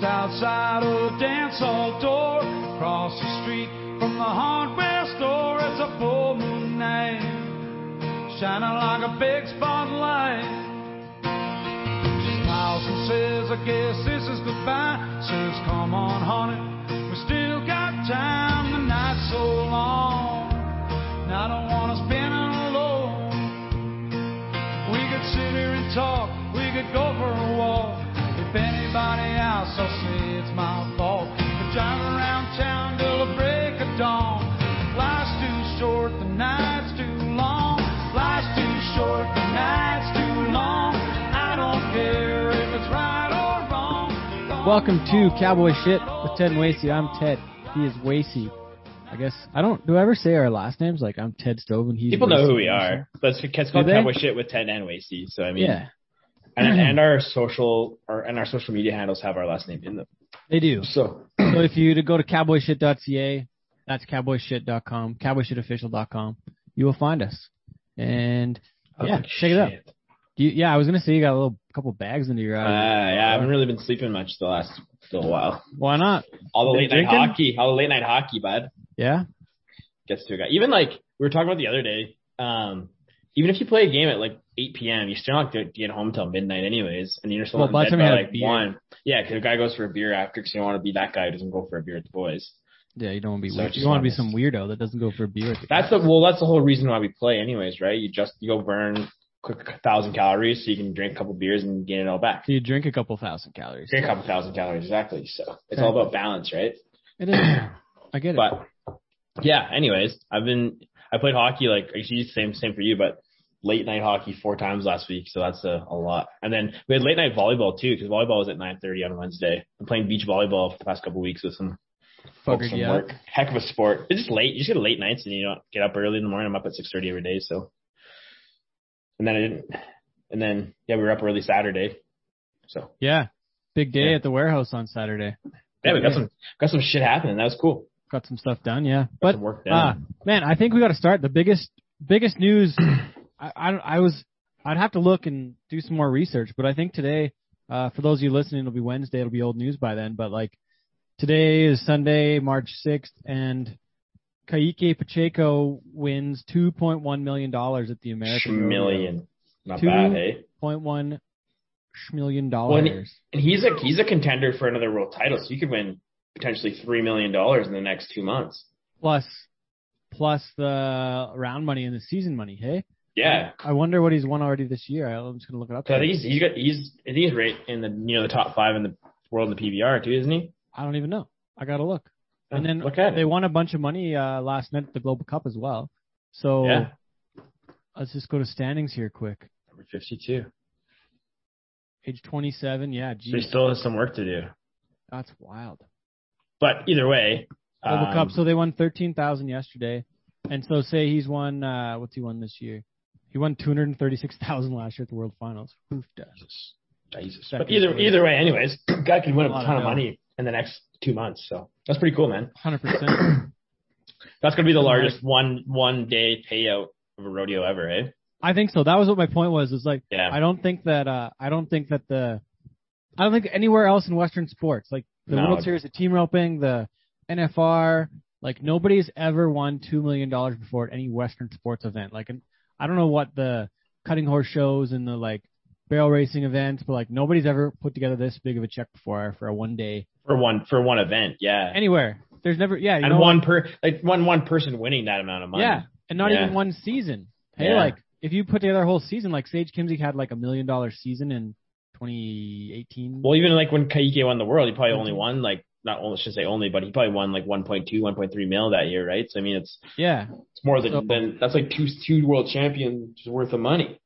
Just outside a dance hall door, across the street from the hardware store, it's a full moon night, shining like a big spotlight. She smiles and says, I guess this is goodbye. Says, come on, honey, Welcome to Cowboy Shit with Ted and Wasey. I'm Ted. He is Wasey. I guess I don't. Do I ever say our last names? Like I'm Ted Stovin and he's. People know who we are. But it's, called? Cowboy Shit with Ted and Wasey. So I mean, Yeah, and, and our social our, and our social media handles have our last name in them. they do. So So if you to go to cowboyshit.ca, that's cowboyshit.com, cowboyshitofficial.com, you will find us. And oh, yeah, Oh, check it out. You, yeah, I was gonna say you got a little couple bags into your. eyes. Uh, yeah, I haven't really been sleeping much the last little while. why not? All the late night hockey, all the late night hockey, bud, Yeah. gets to a guy. Even like we were talking about the other day. Um, even if you play a game at like 8 p.m., you still not get get home until midnight anyways, and you're still Well, in by bed by like one. Yeah, because the guy goes for a beer after, because you don't want to be that guy who doesn't go for a beer with the boys. Yeah, you don't want to be So weird. You want to be some weirdo that doesn't go for a beer. At the That's the well. That's the whole reason why we play, anyways, right? You just you go burn quick thousand calories, so you can drink a couple beers and gain it all back. you drink a couple thousand calories. Drink a couple thousand calories, exactly. So it's Okay. all about balance, right? It is. I get it. But yeah, anyways, I've been I played hockey like actually same same for you, but late night hockey four times last week, so that's a, a lot. And then we had late night volleyball too, because volleyball was at nine thirty on Wednesday. I'm playing beach volleyball for the past couple weeks with some from you work. Heck of a sport. It's just late. You just get late nights and you don't get up early in the morning. I'm up at six thirty every day, so. And then I didn't. And then yeah, we were up early Saturday. So Yeah. Big day Yeah. at the warehouse on Saturday. yeah, we got some got some shit happening. That was cool. Got some stuff done, yeah. Got But some work uh, man, I think we got to start. The biggest biggest news. I, I I was I'd have to look and do some more research, but I think today, uh, for those of you listening, it'll be Wednesday. It'll be old news by then. But like today is Sunday, March sixth, and Kaique Pacheco wins two point one million dollars at the American. Million. Not Two- bad, hey. Point one million Well, and, dollars. and he's a he's a contender for another world title, so you could win potentially three million dollars in the next two months. plus plus the round money and the season money. Hey, Yeah, I wonder what he's won already this year. I'm just gonna look it up. so I think he's he's got he's he's right in the you know the top five in the world in the PBR too, isn't he? I don't even know. I gotta look. And then look at they it. won a bunch of money uh, last night at the Global Cup as well. So Yeah, let's just go to standings here quick. number fifty-two. Age 27, yeah, So he still has some work to do. that's wild. But either way, Global um, Cup. So they won 13,000 yesterday, and so say he's won. Uh, what's he won this year? He won 236,000 last year at the World Finals. Oof. Jesus, Jesus. But either either way, anyways, guy could win a A ton of of money in the next two months. So that's pretty cool, man. 100%. That's gonna be the largest one one day payout of a rodeo ever, eh? I think so. That was what my point was. Is like Yeah. I don't think that uh I don't think that the I don't think anywhere else in Western sports, like the No. World Series of team roping, the NFR, like nobody's ever won two million dollars before at any Western sports event. Like and I don't know what the cutting horse shows and the like barrel racing events, but like nobody's ever put together this big of a check before for a one day for one for one event, yeah. anywhere. There's never yeah, you and know, one per like one one person winning that amount of money. Yeah, and not Yeah. even one season. Hey, Yeah. like if you put together a whole season, like Sage Kimzey had like a million dollar season in 2018. Well, even like when Kaique won the world, he probably Mm-hmm. only won like not only should say only, but he probably won like 1.2, 1.3 mil that year, right? So I mean, it's yeah, it's more than So- than that's like two two world champions worth of money.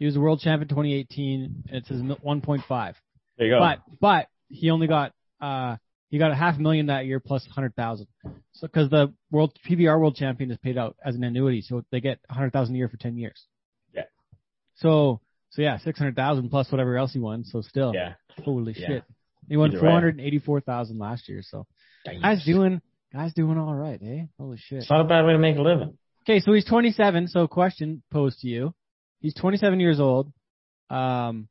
He was a world champion 2018, and it says 1.5. There you go. But but he only got uh he got a half million that year plus 100,000. So because the world PBR world champion is paid out as an annuity, so they get 100,000 a year for 10 years. Yeah. So so yeah, 600,000 plus whatever else he won. So still, yeah, holy Yeah. shit. He won 484,000 last year. So guys doing guys doing all right, eh? Holy shit. It's not a bad way to make a living. Okay, so he's 27. So question posed to you: He's 27 years old. Um,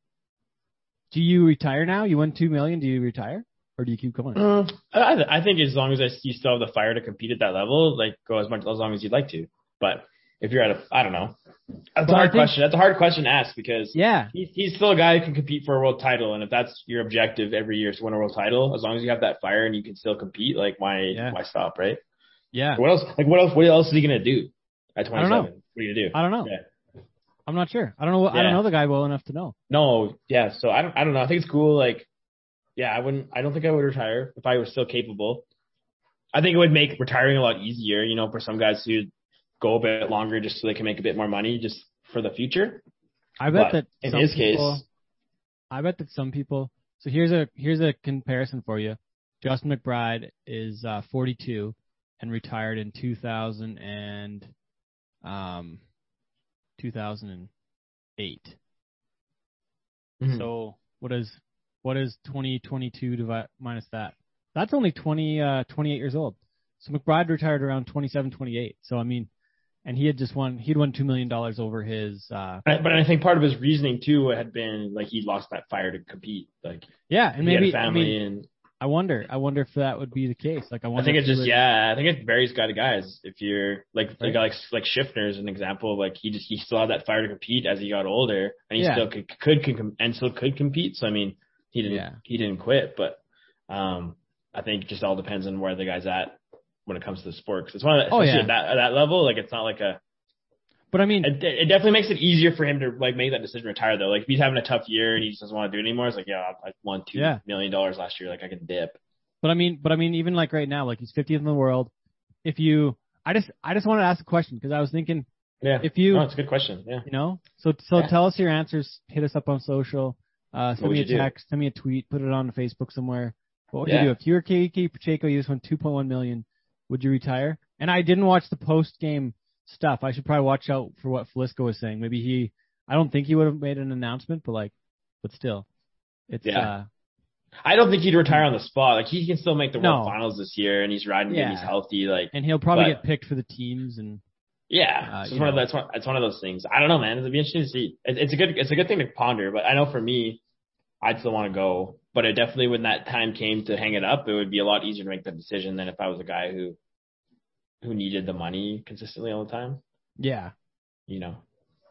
do you retire now? You won two million. Do you retire, or do you keep going? Mm, I, I think as long as I, you still have the fire to compete at that level, like go as much as long as you'd like to. But if you're at a, I don't know. That's But a hard think- question. That's a hard question to ask because Yeah, he's, he's still a guy who can compete for a world title, and if that's your objective every year is to win a world title, as long as you have that fire and you can still compete, like why Yeah. why stop, right? yeah. What else? Like what else? What else is he gonna do at I don't know. 27? What are you gonna do? I don't know. Yeah. I'm not sure. I don't know. I don't know the guy well enough to know. No, yeah. So I don't. I don't know. I think it's cool. Like, yeah, I wouldn't. I don't think I would retire if I was still capable. I think it would make retiring a lot easier. You know, for some guys who go a bit longer just so they can make a bit more money just for the future. I bet But that in some his case- I bet that some people. So here's a here's a comparison for you. Justin McBride is uh, 42 and retired in 2000 and um 2008. Hmm. So what is what is 2022 divi- minus that? That's only 20 uh 28 years old. So McBride retired around 27, 28. So I mean, and he had just won he'd won two million dollars over his uh but I think part of his reasoning too had been like he lost that fire to compete. Like yeah, and he maybe had a I family mean and I wonder I wonder if that would be the case. Like I wonder. I think it's just would- yeah. I think it varies guy to guys. If you're like Right. like like like Schiffner is an example. Like he just he still had that fire to compete as he got older, and he Yeah. still could could, could com- and still could compete. So I mean, he didn't Yeah. he didn't quit, but um, I think it just all depends on where the guy's at when it comes to the sport. 'Cause it's one of the, Oh, especially yeah. at that at that level. Like it's not like a But I mean, it, it definitely makes it easier for him to like make that decision to retire though. Like if he's having a tough year and he just doesn't want to do it anymore, it's like yeah, I won two Yeah. million dollars last year. Like I can dip. but I mean, but I mean, even like right now, like he's 50th in the world. If you, I just I just wanted to ask a question because I was thinking, Yeah. if you no, it's a good question. Yeah. You know, so so Yeah. tell us your answers. Hit us up on social. Uh, send me a you do? text. Send me a tweet. Put it on Facebook somewhere. What would Yeah. you do if you were Kaique Pacheco? You just won 2.1 million. Would you retire? And I didn't watch the post game stuff. I should probably watch out for what Flisco was saying. Maybe he. I don't think he would have made an announcement, but like, but still, it's Yeah. uh, I don't think he'd retire on the spot. Like he can still make the World Finals this year, and he's riding good. Yeah. He's healthy. Like and he'll probably But- get picked for the teams and yeah, Uh, it's you one of that's one. It's one of those things. I don't know, man. It'd be interesting to see. It, it's a good. It's a good thing to ponder. But I know for me, I'd still want to go. But it definitely, when that time came to hang it up, it would be a lot easier to make the decision than if I was a guy who who needed the money consistently all the time. yeah, You know.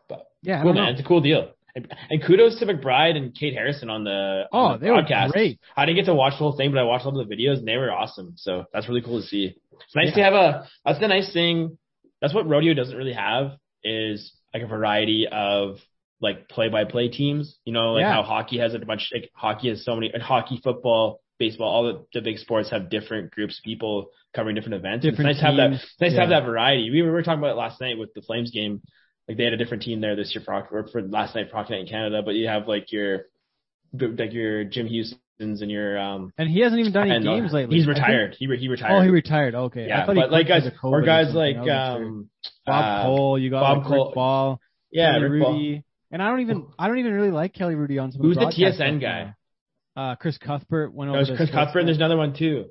But yeah. Cool, man. know. It's a cool deal. And, and kudos to McBride and Kate Harrison on the Oh, on the they were great. I didn't get to watch the whole thing, but I watched all the videos and they were awesome. So that's really cool to see. It's nice Yeah. to have a. That's the nice thing. That's what rodeo doesn't really have is like a variety of like play-by-play teams. You know, like Yeah. how hockey has a bunch. Like hockey has so many. And hockey, football, baseball, all the, the big sports have different groups people covering different events. Different it's nice to have that. Nice to have that variety. We were, we were talking about it last night with the Flames game. Like they had a different team there this year for or for last night for Hockey Night in Canada, but you have like your like your Jim Hughson's and your um And he hasn't even done any uh, games lately. He's I think- retired. He re- he retired. Oh, he retired. Okay. I yeah, but like guys because of COVID or guys something. like I wasn't sure. um Bob uh, Cole, you got Bob like Cole- Rick Ball, yeah, Kelly Rick Ball. Hrudey, and I don't even I don't even really like Kelly Hrudey on some. Who's of the broadcast TSN guy? now. Uh, Chris Cuthbert went No, over. it's to Chris Sports Cuthbert. and there's another one too.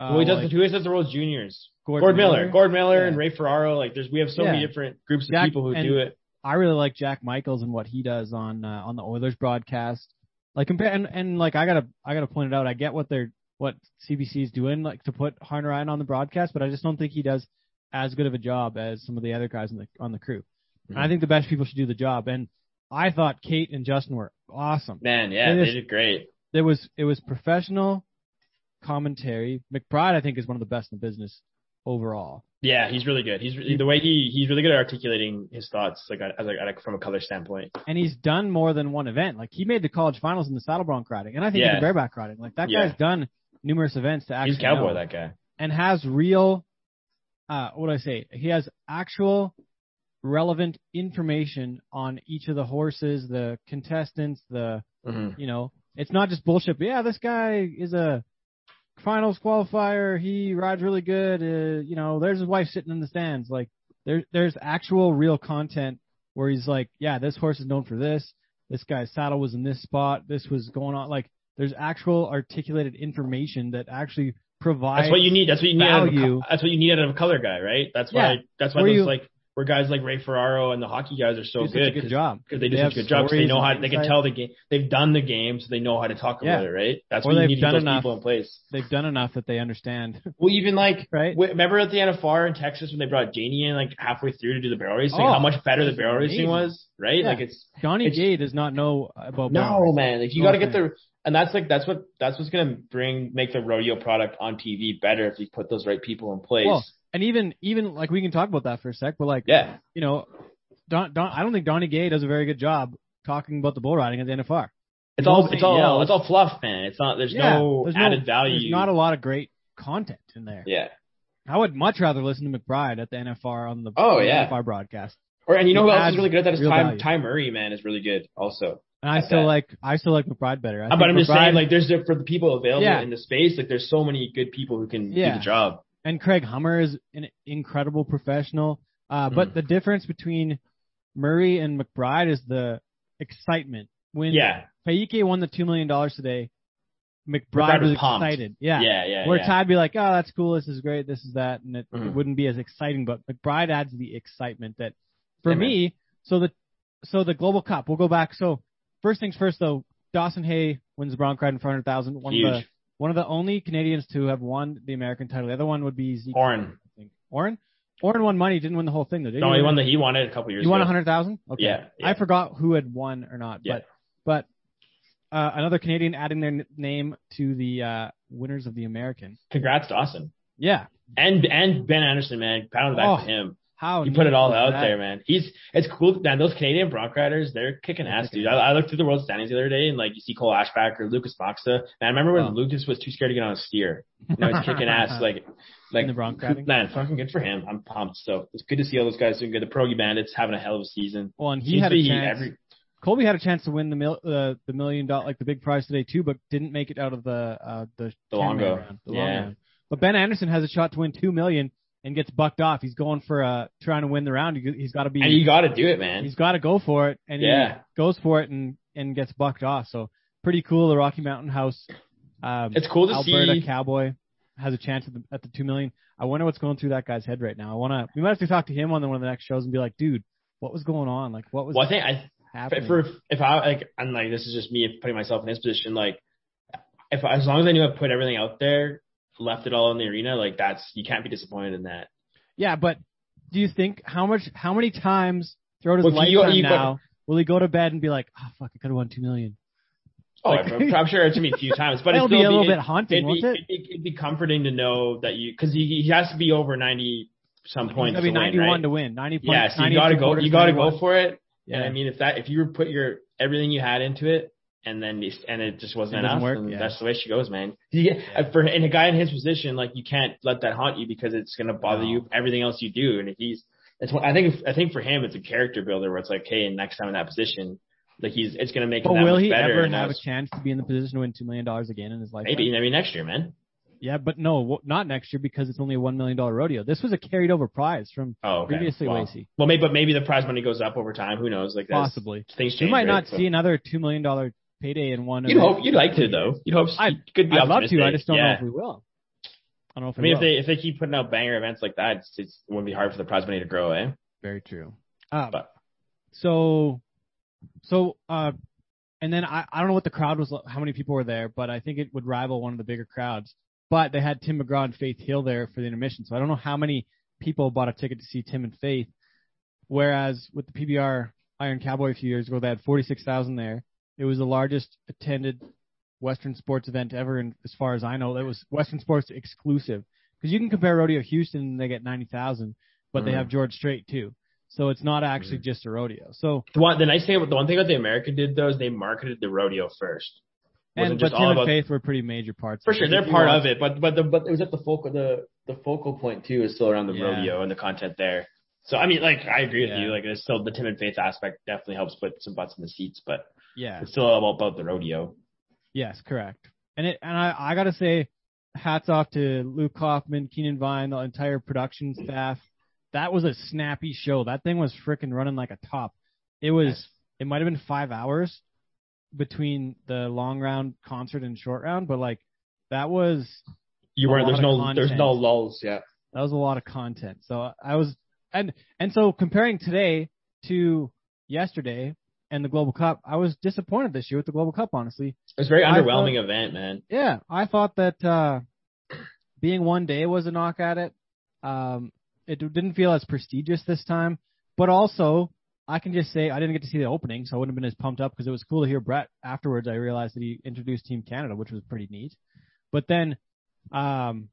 uh, well, he does like the who does the World Juniors? Gord Gord Miller. Gord Miller and Ray Ferraro. Like there's we have so many different groups of Jack- people who do it. I really like Jack Michaels and what he does on uh, on the Oilers broadcast. Like compare and, and like I gotta I gotta point it out. I get what they're what CBC is doing like to put Hunter Ryan on the broadcast, but I just don't think he does as good of a job as some of the other guys on the on the crew. And I think the best people should do the job. And I thought Kate and Justin were awesome. Man, yeah, It they did great. There was it was professional commentary. McBride I think is one of the best in the business overall. Yeah, he's really good. He's the way he he's really good at articulating his thoughts, like as like, from a color standpoint. and he's done more than one event. Like he made the college finals in the saddle bronc riding, and I think Yeah. in the bareback riding. Like that Yeah. guy's done numerous events to actually He's cowboy, know, that guy. and has real. Uh, what do I say? He has actual relevant information on each of the horses, the contestants, the hmm you know, it's not just bullshit. But yeah, this guy is a finals qualifier. He rides really good. Uh, you know, there's his wife sitting in the stands. Like there, there's actual real content where he's like, yeah, this horse is known for this. This guy's saddle was in this spot. This was going on. Like there's actual articulated information that actually provides. That's what you need. That's what you need. Out of a, that's what you need out of a color guy, right? That's why. Yeah. That's why those you- like where guys like Ray Ferraro and the hockey guys are so good good job. because they do They such a good job. they know how they can tell the game. They've done the game, so they know how to talk about Yeah. it, right? That's Or what you they've need done those enough. people in place. They've done enough that they understand, Well, even like right? w- remember at the NFR in Texas when they brought Janie in like halfway through to do the barrel racing, Oh, how much better the barrel racing was, right? Yeah. Like it's Johnny it's- Gay does not know about no man, like you oh, No got to get the and that's like that's what that's what's gonna bring make the rodeo product on TV better if you put those right people in place. Well, And even even like we can talk about that for a sec, but like yeah, you know, Don, Don I don't think Donnie Gay does a very good job talking about the bull riding at the NFR. it's all it's all yells. it's all fluff, man. It's not there's Yeah, no there's added value. There's not a lot of great content in there. yeah. I would much rather listen to McBride at the NFR on the Oh, on the yeah. NFR broadcast. Or and you know who else is really good at that is Ty, value. Murray, man, is really good also. And I still that. like I still like McBride better. I Uh, but I'm just saying, like, there's the, for the people available Yeah. in the space, like, there's so many good people who can Yeah. do the job. And Craig Hummer is an incredible professional. Uh, but Mhm. the difference between Murray and McBride is the excitement. When Yeah, Kaique won the two million dollars today, McBride, McBride was was, excited. Yeah. yeah, yeah. Where yeah. Ty'd be like, oh, that's cool, this is great, this is that, and it, it Mhm. wouldn't be as exciting. But McBride adds the excitement that, for Yeah, man. me, so the so the Global Cup, we'll go back. So first things first, though, Dawson Hay wins the Bronc Ride in 400,000. One of the Huge. One of the only Canadians to have won the American title. The other one would be Zeke. Oren. I think. Oren. Oren won money, didn't win the whole thing though. Did No, he he won the he won it a couple years You won ago. a hundred thousand? Okay. Yeah, yeah. I forgot who had won or not. Yeah. But but uh, another Canadian adding their n- name to the uh, winners of the American. Congrats, Dawson. Yeah. And and Ben Anderson, man, pound on the back Oh, for him. How You put it all out that? there, man. He's it's cool. Man, those Canadian Bronc riders, they're kicking ass, dude. I, I looked through the world standings the other day, and like you see Cole Ashback or Lucas Macza. Man, I remember when Oh. Lucas was too scared to get on a steer. You know, he's kicking ass, like like In the Bronc riding? Man, fucking good for him. I'm pumped. So it's good to see all those guys doing good. The Progi Bandits having a hell of a season. Well, and he Seems had a chance. every- Colby had a chance to win the mil, uh, the million dollar, like the big prize today too, but didn't make it out of the uh, the The 10-man Longo. round, the long Yeah. round. But Ben Anderson has a shot to win two million and gets bucked off. He's going for uh trying to win the round. He, he's got to be. and you got to do it, man. he's got to go for it, and Yeah. he goes for it and and gets bucked off. So pretty cool. The Rocky Mountain House, um, It's cool to Alberta see. Cowboy has a chance at the at the two million. I wonder what's going through that guy's head right now. I want to. We might have to talk to him on the, one of the next shows and be like, dude, what was going on? Like, what was Well, I think I happening? for if I like, and like this is just me putting myself in his position. Like, if as long as I knew I put everything out there, left it all in the arena, like that's you can't be disappointed in that. Yeah, but do you think how much how many times throughout his Well, if you- you- now will he go to bed and be like, oh fuck, I could have won two million? Oh, Like- I'm, I'm sure it's gonna be a few times, but it'll be a little it- bit haunting, It'd won't be, it? it'd, be, be comforting to know that you because he, he has to be over ninety some points gonna be ninety one right? to win. Ninety points. Yeah, so you gotta go. You gotta 91. go for it. Yeah. And I mean, if that if you put your everything you had into it, and then and it just wasn't It doesn't enough, work, then yeah. that's the way she goes, man. You get, Yeah. Uh, for in a guy in his position, like you can't let that haunt you because it's gonna bother No. you everything else you do. And if he's, it's what I think. I think for him, it's a character builder where it's like, hey, next time in that position, like he's, it's gonna make But him that will much he better. ever and have a chance to be in the position to win two million dollars again in his life? Maybe maybe next year, man. Yeah, but no, not next year because it's only a one million dollar rodeo. This was a carried over prize from Oh, okay. previously well, Lacey. well, maybe but maybe the prize money goes up over time. Who knows? Like that's, Possibly. things change. We might right? not So- see another two million dollar payday in one. You'd event hope you'd like to though. You'd hope I'd- could be I'd love to. I just don't know if we will. I don't know if I mean, will. if they if they keep putting out banger events like that, it's, it's, it wouldn't be hard for the prize money to grow, eh? Very true. Uh, But so, so, uh, and then I, I don't know what the crowd was, how many people were there, but I think it would rival one of the bigger crowds. But they had Tim McGraw and Faith Hill there for the intermission, so I don't know how many people bought a ticket to see Tim and Faith. Whereas with the PBR Iron Cowboy a few years ago, they had 46,000 there. It was the largest attended Western sports event ever, and as far as I know, it was Western sports exclusive. Because you can compare Rodeo Houston, and they get 90,000, but they Mhm. have George Strait too. So it's not actually just a rodeo. So the one the nice thing about the one thing that the American did though is they marketed the rodeo first. and but Tim and Faith were pretty major parts. for sure they're part watch- of it, but but the but it was at the focal the the focal point too is still around the Yeah. rodeo and the content there. So I mean, like I agree with Yeah. you. Like it's still the Tim and Faith aspect definitely helps put some butts in the seats, but Yeah. it's still all about the rodeo. Yes, correct. And it and I I gotta say, hats off to Luke Kaufman, Keenan Vine, the entire production staff. That was a snappy show. That thing was freaking running like a top. It was. Yes. It might have been five hours between the long round concert and short round, but like that was You weren't. There's no. There's no lulls. Yeah. that was a lot of content. So I was and and so comparing today to yesterday and the Global Cup, I was disappointed this year with the Global Cup. Honestly, It was a very I underwhelming event, man. yeah, I thought that uh, being one day was a knock at it. Um, it didn't feel as prestigious this time, but also I can just say I didn't get to see the opening, so I wouldn't have been as pumped up because it was cool to hear Brett afterwards. I realized that he introduced Team Canada, which was pretty neat. But then, um,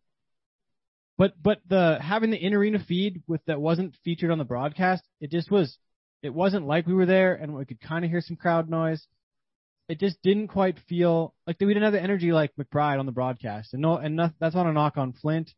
but but the having the in arena feed with that wasn't featured on the broadcast, it just was. It wasn't like we were there and we could kind of hear some crowd noise. It just didn't quite feel like we didn't have the energy like McBride on the broadcast. And no, and not, that's not a knock on Flint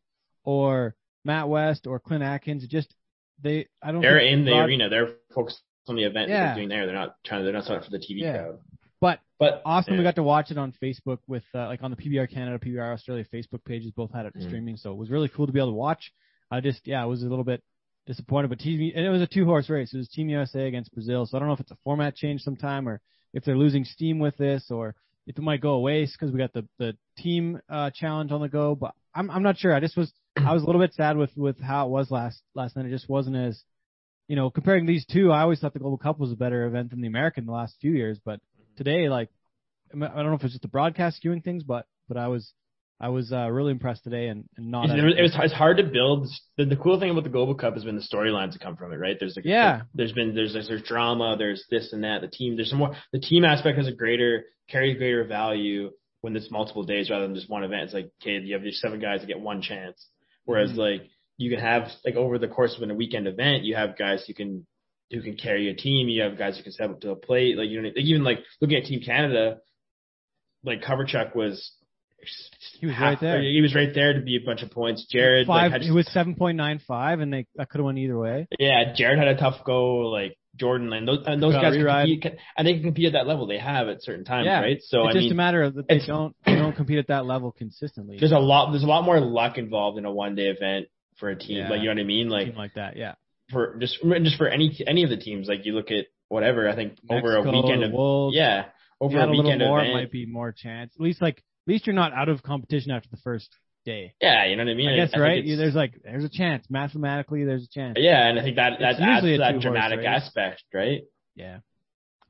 or Matt West or Clint Adkins. It just they I don't. They're in the broad- arena. They're focused on the event that Yeah. they're doing there. They're not trying. They're not up for the TV Yeah. crowd. But But awesome. We got to watch it on Facebook with uh, like on the PBR Canada, PBR Australia Facebook pages. Both had it Mhm. streaming, so it was really cool to be able to watch. I just yeah, it was a little bit disappointed, but TV and it was a two horse race. It was Team USA against Brazil, so I don't know if it's a format change sometime or if they're losing steam with this or if it might go away because we got the the team uh, challenge on the go. But I'm I'm not sure. I just was I was a little bit sad with with how it was last last night. It just wasn't as you know comparing these two. I always thought the Global Cup was a better event than the American the last few years, but today like I don't know if it's just the broadcast skewing things, but but I was I was uh, really impressed today and, and not. It was, it was it's hard to build. The, the cool thing about the Global Cup has been the storylines that come from it, right? There's like Yeah. there's been there's, there's there's drama, there's this and that. The team, there's some more. The team aspect has a greater carries greater value when it's multiple days rather than just one event. It's like okay, you have your seven guys that get one chance, whereas Mhm. like you can have like over the course of a weekend event, you have guys who can who can carry a team. You have guys who can step up to the plate. Like you know, like even like looking at Team Canada, like Coverchuk was. He was right there. He was right there to be a bunch of points. Jared, like, five. had- it was seven point nine five, and they could have went either way. yeah, Jared had a tough go. Like Jordan and those, and those guys compete, and they can compete at that level. They have at certain times, Yeah. right? So it's I just mean, a matter of that they don't they don't compete at that level consistently. there's a lot. There's a lot more luck involved in a one day event for a team. Yeah. Like you know what I mean? Like like that, yeah. for just just for any any of the teams. Like you look at whatever. I think over a weekend of Wolves, yeah, over you had a a little weekend more, event. might be more chance. At least like least you're not out of competition after the first day. yeah, you know what I mean. I guess think right. there's like there's a chance mathematically. There's a chance. yeah, and I think that that adds usually to a that dramatic race. aspect, right? Yeah.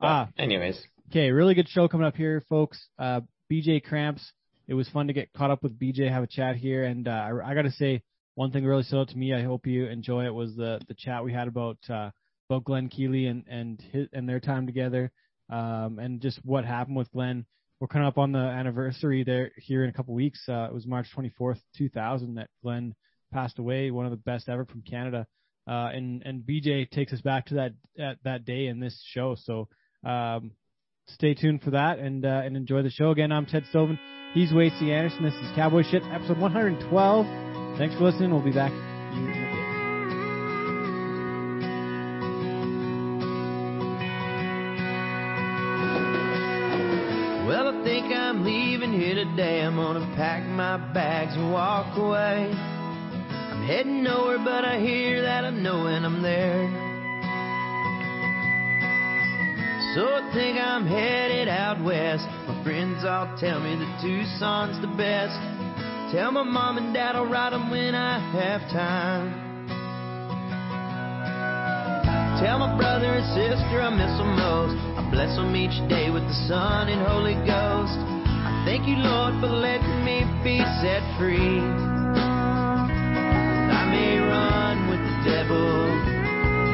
But Ah, anyways, Okay, really good show coming up here, folks. Uh, BJ Kramps. It was fun to get caught up with BJ, have a chat here, and uh, I, I got to say one thing really stood out to me. I hope you enjoy it. Was the the chat we had about uh, about Glen Keeley and and his, and their time together, um, and just what happened with Glen. We're coming up on the anniversary there here in a couple weeks. Uh, it was March 24th, 2000, that Glen passed away. One of the best ever from Canada. Uh, and and BJ takes us back to that that, that day in this show. So um, stay tuned for that and uh, and enjoy the show. Again, I'm Ted Stovin. He's Wasey Anderson. This is Cowboy Shit, episode 112. Thanks for listening. We'll be back. I'm gonna pack my bags and walk away. I'm heading nowhere, but I hear that I know when I'm there. So I think I'm headed out west. My friends all tell me that Tucson's the best. Tell my mom and dad I'll ride 'em when I have time. Tell my brother and sister I miss them most. I bless them each day with the Son and Holy Ghost. Thank you, Lord, for letting me be set free. I may run with the devil.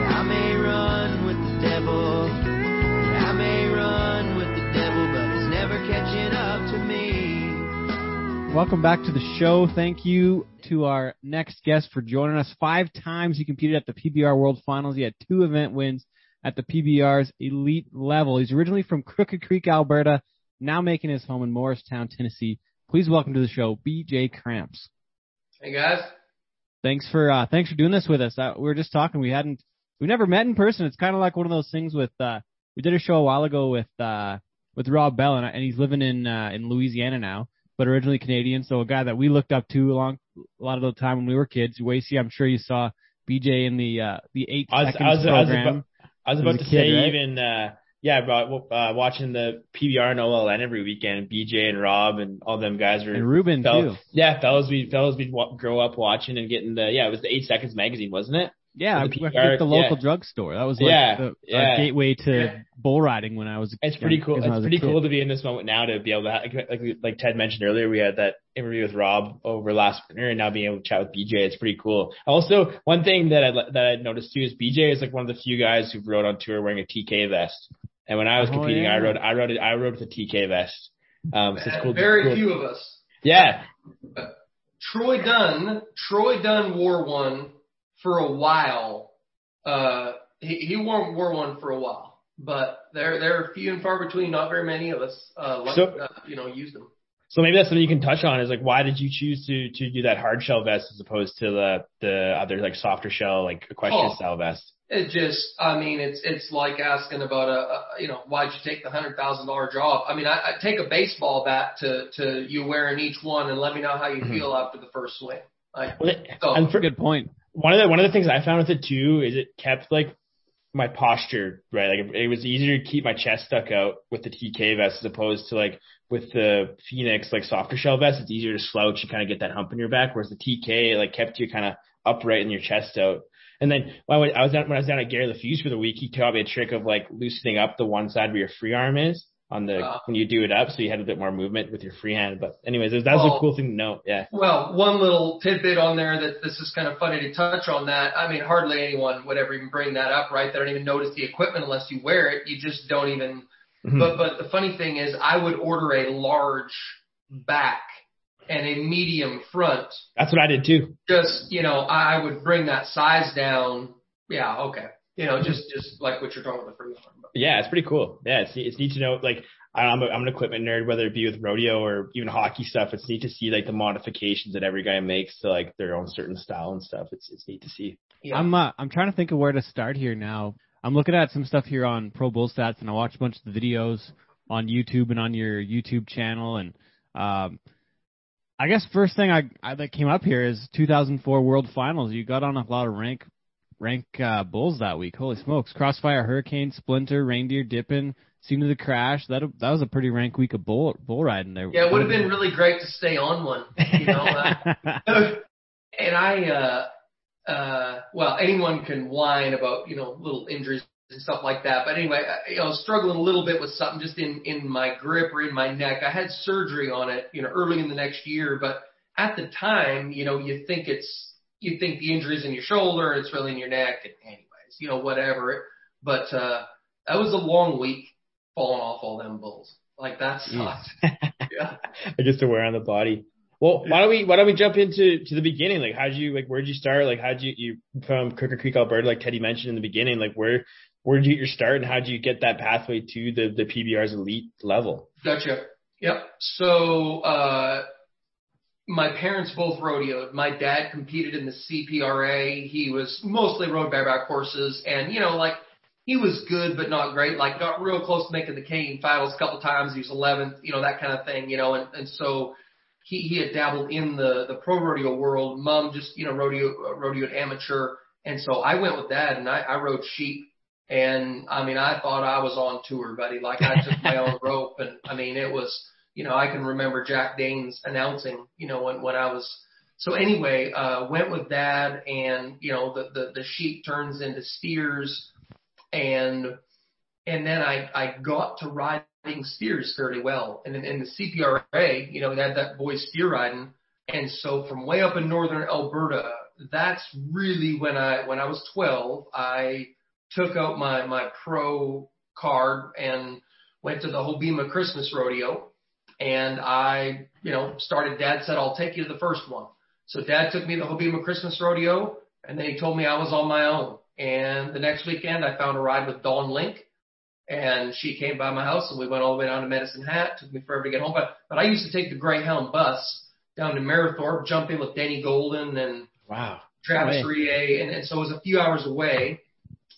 I may run with the devil. I may run with the devil, but he's never catching up to me. Welcome back to the show. Thank you to our next guest for joining us. Five times he competed at the PBR World Finals. He had two event wins at the PBR's elite level. He's originally from Crooked Creek, Alberta, now making his home in Morristown, Tennessee. Please welcome to the show, BJ Kramps. Hey guys. Thanks for uh, thanks for doing this with us. Uh, we were just talking. We hadn't we never met in person. It's kind of like one of those things with uh, we did a show a while ago with uh, with Rob Bell, and, and he's living in uh, in Louisiana now, but originally Canadian. So a guy that we looked up to a long a lot of the time when we were kids. Wasey, I'm sure you saw BJ in the uh, the eight I was, seconds I was, I was program. about, I was about a to kid, say right? even uh yeah, but uh, watching the PBR and OLN every weekend, BJ and Rob and all them guys were and Ruben fel- too. Yeah, fellows we fellows we'd wa- grow up watching and getting the yeah, it was the eight seconds magazine, wasn't it? Yeah, I The went PR the local yeah. drugstore. That was like Yeah, the yeah. our gateway to Yeah. bull riding when I was. A kid. It's pretty cool. It's was a pretty kid. cool to be in this moment now to be able to, like, like, like Ted mentioned earlier, we had that interview with Rob over last winter and now being able to chat with BJ. It's pretty cool. Also, one thing that I, that I noticed too is BJ is like one of the few guys who rode on tour wearing a TK vest. And when I was Oh, competing, yeah. I rode, I rode, I rode with a TK vest. Um, so it's cool. Very cool. few of us. Yeah. Troy Dunn, Troy Dunn wore one for a while. Uh, he, he wore, wore one for a while, but they're, they're few and far between. Not very many of us, uh, like, So- uh, you know, use them. So maybe that's something you can touch on is like, why did you choose to, to do that hard shell vest as opposed to the, the other like softer shell, like equestrian Oh. style vest? It just, I mean, it's it's like asking about a, a you know, why'd you take the hundred thousand dollar job? I mean, I, I take a baseball bat to to you wearing each one and let me know how you Mhm. feel after the first swing. Like, Well, so, and for, Good point. One of the one of the things I found with it too is it kept like my posture right. Like it was easier to keep my chest stuck out with the TK vest as opposed to like with the Phoenix like softer shell vest. It's easier to slouch and kind of get that hump in your back, whereas the TK like kept you kind of upright and your chest out. And then when I I was down, when I was down at Gary Leffew for the week, he taught me a trick of like loosening up the one side where your free arm is on the Ah. when you do it up, so you had a bit more movement with your free hand. But anyways, that was Well- a cool thing to know. Yeah. Well, one little tidbit on there that this is kind of funny to touch on that. I mean, hardly anyone would ever even bring that up, right? They don't even notice the equipment unless you wear it. You just don't even. Mhm. But but the funny thing is, I would order a large back and a medium front. That's what I did too. Just you know, I would bring that size down. Yeah, okay. You know, just just like what you're talking about the free arm. But Yeah, it's pretty cool. Yeah, it's it's neat to know. Like, I- I'm a, I'm an equipment nerd, whether it be with rodeo or even hockey stuff. It's neat to see like the modifications that every guy makes to like their own certain style and stuff. It's it's neat to see. yeah. I'm uh, I'm trying to think of where to start here now. I'm looking at some stuff here on Pro Bull Stats, and I watched a bunch of the videos on YouTube and on your YouTube channel. And um, I guess first thing I, I that came up here is 2004 World Finals. You got on a lot of rank rank uh, bulls that week. Holy smokes! Crossfire, Hurricane, Splinter, Reindeer, Dippin, Scene of the Crash. That that was a pretty rank week of bull bull riding there. yeah, it would have been really great to stay on one. You know. Uh, and I, uh, uh, well, anyone can whine about, you know, little injuries and stuff like that. But anyway, I, you know, I was struggling a little bit with something just in, in my grip or in my neck. I had surgery on it, you know, early in the next year, but at the time, you know, you think it's, you think the injury's in your shoulder it's really in your neck and anyways, you know, whatever. But, uh, that was a long week falling off all them bulls. Like that sucked. yeah. I guess to wear on the body. Well, why don't we why don't we jump into to the beginning? Like, how'd you like where'd you start? Like, how'd you you from Crooked Creek, Alberta, like Teddy mentioned in the beginning? Like, where where did you get your start, and how'd you get that pathway to the the PBR's elite level? Gotcha. Yep. So, uh, my parents both rodeoed. My dad competed in the CPRA. He was mostly rode bareback horses and, you know, like, he was good, but not great. Like, got real close to making the Canadian finals a couple times. He was 11th, you know, that kind of thing, you know, and, and so he, he had dabbled in the, the pro rodeo world. Mom just, you know, rodeo, rodeoed amateur. And so I went with dad and I, I rode sheep. And I mean, I thought I was on tour, buddy. Like I took my own rope and I mean, it was, you know, I can remember Jack Danes announcing, you know, when, when I was, so anyway, uh, went with dad and, you know, the, the, the sheep turns into steers and, and then I, I got to riding steers fairly well. And in, in the CPRA, you know, they had that boy steer riding. And so from way up in northern Alberta, that's really when I, when I was 12, I took out my, my pro card and went to the Hobbema Christmas rodeo and I, you know, started, dad said, I'll take you to the first one. So dad took me to the Hobbema Christmas rodeo and then he told me I was on my own. And the next weekend I found a ride with Dawn Link and she came by my house and we went all the way down to Medicine Hat. Took me forever to get home, but, but I used to take the Greyhound bus down to Marathorpe, jump in with Denny Golden and Wow. Travis. Rie, and, and so it was a few hours away.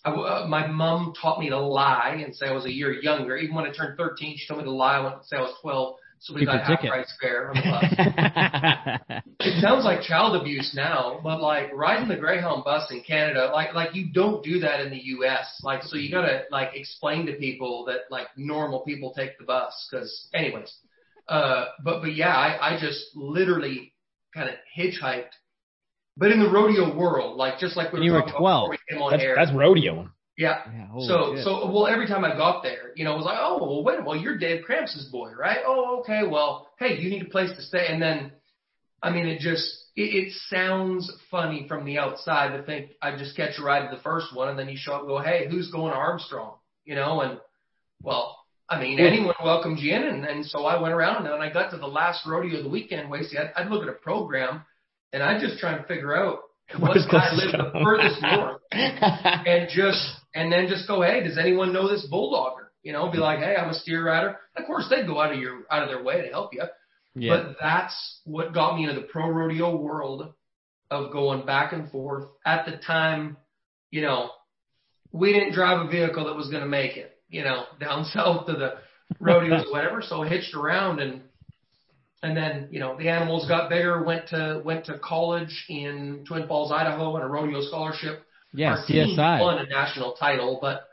I, w- uh, my mom taught me to lie and say I was a year younger. Even when I turned 13, she told me to lie and say I was 12, so we Keep got half price fare on the bus. it sounds like child abuse now, but like riding the Greyhound bus in Canada, like like you don't do that in the U.S. Like so you gotta like explain to people that like normal people take the bus because anyways. Uh, but but yeah, I I just literally kind of hitchhiked but in the rodeo world, like just like we And you were 12. we That's, air. that's rodeo. Yeah. Yeah, So, shit. so well, every time I got there, you know, it was like, oh, well, wait, well, you're Dave Kramps' boy, right? Oh, okay. Well, hey, you need a place to stay, and then, I mean, it just it, it sounds funny from the outside to think I just catch a ride to the first one, and then you show up and go, hey, who's going to Armstrong? You know, and well, I mean, anyone welcomes you in, and, and so I went around, and when I got to the last rodeo of the weekend, Wasty, I'd, I'd look at a program, and I'd just try and figure out what Where's guy lived the furthest north and just and then just go, hey, does anyone know this bulldogger? You know, be like, hey, I'm a steer rider. Of course, they'd go out of your out of their way to help you. yeah. But that's what got me into the pro rodeo world of going back and forth. At the time, you know, we didn't drive a vehicle that was going to make it, you know, down south to the rodeos or whatever. So I hitched around and and then you know the animals got bigger. Went to went to college in Twin Falls, Idaho, on a rodeo scholarship yeah, our team CSI. won a national title, but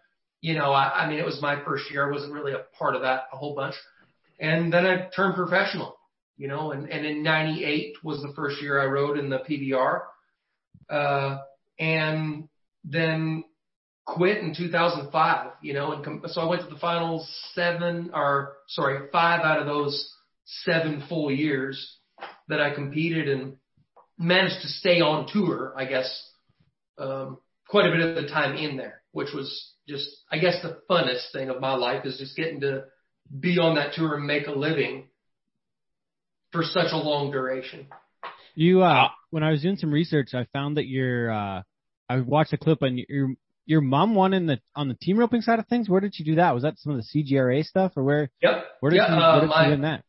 you know, I, I mean, it was my first year. I wasn't really a part of that a whole bunch. And then I turned professional, you know, and, and in 98 was the first year I rode in the PBR. Uh, and then quit in 2005, you know, and com- so I went to the finals seven or sorry, five out of those seven full years that I competed and managed to stay on tour, I guess, um, quite a bit of the time in there, which was just, I guess, the funnest thing of my life is just getting to be on that tour and make a living for such a long duration. You uh when I was doing some research, I found that your uh I watched a clip and your your mom won in the on the team roping side of things. Where did you do that? Was that some of the CGRA stuff or where Yep. where did yeah, you uh, where did my, you win that?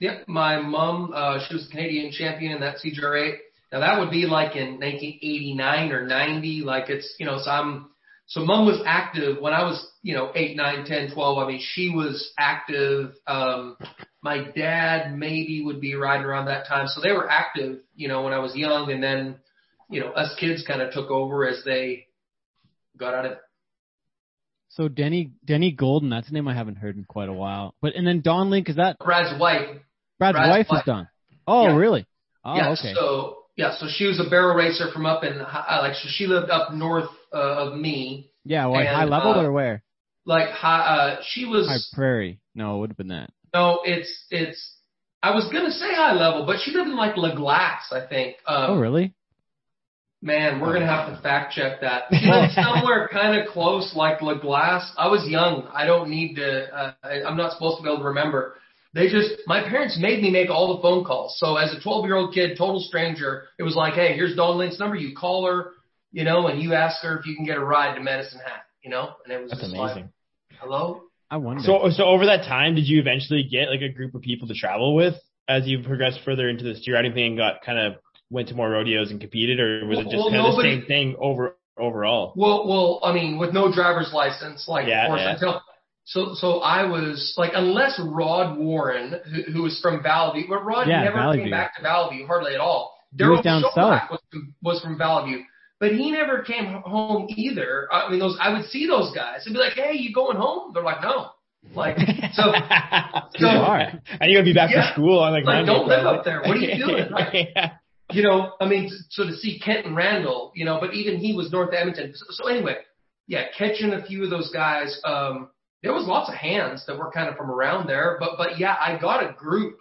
Yep, my mom, uh, she was a Canadian champion in that CGRA. Now that would be like in 1989 or 90. Like it's, you know, so I'm, so mom was active when I was, you know, 8, 9, 10, 12. I mean, she was active. Um, my dad maybe would be right around that time. So they were active, you know, when I was young. And then, you know, us kids kind of took over as they got out of it. So Denny Denny Golden, that's a name I haven't heard in quite a while. But and then Don Link, is that Brad's wife, Brad's, Brad's wife wife. is Don? Oh, Yeah. really? Oh, yeah. okay. So yeah, so she was a barrel racer from up in like so she lived up north uh, of me, yeah, well, like and, high level uh, or where? like high, uh, she was High Prairie. No, it would have been that. no, it's it's. I was gonna say high level, but she lived in like La Glace, I think. Um, Oh, really? Man, we're gonna have to fact check that. She lived somewhere kind of close, like La Glace. I was young. I don't need to. Uh, I, I'm not supposed to be able to remember. They just, my parents made me make all the phone calls. So as a 12 year old kid, total stranger, it was like, hey, here's Dawn Link's number. You call her, you know, and you ask her if you can get a ride to Medicine Hat, you know, and it was That's just amazing. like, hello. I wonder. So, so over that time, did you eventually get like a group of people to travel with as you progressed further into this? steer riding thing and got kind of went to more rodeos and competed, or was it just Well, kind of nobody- the same thing over overall? Well, well, I mean, with no driver's license, like Yeah, of course yeah. until so so I was like unless Rod Warren, who, who was from Valley but Rod Yeah, never Valley came View. back to Valley hardly at all. Daryl down was from, was from Valley but he never came home either. I mean, those I would see those guys and be like, "Hey, you going home?" They're like, "No." Like so, Too far. and you're gonna be back Yeah. for school on like, Like, don't live probably. up there. What are you doing? Like- yeah. you know, I mean, so to see Kent and Randall, you know, but even he was North Edmonton. So, so anyway, yeah, catching a few of those guys. Um, there was lots of hands that were kind of from around there, but but yeah, I got a group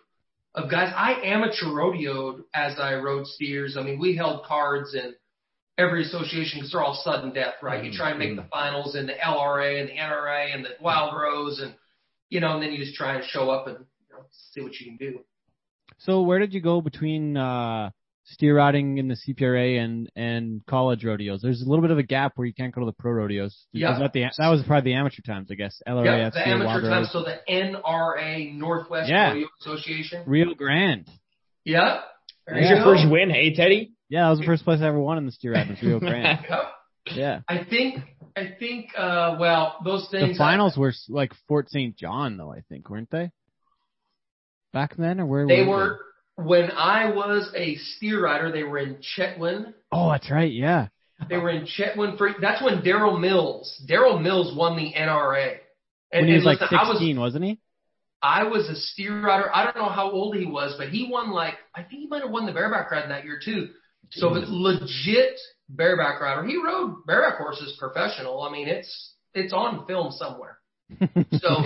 of guys. I amateur rodeoed as I rode steers. I mean, we held cards in every association because they're all sudden death, right? You mm-hmm. try and make mm-hmm. the finals in the LRA and the NRA and the Wild mm-hmm. Rose, and you know, and then you just try and show up and you know, see what you can do. So where did you go between uh steer riding in the CPRA and and college rodeos? There's a little bit of a gap where you can't go to the pro rodeos. Yeah. Was that the that was probably the amateur times, I guess. LRA, Yeah, the amateur Wild time, Rose. so the NRA Northwest Yeah. Rodeo Association. Rio Grande. Yeah. There What was you your first win, hey Teddy? Yeah, that was the first place I ever won in the steer riding was Rio Grande. Yeah. Yeah. I think, I think, uh, well, those things. The things. finals were like Fort St. John though, I think, weren't they? Back then or where were they were were, when I was a steer rider, they were in Chetwynd. Oh, that's right, yeah. They were in Chetwynd for, that's when Daryl Mills, Daryl Mills won the NRA. And, when he was and like listen, I was, 16, wasn't he? I was a steer rider. I don't know how old he was, but he won like, I think he might have won the bareback ride that year too. So it's legit bareback rider. He rode bareback horses professional. I mean, it's it's on film somewhere. So,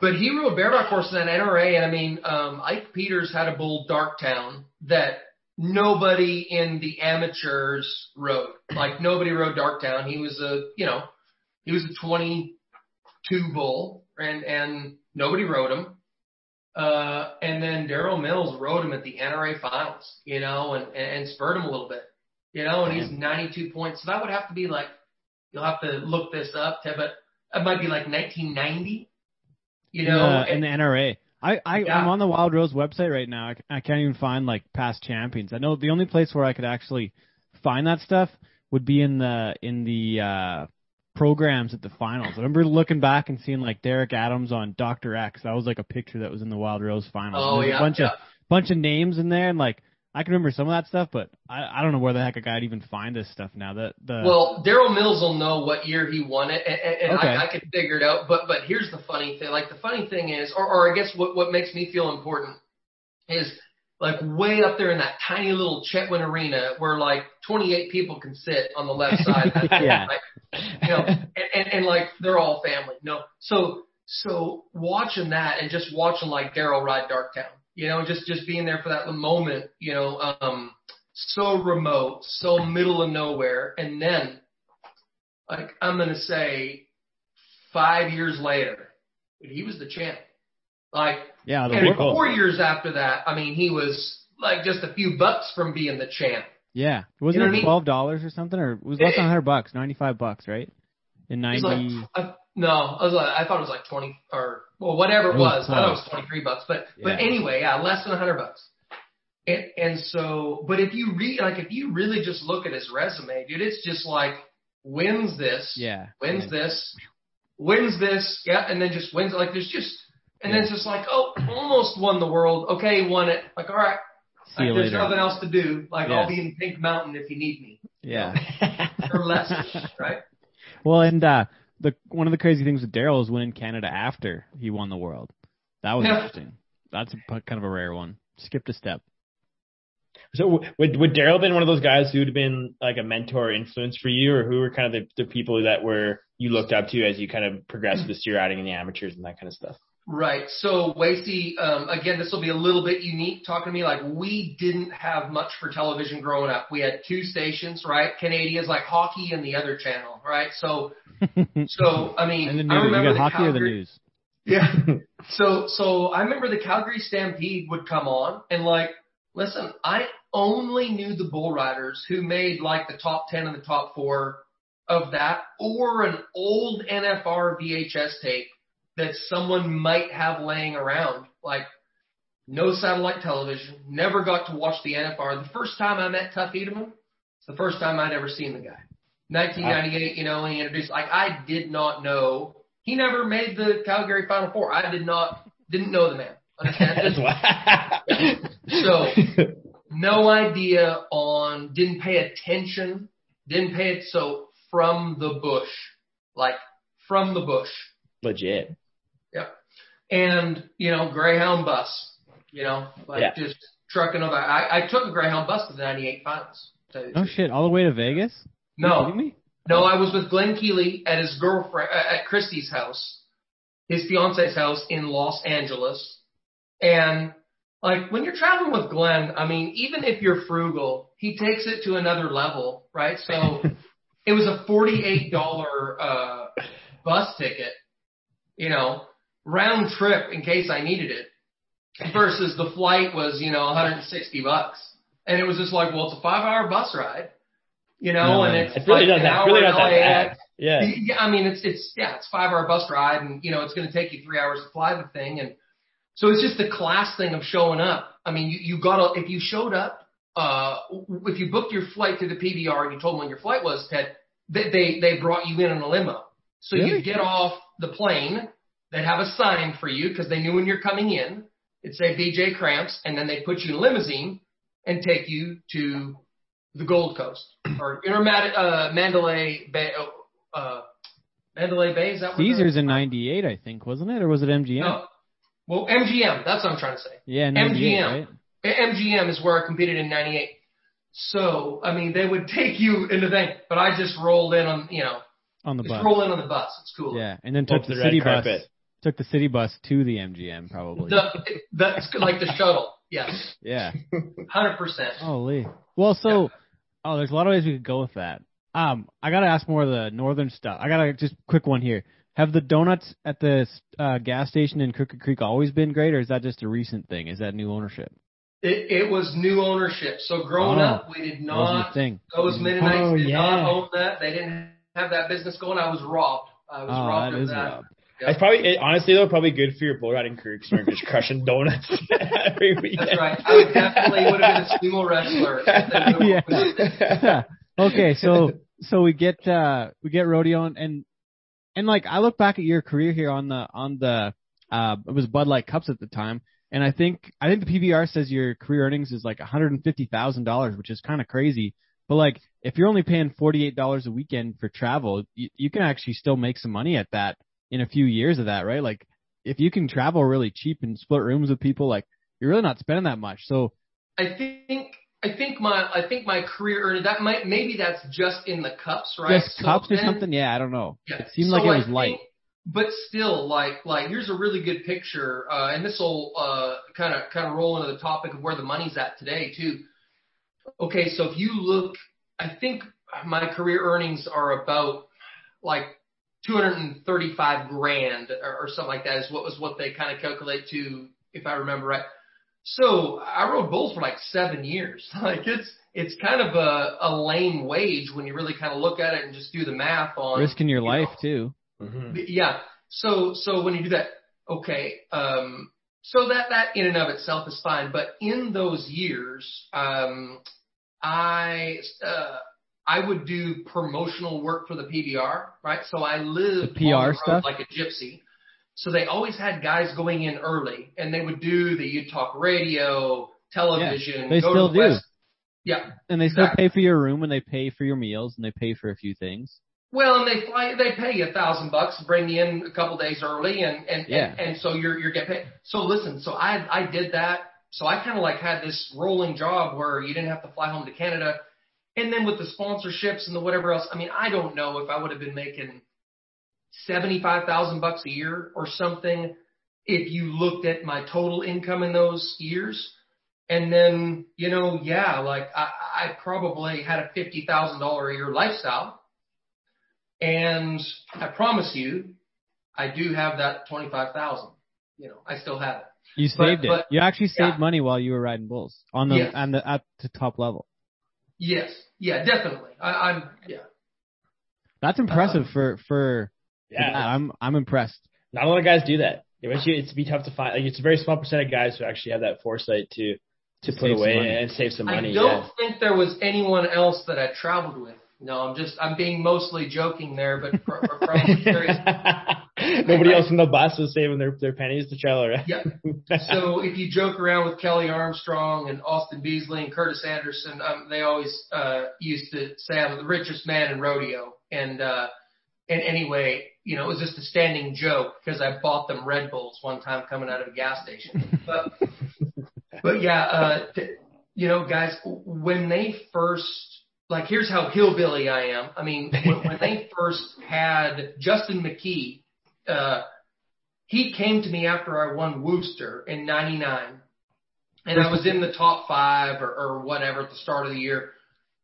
but he rode bareback horses in NRA, and I mean, um, Ike Peters had a bull Darktown that nobody in the amateurs rode. Like nobody rode Darktown. He was a, you know, he was a 22 bull, and and nobody rode him. Uh, and then Daryl Mills rode him at the NRA finals, you know, and, and, and spurred him a little bit, you know, and he's 92 points. So that would have to be like, you'll have to look this up, Ted, but it might be like 1990, you know. Uh, and- in the NRA. I, I Yeah. I'm on the Wild Rose website right now. I, I can't even find like past champions. I know the only place where I could actually find that stuff would be in the in the uh programs at the finals. I remember looking back and seeing like Derek Adams on Doctor X. That was like a picture that was in the Wild Rose finals. oh yeah, a bunch yeah. of bunch of names in there and like I can remember some of that stuff, but I I don't know where the heck a guy'd even find this stuff now. That the Well, Daryl Mills will know what year he won it, and, and, Okay. I, I could figure it out. But but here's the funny thing. Like the funny thing is, or, or I guess what what makes me feel important is like way up there in that tiny little Chetwynd arena where like 28 people can sit on the left side. Yeah. Like, you know, and, and, and like they're all family. No, so so watching that and just watching like Daryl ride Darktown, you know, just just being there for that moment, you know, um, so remote, so middle of nowhere, and then like I'm gonna say five years later, he was the champ. Like yeah, and cool. four years after that, I mean, he was like just a few bucks from being the champ. yeah. Wasn't know what I it twelve dollars or something, or it was less than hundred bucks, ninety five bucks, right? In ninety. like I, no, I was like, I thought it was like twenty or well, whatever it It was. I thought it was twenty three bucks, but but anyway, yeah, less than a hundred bucks. And and so, but if you read like if you really just look at his resume, dude, it's just like wins this, yeah. wins yeah. this, wins this, yeah, and then just wins. Like there's just, and then it's just like, oh, almost won the world. Okay, won it. Like all right, See you like, there's later. nothing else to do. Like Yeah. I'll be in Pink Mountain if you need me, Yeah. or less, right? Well, and uh, the one of the crazy things with Daryl is winning Canada after he won the world. That was Yeah. interesting. That's a, p- kind of a rare one. Skipped a step. So would would Daryl been one of those guys who'd been like a mentor influence for you, or who were kind of the, the people that were you looked up to as you kind of progressed with the steer riding and the amateurs and that kind of stuff? Right. So Wasey, um, again, this will be a little bit unique talking to me. Like we didn't have much for television growing up. We had two stations, right? Canadians like hockey and the other channel, right? So, so I mean, and the I news. You got the hockey or the news? Yeah. So, so I remember the Calgary Stampede would come on and like, listen, I only knew the bull riders who made like the top 10 and the top four of that or an old NFR VHS tape that someone might have laying around. Like no satellite television, never got to watch the NFR. The first time I met Tuff Hedeman, it's the first time I'd ever seen the guy. 1998, you know, when he introduced, like I did not know he never made the Calgary Final Four. I did not didn't know the man. Understand? So no idea on didn't pay attention, didn't pay it so from the bush. Like from the bush. legit. Yep. And, you know, Greyhound bus. You know, like Yeah. just trucking over. I, I took a Greyhound bus to the ninety eight finals. to tell you the Oh shit! All the way to Vegas? No, me? No, I was with Glen Keeley at his girlfriend uh, at Christie's house, his fiance's house in Los Angeles, and like when you're traveling with Glenn, I mean, even if you're frugal, he takes it to another level, right? So it was a forty-eight dollar uh, bus ticket, you know, round trip in case I needed it, versus the flight was you know 160 bucks, and it was just like, well, it's a five-hour bus ride. You know, No and it's It's really like an that hour really not that. Yeah. Yeah, I mean it's it's yeah, it's five hour bus ride and you know it's gonna take you three hours to fly the thing and so it's just the class thing of showing up. I mean you, you gotta if you showed up, uh if you booked your flight to the PBR and you told them when your flight was, Ted, they they, they brought you in in a limo. So Really? you get off the plane, they'd have a sign for you because they knew when you're coming in. It'd say BJ Kramps, and then they'd put you in a limousine and take you to the Gold Coast or you know uh, Mandalay Bay. oh, Uh, Mandalay Bay is that what Caesars in '98, I think, wasn't it, or was it MGM? No. Well, MGM. That's what I'm trying to say. Yeah, MGM. right? MGM is where I competed in '98. So, I mean, they would take you into thing, but I just rolled in on, you know, On the just bus. roll in on the bus. It's cool. Yeah, and then Up took the the, red city bus. Took the city bus to the MGM probably. The, that's like the shuttle. Yes. yeah. Hundred percent. Holy. Well, so oh, there's a lot of ways we could go with that. Um, I gotta ask more of the northern stuff. I gotta just quick one here. Have the donuts at the uh, gas station in Crooked Creek always been great, or is that just a recent thing? Is that new ownership? It, it was new ownership. So growing Oh, up, we did not. Those Mennonites Oh, did yeah. not own that. They didn't have that business going. I was robbed. I was Oh, robbed that of that. robbed. Yeah. It's probably it, honestly though probably good for your bull riding career because you're just crushing donuts every weekend. That's right. I would definitely would have been a sumo wrestler. if they Yeah. okay, so so we get uh we get rodeo and, and and like I look back at your career here on the on the uh it was Bud Light Cups at the time, and I think I think the PBR says your career earnings is like one hundred and fifty thousand dollars, which is kind of crazy. But like if you're only paying forty eight dollars a weekend for travel, you, you can actually still make some money at that in a few years of that, right? Like if you can travel really cheap and split rooms with people, like you're really not spending that much. So I think I think my I think my career earned that might maybe that's just in the cups, right? just So cups or something, yeah, I don't know. Yeah. It seemed So like it was light. think- but still, like like here's a really good picture, uh, and this will uh kind of kind of roll into the topic of where the money's at today too. Okay, so if you look, I think my career earnings are about like 235 grand or, or something like that is what was what they kind of calculate to, if I remember right. So I rode bulls for like seven years. Like it's it's kind of a, a lame wage when you really kind of look at it and just do the math on Risking your you life know, too. Mhm. Yeah. So so when you do that, okay. Um, so that that in and of itself is fine. But in those years, um, I uh, I would do promotional work for the PBR, right? So I lived The PR on the road stuff? like a gypsy. So they always had guys going in early, and they would do the You'd Talk radio, television. they go still to the do. West. Yeah. And they still Exactly. pay for your room and they pay for your meals and they pay for a few things. Well, and they fly, they pay you a thousand bucks to bring you in a couple days early, and and, Yeah. and and so you're you're getting paid. So listen, so I I did that. So I kind of like had this rolling job where you didn't have to fly home to Canada, and then with the sponsorships and the whatever else. I mean, I don't know if I would have been making seventy five thousand bucks a year or something if you looked at my total income in those years. And then, you know, yeah, like I, I probably had a fifty thousand dollar a year lifestyle. And I promise you, I do have that twenty five thousand. You know, I still have it. You But- saved it. but- you actually saved yeah. money while you were riding bulls on the Yes. on the at the top level. Yes, yeah, definitely. I, I'm yeah. That's impressive Uh-huh. for for for Yeah. that. I'm I'm impressed. Not a lot of guys do that. Eventually, it's be tough to find. Like it's a very small percent of guys who actually have that foresight to to, To put away and save some money. I don't yeah. think there was anyone else that I traveled with. No, I'm just I'm being mostly joking there, but pr- pr- probably serious. Nobody else in the bus was saving their their pennies to right? Yeah. So if you joke around with Kelly Armstrong and Austin Beasley and Curtis Anderson, um, they always uh, used to say I'm the richest man in rodeo. And uh, and anyway, you know, it was just a standing joke because I bought them Red Bulls one time coming out of a gas station. But but yeah, uh, t- you know, guys, when they first like, here's how hillbilly I am. I mean, when, when they first had Justin McKee. Uh, he came to me after I won Worcester in '99, and I was in the top five or, or whatever at the start of the year.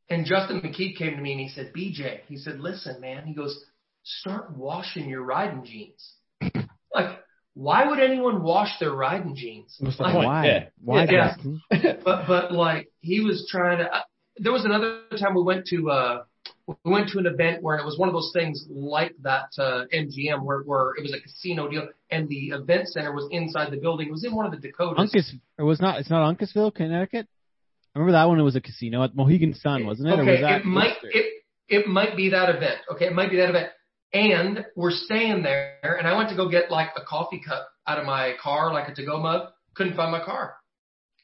And Justin McKee came to me and he said, "BJ," he said, "Listen, man," he goes, "Start washing your riding jeans." like, why would anyone wash their riding jeans? What's the Like, point? Why? Yeah. Why? Yeah. Justin? but but like he was trying to. Uh, there was another time we went to uh we went to an event where it was one of those things like that uh, MGM where where it was a casino deal and the event center was inside the building. It was in one of the Dakotas. Uncas it was not it's not Uncasville, Connecticut? I remember that one it was a casino at Mohegan Sun, wasn't it? Okay, was that it might it it might be that event. Okay, it might be that event. And we're staying there, and I went to go get like a coffee cup out of my car, like a to-go mug. Couldn't find my car.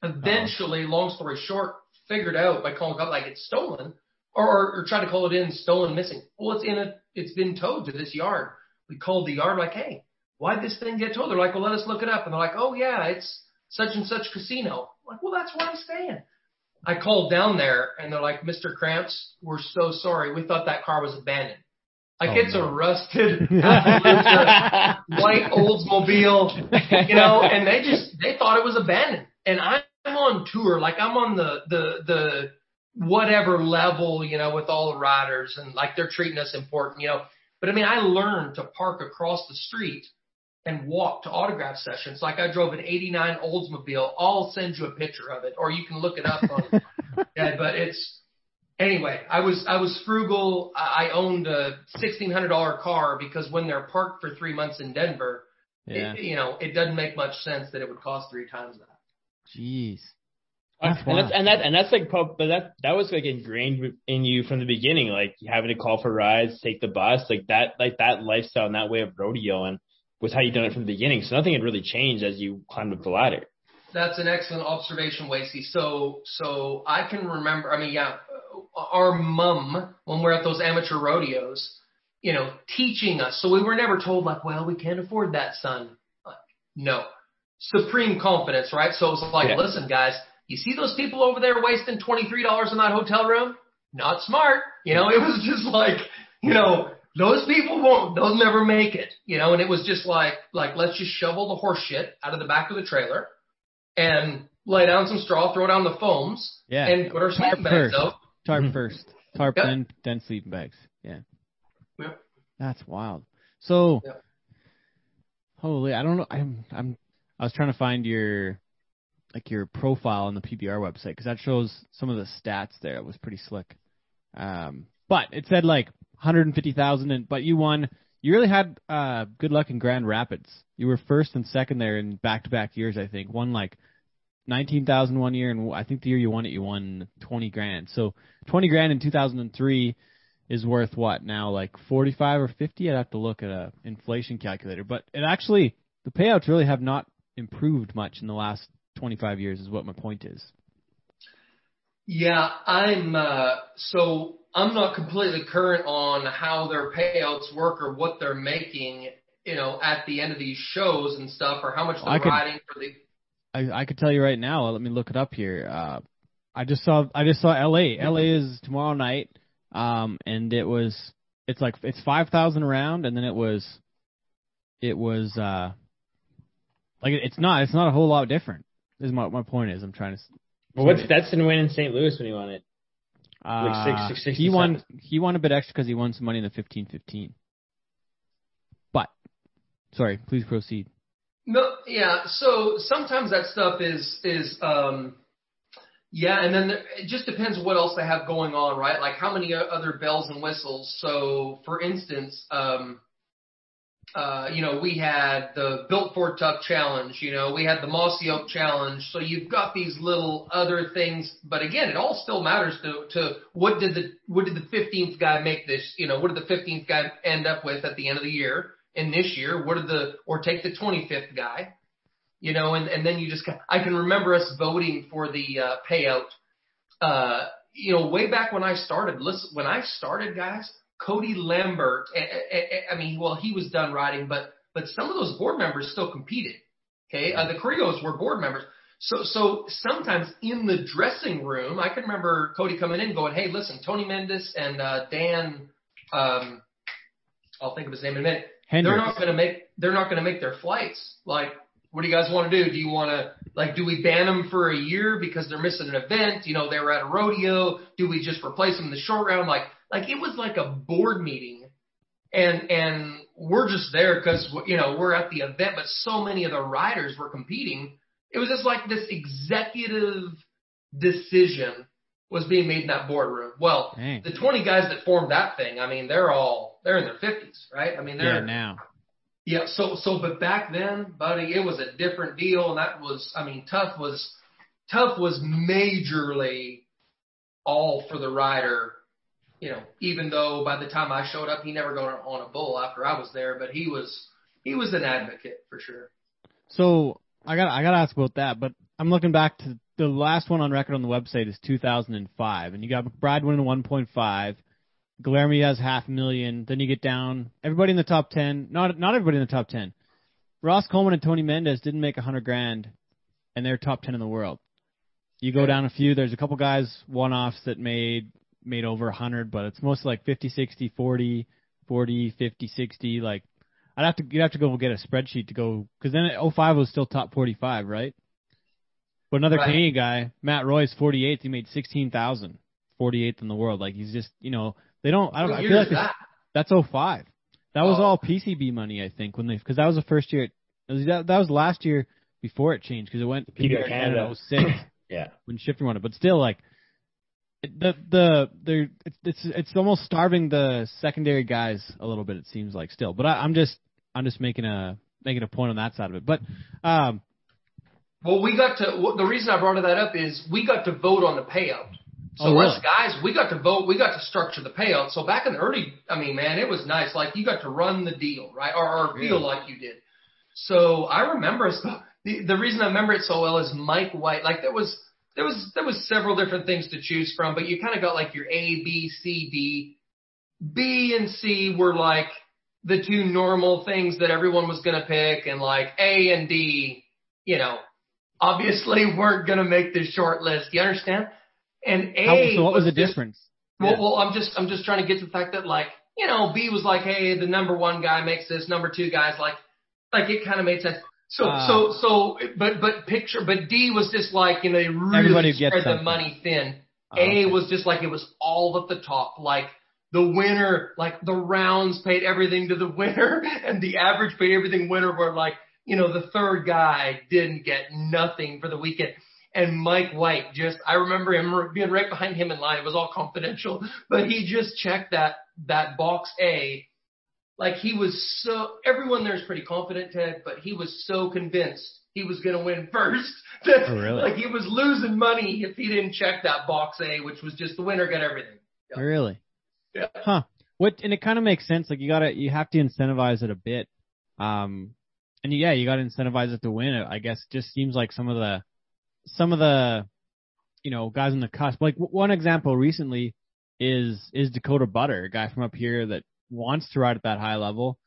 Eventually, long story short, figured out by calling up like it's stolen, or, or or try to call it in stolen, missing. Well, it's in a, it's been towed to this yard. We called the yard like, hey, why'd this thing get towed? They're like, well, let us look it up, and they're like, oh yeah, it's such and such casino. I'm like, well, that's where I'm staying. I called down there and they're like, Mr. Kramps, we're so sorry. We thought that car was abandoned. Like Oh, it's no. a rusted white Oldsmobile, you know, and they just they thought it was abandoned. And I'm on tour, like I'm on the the the whatever level, you know, with all the riders and like they're treating us important, you know. But I mean, I learned to park across the street and walk to autograph sessions. Like I drove an 89 Oldsmobile. I'll send you a picture of it or you can look it up on yeah, but it's anyway, I was I was frugal. I I owned a sixteen hundred dollar car because when they're parked for three months in Denver, Yeah. it, you know, it doesn't make much sense that it would cost three times that. Jeez. That's and wild. that's and that and that's like prob- but that that was like ingrained in you from the beginning, like having to call for rides, take the bus, like that like that lifestyle and that way of rodeoing was how you done it from the beginning. So nothing had really changed as you climbed up the ladder. That's an excellent observation, Wasey. So so I can remember. I mean, yeah, our mum when we're at those amateur rodeos, you know, teaching us. So we were never told like, well, we can't afford that, son. Like, no, supreme confidence, right? So it's like, Yeah. listen, guys, you see those people over there wasting twenty three dollars in that hotel room? Not smart. You know, it was just like, you know, those people won't, they'll never make it. You know, and it was just like, like let's just shovel the horse shit out of the back of the trailer and lay down some straw, throw down the foams, Yeah. and put our Tarp sleeping bags first. out. Tarp Mhm. first. Tarp Yep. then then sleeping bags. Yeah. Yep. That's wild. So Yep. holy, I don't know. I'm I'm I was trying to find your like your profile on the PBR website because that shows some of the stats there. It was pretty slick. Um, but it said like 150,000, and but you won. You really had uh good luck in Grand Rapids. You were first and second there in back-to-back years. I think won like 19,000 one year, and I think the year you won it, you won 20 grand. So 20 grand in 2003 is worth what now? Like 45 or 50? I'd have to look at a inflation calculator. But it actually, the payouts really have not improved much in the last 25 years. Is what my point is. Yeah, I'm uh so I'm not completely current on how their payouts work or what they're making, you know, at the end of these shows and stuff or how much they're I could- for the I, I could tell you right now. Let me look it up here. Uh, I just saw I just saw L.A. L.A. is tomorrow night, um, and it was it's like it's five thousand around, and then it was it was uh like it's not it's not a whole lot different. Is my my point is I'm trying to. s- But what's Stetson win in St. Louis when he won it? Uh, six- six- sixty he won cents. he won a bit extra because he won some money in the fifteen fifteen. But sorry, please proceed. No, yeah. So sometimes that stuff is is um yeah, and then there, it just depends what else they have going on, right? Like how many other bells and whistles. So for instance, um uh, you know, we had the Built Ford Tough Challenge, you know, we had the Mossy Oak Challenge. So you've got these little other things, but again, it all still matters to, to what did the, what did the 15th guy make this, you know, what did the 15th guy end up with at the end of the year? And this year, what did the, or take the 25th guy, you know, and, and then you just, I can remember us voting for the, uh, payout, uh, you know, way back when I started, listen, when I started guys, Cody Lambert, eh, eh, eh, I mean, well, he was done riding, but, but some of those board members still competed. Okay. Uh, the Creos were board members. So, so sometimes in the dressing room, I can remember Cody coming in going, Hey, listen, Tony Mendes and, uh, Dan, um, I'll think of his name in a minute. They're not going to make, they're not going to make their flights. Like, what do you guys want to do? Do you want to, like, do we ban them for a year because they're missing an event? You know, they were at a rodeo. Do we just replace them in the short round? Like, like it was like a board meeting and, and we're just there because, you know, we're at the event, but so many of the riders were competing. It was just like this executive decision was being made in that boardroom. Well, Dang. the 20 guys that formed that thing, I mean, they're all, they're in their 50s, right? I mean, they're, Yeah, now. yeah, so so but back then, buddy, it was a different deal, and that was I mean, Tuff was Tuff was majorly all for the rider. You know, even though by the time I showed up, he never got on a bull after I was there, but he was he was an advocate for sure. So I got I got to ask about that, but I'm looking back to the last one on record on the website is 2005, and you got Brad winning 1.5, Guillermo has half a million. Then you get down everybody in the top 10, not not everybody in the top 10. Ross Coleman and Tony Mendes didn't make a hundred grand, and they're top 10 in the world. You go down a few. There's a couple guys one offs that made made over a hundred, but it's mostly like 50, 60, 40, 40, 50, 60. Like I'd have to you'd have to go get a spreadsheet to go because then 05 was still top 45, right? But another Right. Canadian guy, Matt Roy's 48th. He made 16,000, 48th in the world. Like he's just you know they don't. I don't. What I feel like it's- that? that's 05. That was Oh. all PCB money, I think, when they because that was the first year. It was, that, that was last year before it changed because it went PBR PBR Canada. Canada 06 Yeah. when Shifter won it. But still, like it- the the the it's it's it's almost starving the secondary guys a little bit. It seems like still, but I, I'm just I'm just making a making a point on that side of it. But um, Well, we got to. The reason I brought that up is we got to vote on the payout. So Oh, really? us guys, we got to vote. We got to structure the payout. So back in the early, I mean, man, it was nice. Like you got to run the deal, right, or, or feel like you did. So I remember the the reason I remember it so well is Mike White. Like there was there was there was several different things to choose from, but you kind of got like your A, B, C, D. B and C were like the two normal things that everyone was going to pick, and like A and D, you know, obviously weren't going to make the short list. You understand? And A. how, so what was the just- difference? Well, Yeah. well, I'm just I'm just trying to get to the fact that like you know B was like, hey, the number one guy makes this, number two guys like like it kind of made sense. So Ah. so so but but picture but D was just like you know they really spread the something. money thin. Oh, A okay. was just like it was all at the top, like the winner, like the rounds paid everything to the winner, and the average paid everything winner. Where like you know the third guy didn't get nothing for the weekend. And Mike White just, I remember him being right behind him in line. It was all confidential, but he just checked that, that box A. Like he was so, everyone there's pretty confident, Ted, but he was so convinced he was going to win first. That, Oh, really? Like he was losing money if he didn't check that box A, which was just the winner got everything. Yeah. Really? Yeah. Huh. What and it kind of makes sense. Like you gotta you have to incentivize it a bit. Um, and yeah, you gotta incentivize it to win. It I guess just seems like some of the some of the you know guys on the cusp. Like w- one example recently is is Dakota Buttar, a guy from up here that wants to ride at that high level,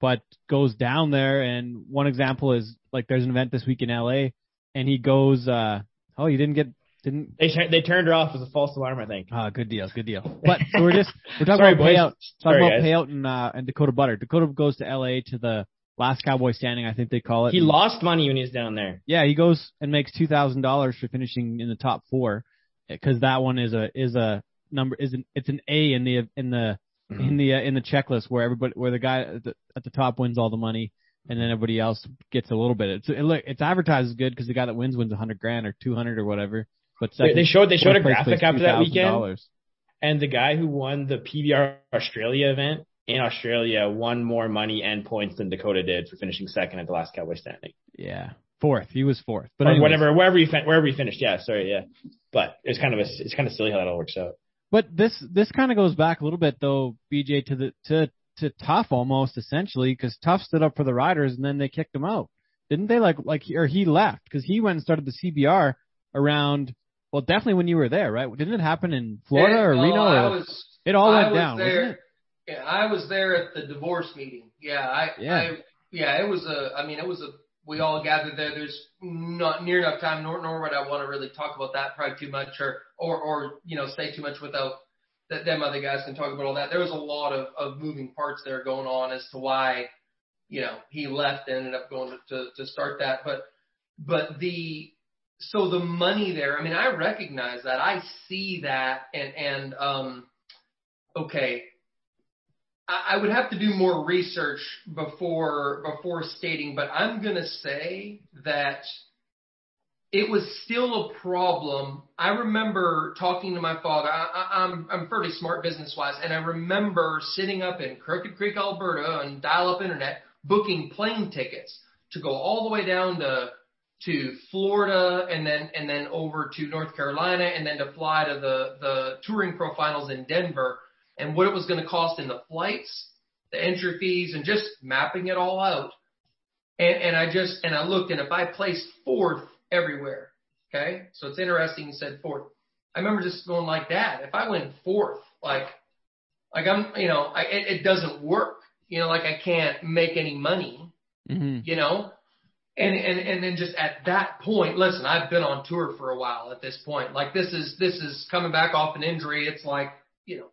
but goes down there. And one example is like there's an event this week in LA, and he goes. uh Oh, you didn't get didn't They they turned her off as a false alarm, I think. Ah, good deal, good deal. But so we're just we're talking Sorry, about boys. payout, Sorry, talking about guys. payout and uh, and Dakota Buttar. Dakota goes to L.A. to the last Cowboy standing, I think they call it. He And- lost money when he was down there. Yeah, he goes and makes two thousand dollars for finishing in the top four, because that one is a is a number is an it's an A in the in the in the uh, in the checklist where everybody where the guy at the, at the top wins all the money and then everybody else gets a little bit. It's it, look it's advertised as good because the guy that wins wins a hundred grand or two hundred or whatever. But They, second, they showed they showed a graphic after that weekend, and the guy who won the PBR Australia event in Australia won more money and points than Dakota did for finishing second at the last Cowboy standing. Yeah, fourth. He was fourth. But anyways. whatever, wherever you fin- wherever you finished. Yeah, sorry, yeah. But it's kind of a, it's kind of silly how that all works out. But this this kind of goes back a little bit though, BJ, to the to to Tuff almost essentially because Tuff stood up for the riders and then they kicked him out, didn't they? Like like or he left because he went and started the CBR around. Well, definitely when you were there, right? Didn't it happen in Florida Yeah, or no, Reno? Or, was, it all went down, it? Yeah, I was there at the divorce meeting. Yeah, I, Yeah. I, yeah, it was a. I mean, it was a. We all gathered there. There's not near enough time, nor nor would I want to really talk about that probably too much, or or or you know say too much without that them other guys can talk about all that. There was a lot of of moving parts there going on as to why, you know, he left and ended up going to to, to start that, but but the so the money there. I mean, I recognize that. I see that, and and um, okay. I would have to do more research before before stating, but I'm gonna say that it was still a problem. I remember talking to my father. I, I, I'm I'm fairly smart business wise, and I remember sitting up in Crooked Creek, Alberta, on dial-up internet, booking plane tickets to go all the way down to to Florida, and then and then over to North Carolina, and then to fly to the the Touring Pro Finals in Denver, and what it was going to cost in the flights, the entry fees, and just mapping it all out. And, and I just and I looked, and if I placed fourth everywhere, okay, so it's interesting. You said fourth. I remember just going like that. If I went fourth, like like I'm, you know, I, it, it doesn't work. You know, like I can't make any money hmm you know and and and then just at that point, listen, I've been on tour for a while at this point. Like this is this is coming back off an injury. It's like you know,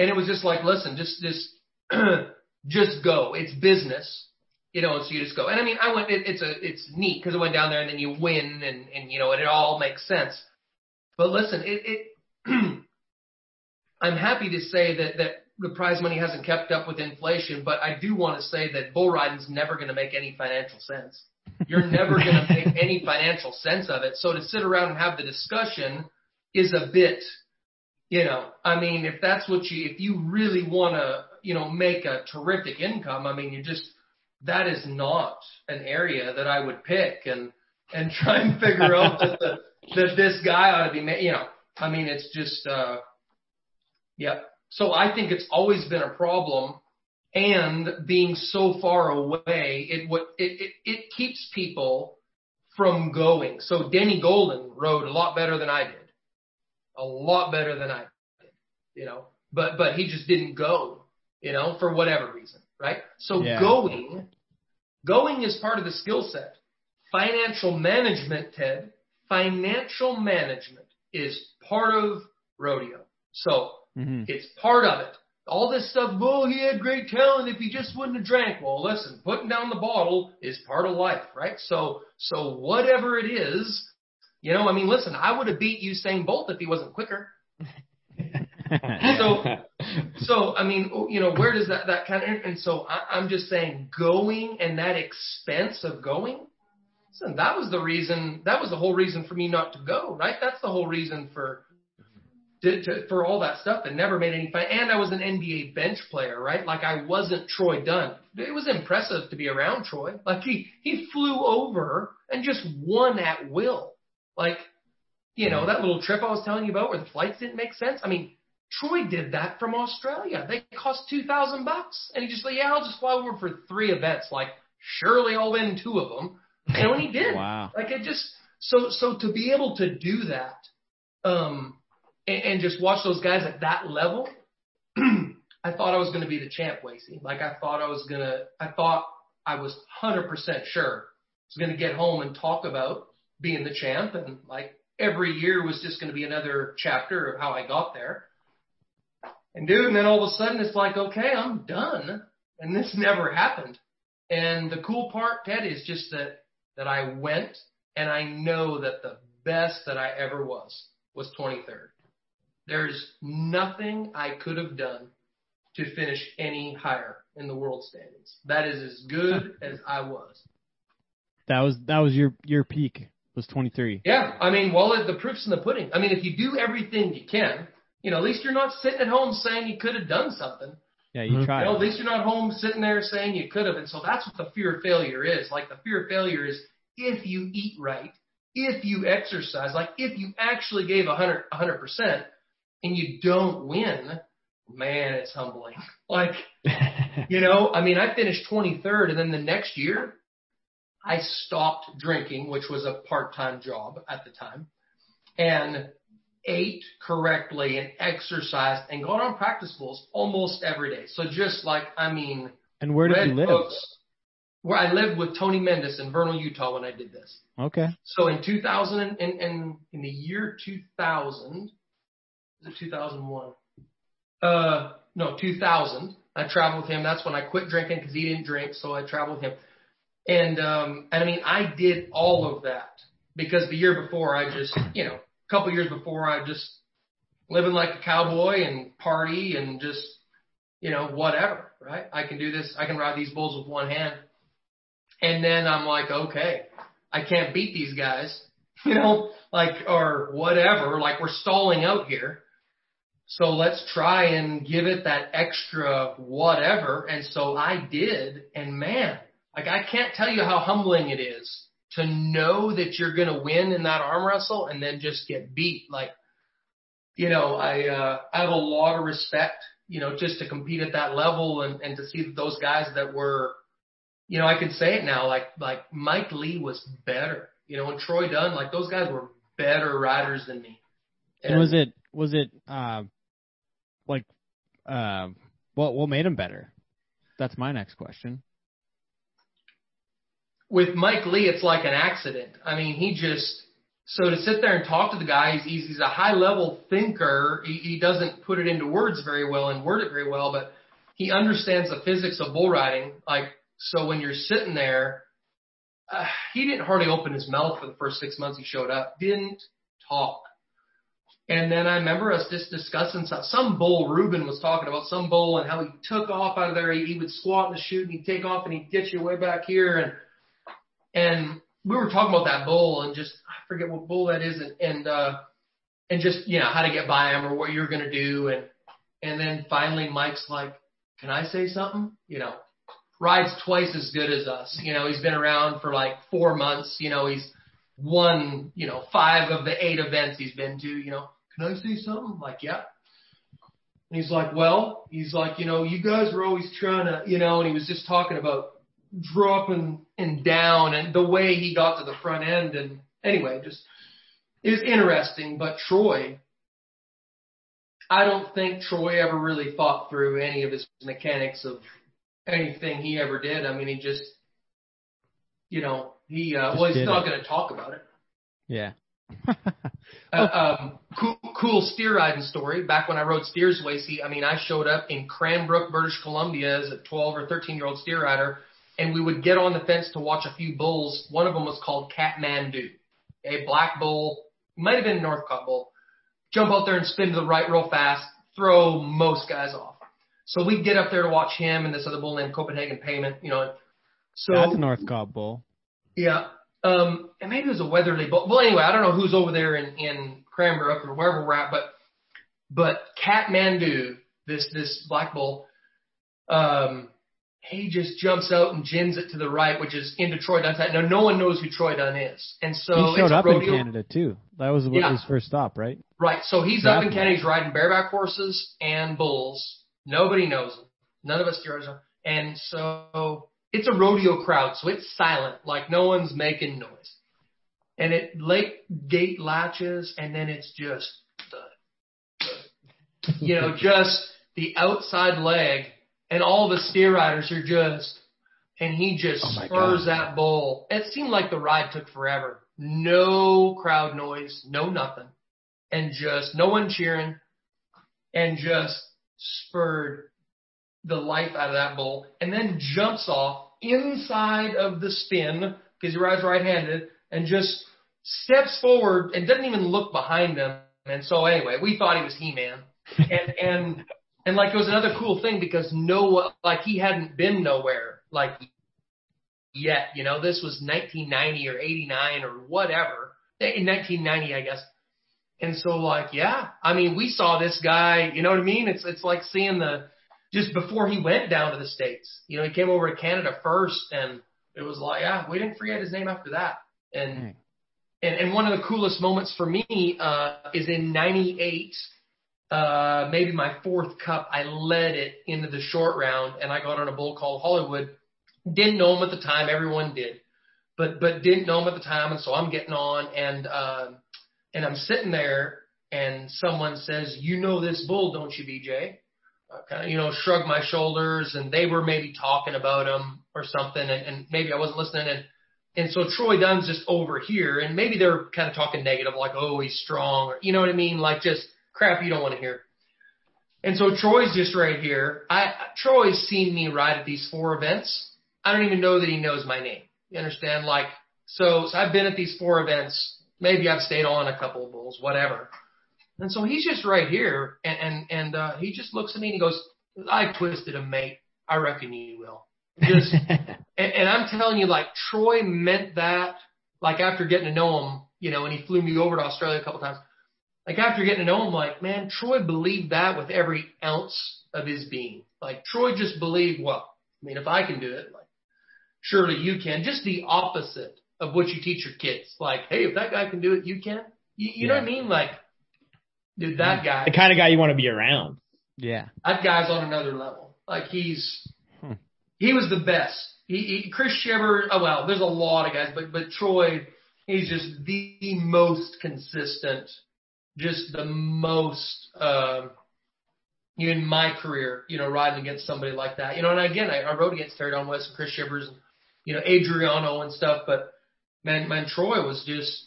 and it was just like, listen, just just just go. It's business, you know. So you just go. And I mean, I went. It, it's a it's neat because I went down there and then you win and and you know, and it all makes sense. But listen, it it. I'm happy to say that that the prize money hasn't kept up with inflation, but I do want to say that bull riding's never going to make any financial sense. You're never going to make any financial sense of it. So to sit around and have the discussion is a bit, you know, I mean, if that's what you, if you really want to, you know, make a terrific income, I mean, you just, that is not an area that I would pick and, and try and figure out that the, that this guy ought to be, you know, I mean, it's just, uh, yeah. So I think it's always been a problem and being so far away, it what it, it it keeps people from going. So Denny Golden rode a lot better than I did, a lot better than I did, you know. But but he just didn't go, you know, for whatever reason, right? So Yeah. going, going is part of the skill set. Financial management, Ted, financial management is part of rodeo. So hmm it's part of it. All this stuff, oh, he had great talent if he just wouldn't have drank. Well, listen, putting down the bottle is part of life, right? So, so whatever it is, you know, I mean, listen, I would have beat Usain Bolt if he wasn't quicker. So, so I mean, oh, you know, where does that that kind of? And so I, I'm just saying, going and that expense of going. Listen, that was the reason. That was the whole reason for me not to go, right? That's the whole reason for to, to, for all that stuff and never made any fun. And I was an NBA bench player, right? Like I wasn't Troy Dunn. It was impressive to be around Troy. Like he he flew over and just won at will. Like you know that little trip I was telling you about where the flights didn't make sense. I mean, Troy did that from Australia. They cost two thousand bucks, and he just like, yeah, I'll just fly over for three events. Like surely I'll win two of them. And when he did, Wow. like it just so so to be able to do that, um, and, and just watch those guys at that level, I thought I was going to be the champ, Wasey. Like I thought I was gonna, I thought I was hundred percent sure I was going to get home and talk about being the champ, and like every year was just going to be another chapter of how I got there. And dude, and then all of a sudden it's like, okay, I'm done, and this never happened. And the cool part, Ted, is just that that I went and I know that the best that I ever was was 23rd. There's nothing I could have done to finish any higher in the world standings. That is as good as I was. That was that was your your peak was 23. Yeah, I mean, well, the proof's in the pudding. I mean, if you do everything you can, you know, at least you're not sitting at home saying you could have done something. Yeah, you Mhm. tried. You know, at least you're not home sitting there saying you could have. And so that's what the fear of failure is. Like the fear of failure is if you eat right, if you exercise, like if you actually gave a hundred, a hundred percent and you don't win, man, it's humbling. Like, you know, I mean, I finished 23rd and then the next year I stopped drinking, which was a part-time job at the time and ate correctly and exercised and got on practice bulls almost every day. So just like, I mean, and where did read you live? Where I lived with Tony Mendes in Vernal, Utah when I did this. Okay. So in 2000 and, and, and in the year 2000, is it 2001? Uh, no, 2000. I traveled with him. That's when I quit drinking because he didn't drink, so I traveled with him. And um, and I mean, I did all of that because the year before I just, you know, a couple years before I just living like a cowboy and party and just, you know, whatever, right? I can do this. I can ride these bulls with one hand. And then I'm like, okay, I can't beat these guys, you know, like, or whatever, like we're stalling out here. So let's try and give it that extra whatever. And so I did. And man, like I can't tell you how humbling it is to know that you're going to win in that arm wrestle and then just get beat. Like, you know, I, uh, I have a lot of respect, you know, just to compete at that level and, and to see that those guys that were, you know, I can say it now, like, like Mike Lee was better, you know, and Troy Dunn, like those guys were better riders than me. And was it was it uh, like uh, what what made him better? That's my next question. With Mike Lee, it's like an accident. I mean, he just so to sit there and talk to the guy, he's he's a high level thinker. He, he doesn't put it into words very well and word it very well, but he understands the physics of bull riding. Like so, when you're sitting there, uh, he didn't hardly open his mouth for the first six months he showed up. Didn't talk. And then I remember us just discussing some, some bull Ruben was talking about some bull and how he took off out of there. He, he would squat in the chute and he'd take off and he'd get you way back here and and we were talking about that bull and just I forget what bull that is and and uh and just you know how to get by him or what you're gonna do and and then finally Mike's like, Can I say something? You know, rides twice as good as us. You know, he's been around for like four months, you know, he's won, you know, five of the eight events he's been to, you know, can I say something? I'm like, yeah. And he's like, well, he's like, you know, you guys were always trying to, you know, and he was just talking about dropping and down and the way he got to the front end. And anyway, just it was interesting. But Troy, I don't think Troy ever really thought through any of his mechanics of anything he ever did. I mean, he just, you know, he uh, Just well, he's not going to talk about it. Yeah. Uh, um, cool, cool steer riding story. Back when I rode steers see, I mean, I showed up in Cranbrook, British Columbia as a 12 or 13 year old steer rider, and we would get on the fence to watch a few bulls. One of them was called Kathmandu, a black bull, might have been a Northcott bull. Jump out there and spin to the right real fast, throw most guys off. So we'd get up there to watch him and this other bull named Copenhagen Payment, you know. So That's a Northcott bull. yeah. Um, and maybe it was a Weatherly bull. Well, anyway, I don't know who's over there in, in Cranbrook or wherever we're at, but, but Kathmandu, this, this black bull, um, he just jumps out and gins it to the right, which is into Troy Dunn's hat. Now, no one knows who Troy Dunn is. And so he showed up in Canada too. That was Yeah. his first stop, right? Right. So he's up in Canada. He's riding bareback horses and bulls. Nobody knows him. None of us know. And so it's a rodeo crowd. So it's silent. Like no one's making noise. And it late gate latches and then it's just, thud, thud. you know, just the outside leg and all the steer riders are just, and he just Oh spurs God. that bull. It seemed like the ride took forever. No crowd noise, no nothing and just no one cheering and just spurred the life out of that bull and then jumps off inside of the spin because he rides right-handed and just steps forward and doesn't even look behind him. And so anyway, we thought he was He-Man and, and, and like it was another cool thing because no, like he hadn't been nowhere like yet, you know, this was 1990 or 89 or whatever. In 1990, I guess. And so like, yeah, I mean, we saw this guy, you know what I mean? It's, it's like seeing the, just before he went down to the States, you know, he came over to Canada first and it was like, yeah, we didn't forget his name after that. And, Dang. and, and one of the coolest moments for me, uh, is in 98, uh, maybe my fourth cup, I led it into the short round and I got on a bull called Hollywood. Didn't know him at the time. Everyone did, but, but didn't know him at the time. And so I'm getting on and, um, and I'm sitting there and someone says, you know this bull, don't you, BJ? Uh, kind of, you know, shrug my shoulders and they were maybe talking about him or something and, and maybe I wasn't listening and, and so Troy Dunn's just over here and maybe they're kind of talking negative like, oh, he's strong or, you know what I mean? Like just crap you don't want to hear. And so Troy's just right here. I, Troy's seen me ride at these four events. I don't even know that he knows my name. You understand? Like, so, so I've been at these four events maybe I've stayed on a couple of bulls, whatever. And so he's just right here, and and and uh, he just looks at me and he goes, "I twisted him, mate. I reckon you will." Just and, and I'm telling you, like Troy meant that. Like after getting to know him, you know, and he flew me over to Australia a couple times. Like after getting to know him, like man, Troy believed that with every ounce of his being. Like Troy just believed, well, I mean, if I can do it, like surely you can. Just the opposite of what you teach your kids. Like, hey, if that guy can do it, you can. You, you know what I mean? Like, dude, that guy, The kind of guy you want to be around. yeah. that guy's on another level. Like he's, Hmm. he was the best. He, he Chris Shivers. Oh well, there's a lot of guys, but but Troy, he's just the most consistent, just the most. Um, in my career, you know, riding against somebody like that, you know, and again, I, I rode against Terry Don West and Chris Shivers, and you know, Adriano and stuff. But man, man, Troy was just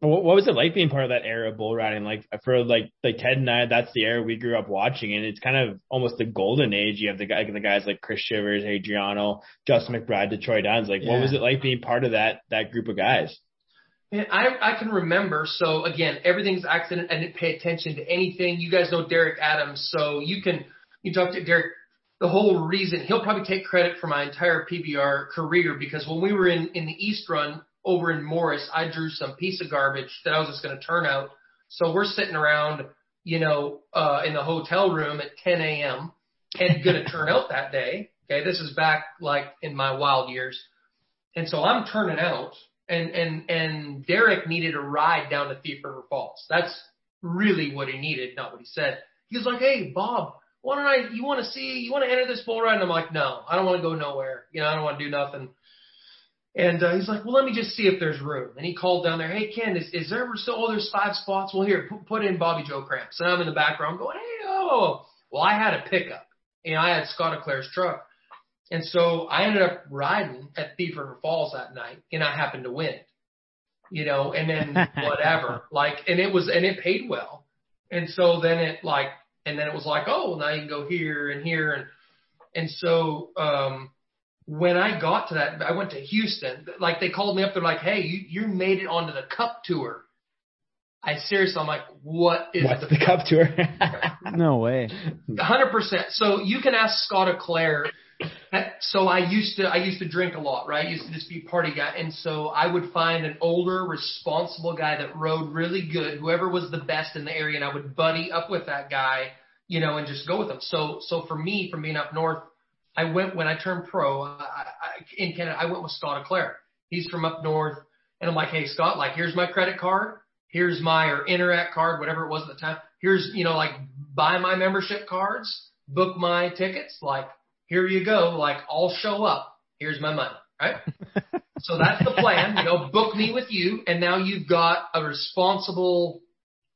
What, what was it like being part of that era of bull riding? Like for like like Ted and I, that's the era we grew up watching, and it's kind of almost the golden age. You have the guy, the guys like Chris Shivers, Adriano, Justin McBride, the Troy Dunns. Like, Yeah. what was it like being part of that that group of guys? Man, I I can remember. So again, everything's accident. I didn't pay attention to anything. You guys know Derek Adams, so you can you talk to Derek. The whole reason he'll probably take credit for my entire PBR career because when we were in in the East Run over in Morris, I drew some piece of garbage that I was just going to turn out. So we're sitting around, you know, uh, in the hotel room at 10 a.m. and going to turn out that day. Okay, this is back like in my wild years, and so I'm turning out and and and Derek needed a ride down to Thief River Falls. That's really what he needed, not what he said. He was like, "Hey, Bob, why don't I? You want to see? You want to enter this bull ride?" And I'm like, "No, I don't want to go nowhere. You know, I don't want to do nothing." And uh, he's like, "Well, let me just see if there's room." And he called down there, "Hey, Ken, is is there still? Oh, there's five spots. Well, here, put, put in Bobby Joe Kramps." And I'm in the background going, "Hey, oh." Well, I had a pickup, and I had Scott Eclair's truck. And so I ended up riding at Thief River Falls that night, and I happened to win it. You know, and then whatever, like, and it was, and it paid well. And so then it like, and then it was like, oh, well, now you can go here and here, and and so um, when I got to that, I went to Houston. Like they called me up, they're like, hey, you you made it onto the Cup tour. I seriously, I'm like, what is What's the cup tour? No way. hundred percent. So you can ask Scott Eclair. So I used to I used to drink a lot, right? I used to just be a party guy, and so I would find an older, responsible guy that rode really good, whoever was the best in the area, and I would buddy up with that guy, you know, and just go with him. So so for me, from being up north, I went when I turned pro I, I, in Canada. I went with Scott Eclair. He's from up north, and I'm like, hey Scott, like here's my credit card, here's my or Interac card, whatever it was at the time. Here's you know like buy my membership cards, book my tickets, like here you go, like I'll show up. Here's my money, right? so that's the plan. You know, book me with you, and now you've got a responsible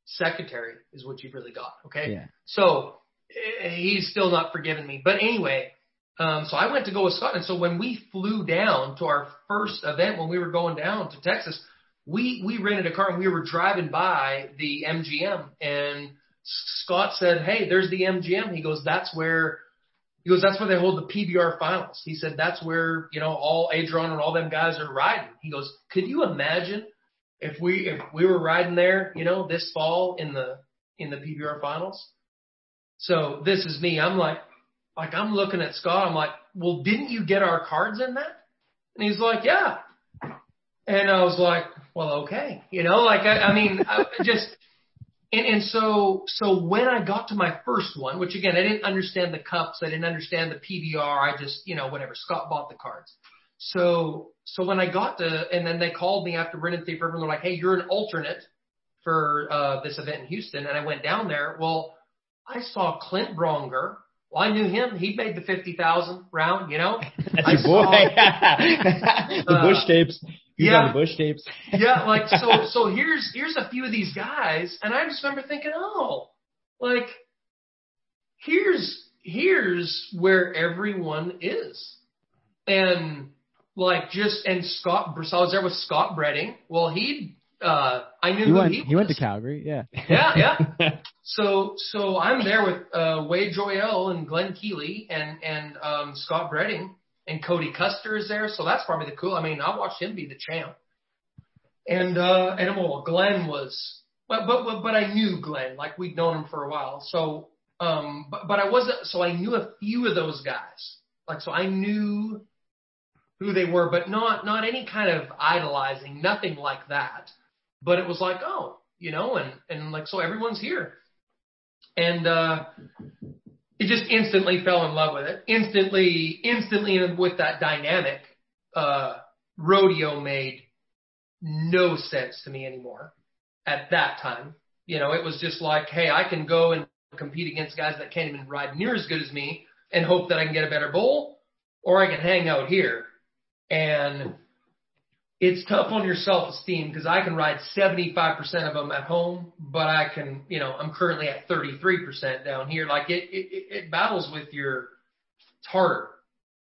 secretary, is what you've really got. Okay. Yeah. So eh, he's still not forgiven me. But anyway, um, so I went to go with Scott, and so when we flew down to our first event, when we were going down to Texas, we we rented a car and we were driving by the MGM, and Scott said, "Hey, there's the MGM." He goes, "That's where." He goes, that's where they hold the PBR finals. He said, that's where, you know, all Adron and all them guys are riding. He goes, could you imagine if we, if we were riding there, you know, this fall in the, in the PBR finals? So this is me. I'm like, like I'm looking at Scott. I'm like, well, didn't you get our cards in that? And he's like, yeah. And I was like, well, okay. You know, like, I, I mean, I just, and, and so, so when I got to my first one, which again, I didn't understand the cups, I didn't understand the PBR, I just, you know, whatever, Scott bought the cards. So, so when I got to, and then they called me after Brendan Thief River and they're like, hey, you're an alternate for, uh, this event in Houston. And I went down there. Well, I saw Clint Branger. Well, I knew him. He made the 50,000 round, you know? That's I your boy. saw- the Bush tapes. You yeah. got the Bush tapes. yeah, like so so here's here's a few of these guys and I just remember thinking, "Oh, like here's here's where everyone is." And like just and Scott so I was there with Scott Breding. Well, he uh I knew He went. he, He went to. Calgary. Yeah. Yeah, yeah. So so I'm there with uh Wade Joyelle and Glen Keeley and and um Scott Breding and Cody Custer is there. So that's probably the cool. I mean, I watched him be the champ. And uh and well, Glen was but but but, I knew Glen, like we'd known him for a while. So um but but I wasn't so I knew a few of those guys. Like so I knew who they were, but not not any kind of idolizing, nothing like that. But it was like, oh, you know, and and like so everyone's here. And uh it just instantly fell in love with it. Instantly, instantly with that dynamic, uh, rodeo made no sense to me anymore at that time. You know, it was just like, hey, I can go and compete against guys that can't even ride near as good as me and hope that I can get a better bull, or I can hang out here. And it's tough on your self-esteem because I can ride 75% of them at home, but I can, you know, I'm currently at 33% down here. Like it, it, it battles with your, it's harder.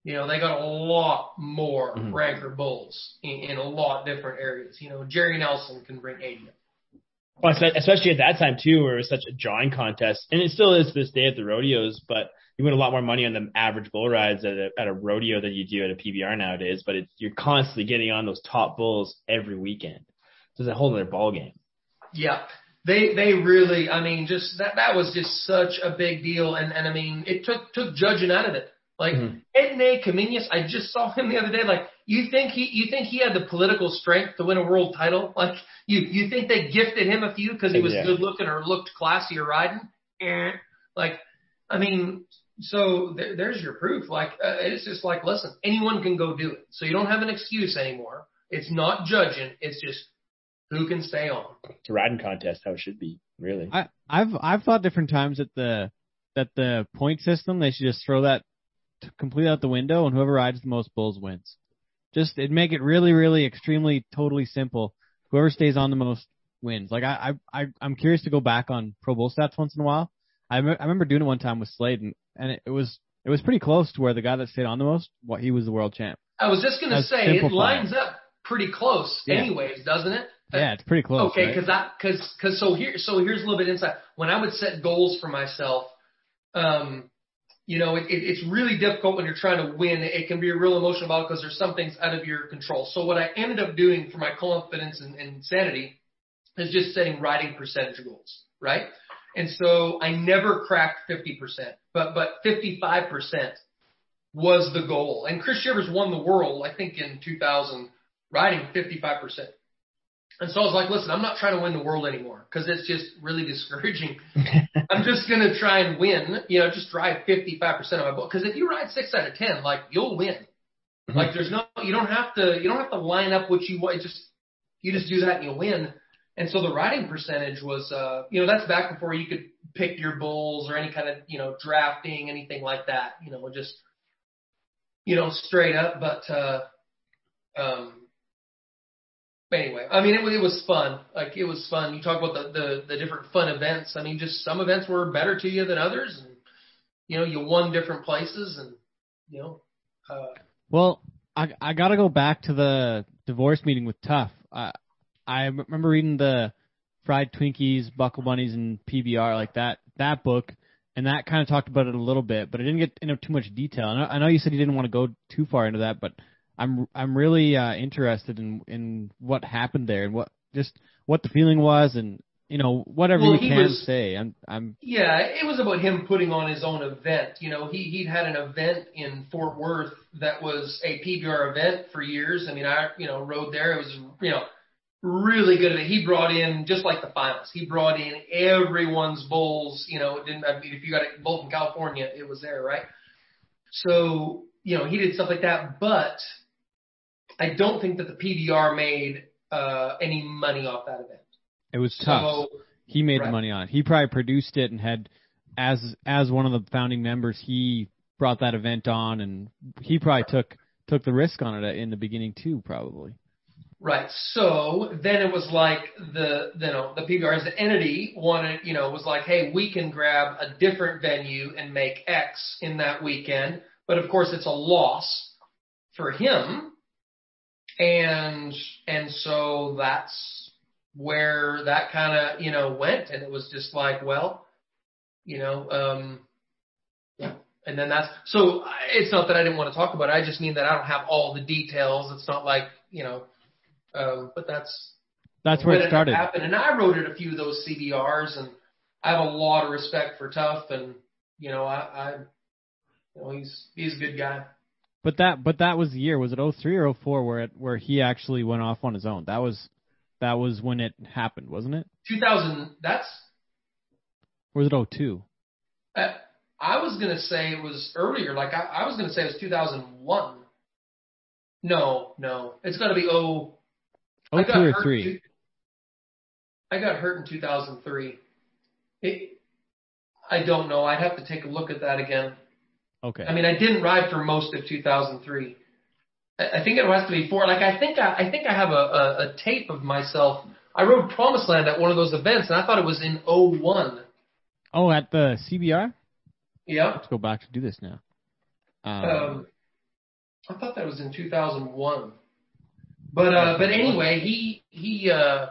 You know, they got a lot more Mhm. ranker bulls in, in a lot different areas. You know, Jerry Nelson can bring 80 up. Well, espe- especially at that time too, where it was such a drawing contest, and it still is to this day at the rodeos. But you win a lot more money on the average bull rides at a, at a rodeo than you do at a PBR nowadays. But it's, you're constantly getting on those top bulls every weekend. So it's a whole other ball game. Yeah. They they really I mean just that that was just such a big deal and and I mean it took took judging out of it. Like Mhm. Ednei Caminhas, I just saw him the other day. Like you think he you think he had the political strength to win a world title? Like you you think they gifted him a few because he was Yeah. good looking or looked classy or riding? Eh. Like I mean so there, there's your proof. Like uh, it's just like listen, anyone can go do it. So you don't have an excuse anymore. It's not judging. It's just who can stay on. It's a riding contest, how it should be, really. I, I've I've thought different times that the that the point system they should just throw that t- completely out the window and whoever rides the most bulls wins. Just it'd make it really really extremely totally simple. Whoever stays on the most wins. Like I I I I'm curious to go back on Pro Bull stats once in a while. I me- I remember doing it one time with Slade and and it, it was it was pretty close to where the guy that stayed on the most what he was the world champ. I was just gonna That's say it lines up pretty close, Yeah. anyways, doesn't it? Yeah, it's pretty close. Okay, right? because I because because so here so here's a little bit insight. When I would set goals for myself, um, you know, it, it, it's really difficult when you're trying to win. It can be a real emotional battle because there's some things out of your control. So what I ended up doing for my confidence and, and sanity is just setting riding percentage goals, right? And so I never cracked 50%, but but 55% was the goal. And Chris Shivers won the world, I think, in 2000, riding 55%. And so I was like, listen, I'm not trying to win the world anymore because it's just really discouraging. I'm just going to try and win, you know, just drive 55% of my boat. Because if you ride six out of 10, like you'll win. Like there's no, you don't have to, you don't have to line up what you want. It Just, you just do that and you'll win. And so the riding percentage was, uh, you know, that's back before you could pick your bulls or any kind of, you know, drafting, anything like that, you know, just, you know, straight up. But, uh, um, anyway, I mean, it, was- it was fun. Like it was fun. You talk about the, the the different fun events. I mean, just some events were better to you than others, and you know, you won different places, and you know, uh, Well, I I gotta go back to the divorce meeting with Tuff. I I remember reading the Fried Twinkies, Buckle Bunnies, and PBR like that that book, and that kind of talked about it a little bit, but it didn't get into too much detail. I I know you said you didn't want to go too far into that, but I'm I'm really uh, interested in in what happened there and what just what the feeling was, and you know whatever Well, you can was- say. I'm I'm yeah, it was about him putting on his own event. You know, he he'd had an event in Fort Worth that was a PBR event for years. I mean, I you know rode there. It was you know really good. He brought in just like the finals. He brought in everyone's bulls. You know, it didn't I mean, if you got a bull from California, it was there, right? So you know he did stuff like that, but I don't think that the PBR made uh, any money off that event. it was tough. So he made the money on it. He probably produced it and had as as one of the founding members, he brought that event on and he probably took took the risk on it in the beginning too, probably. Right. So then it was like the you know the PBR as an entity wanted you know was like, hey, we can grab a different venue and make X in that weekend, but of course it's a loss for him, and and so that's where that kind of you know went, and it was just like, well, you know, um, yeah. And then that's so I- it's not that I didn't want to talk about it. I just mean that I don't have all the details. It's not like you know. Um, but that's That's where it started. happened. And I wrote at a few of those CBRs, and I have a lot of respect for Tuff, and you know, I, I you know, he's he's a good guy. But that but that was the year. Was it 03 or 04 where it where he actually went off on his own? That was that was when it happened, wasn't it? 2000. That's Or was it 02? uh, I was gonna say it was earlier. Like I, I was gonna say it was 2001. No, no, it's got to be oh. I 02 or 3? two- I got hurt in 2003. It, I don't know. I'd have to take a look at that again. Okay. I mean, I didn't ride for most of 2003. I, I think it has to be four. Like I think I, I think I have a, a, a tape of myself. I rode Promised Land at one of those events, and I thought it was in 01. oh, at the CBR? Yeah. Let's go back to do this now. Um, Um, I thought that was in 2001. But uh, but anyway, he he uh,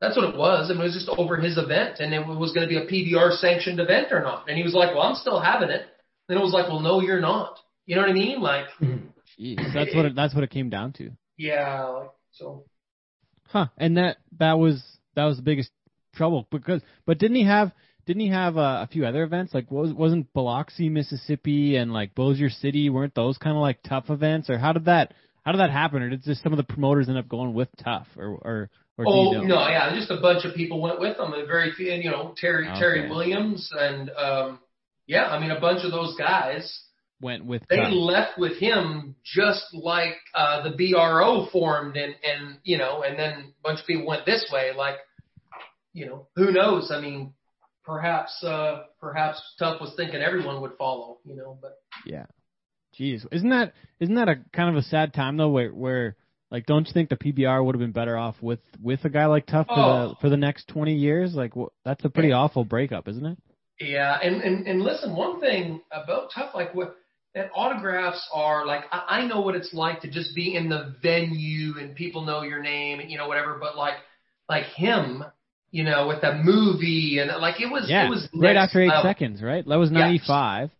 that's what it was, and it was just over his event, and it was going to be a PBR sanctioned event or not. And he was like, "Well, I'm still having it." Then it was like, "Well, no, you're not." You know what I mean? Like, Jeez, that's what it, that's what it came down to. yeah, like, so Huh? And that that was that was the biggest trouble because but didn't he have didn't he have uh, a few other events like was wasn't Biloxi, Mississippi, and like Bossier City weren't those kind of like Tuff events or how did that how did that happen or did just some of the promoters end up going with Tuff or or or Oh you know? no, yeah, just a bunch of people went with them. A very few, and, you know, Terry Okay. Terry Williams and um, yeah, I mean a bunch of those guys. went with They left with him just like uh, the BRO formed, and and you know, and then a bunch of people went this way. Like, you know, who knows? I mean, perhaps uh, perhaps Tuff was thinking everyone would follow. You know, but Yeah. Jeez, isn't that isn't that a kind of a sad time though, where where like don't you think the PBR would have been better off with with a guy like Tuff for Oh. the for the next twenty years? Like wh- that's a pretty awful breakup, isn't it? Yeah, and and and listen, one thing about Tuff, like what that autographs are like. I, I know what it's like to just be in the venue and people know your name and you know whatever. But like like him, you know, with the movie and like it was Yeah, it was right after eight level. seconds, right? That was Yeah. ninety five.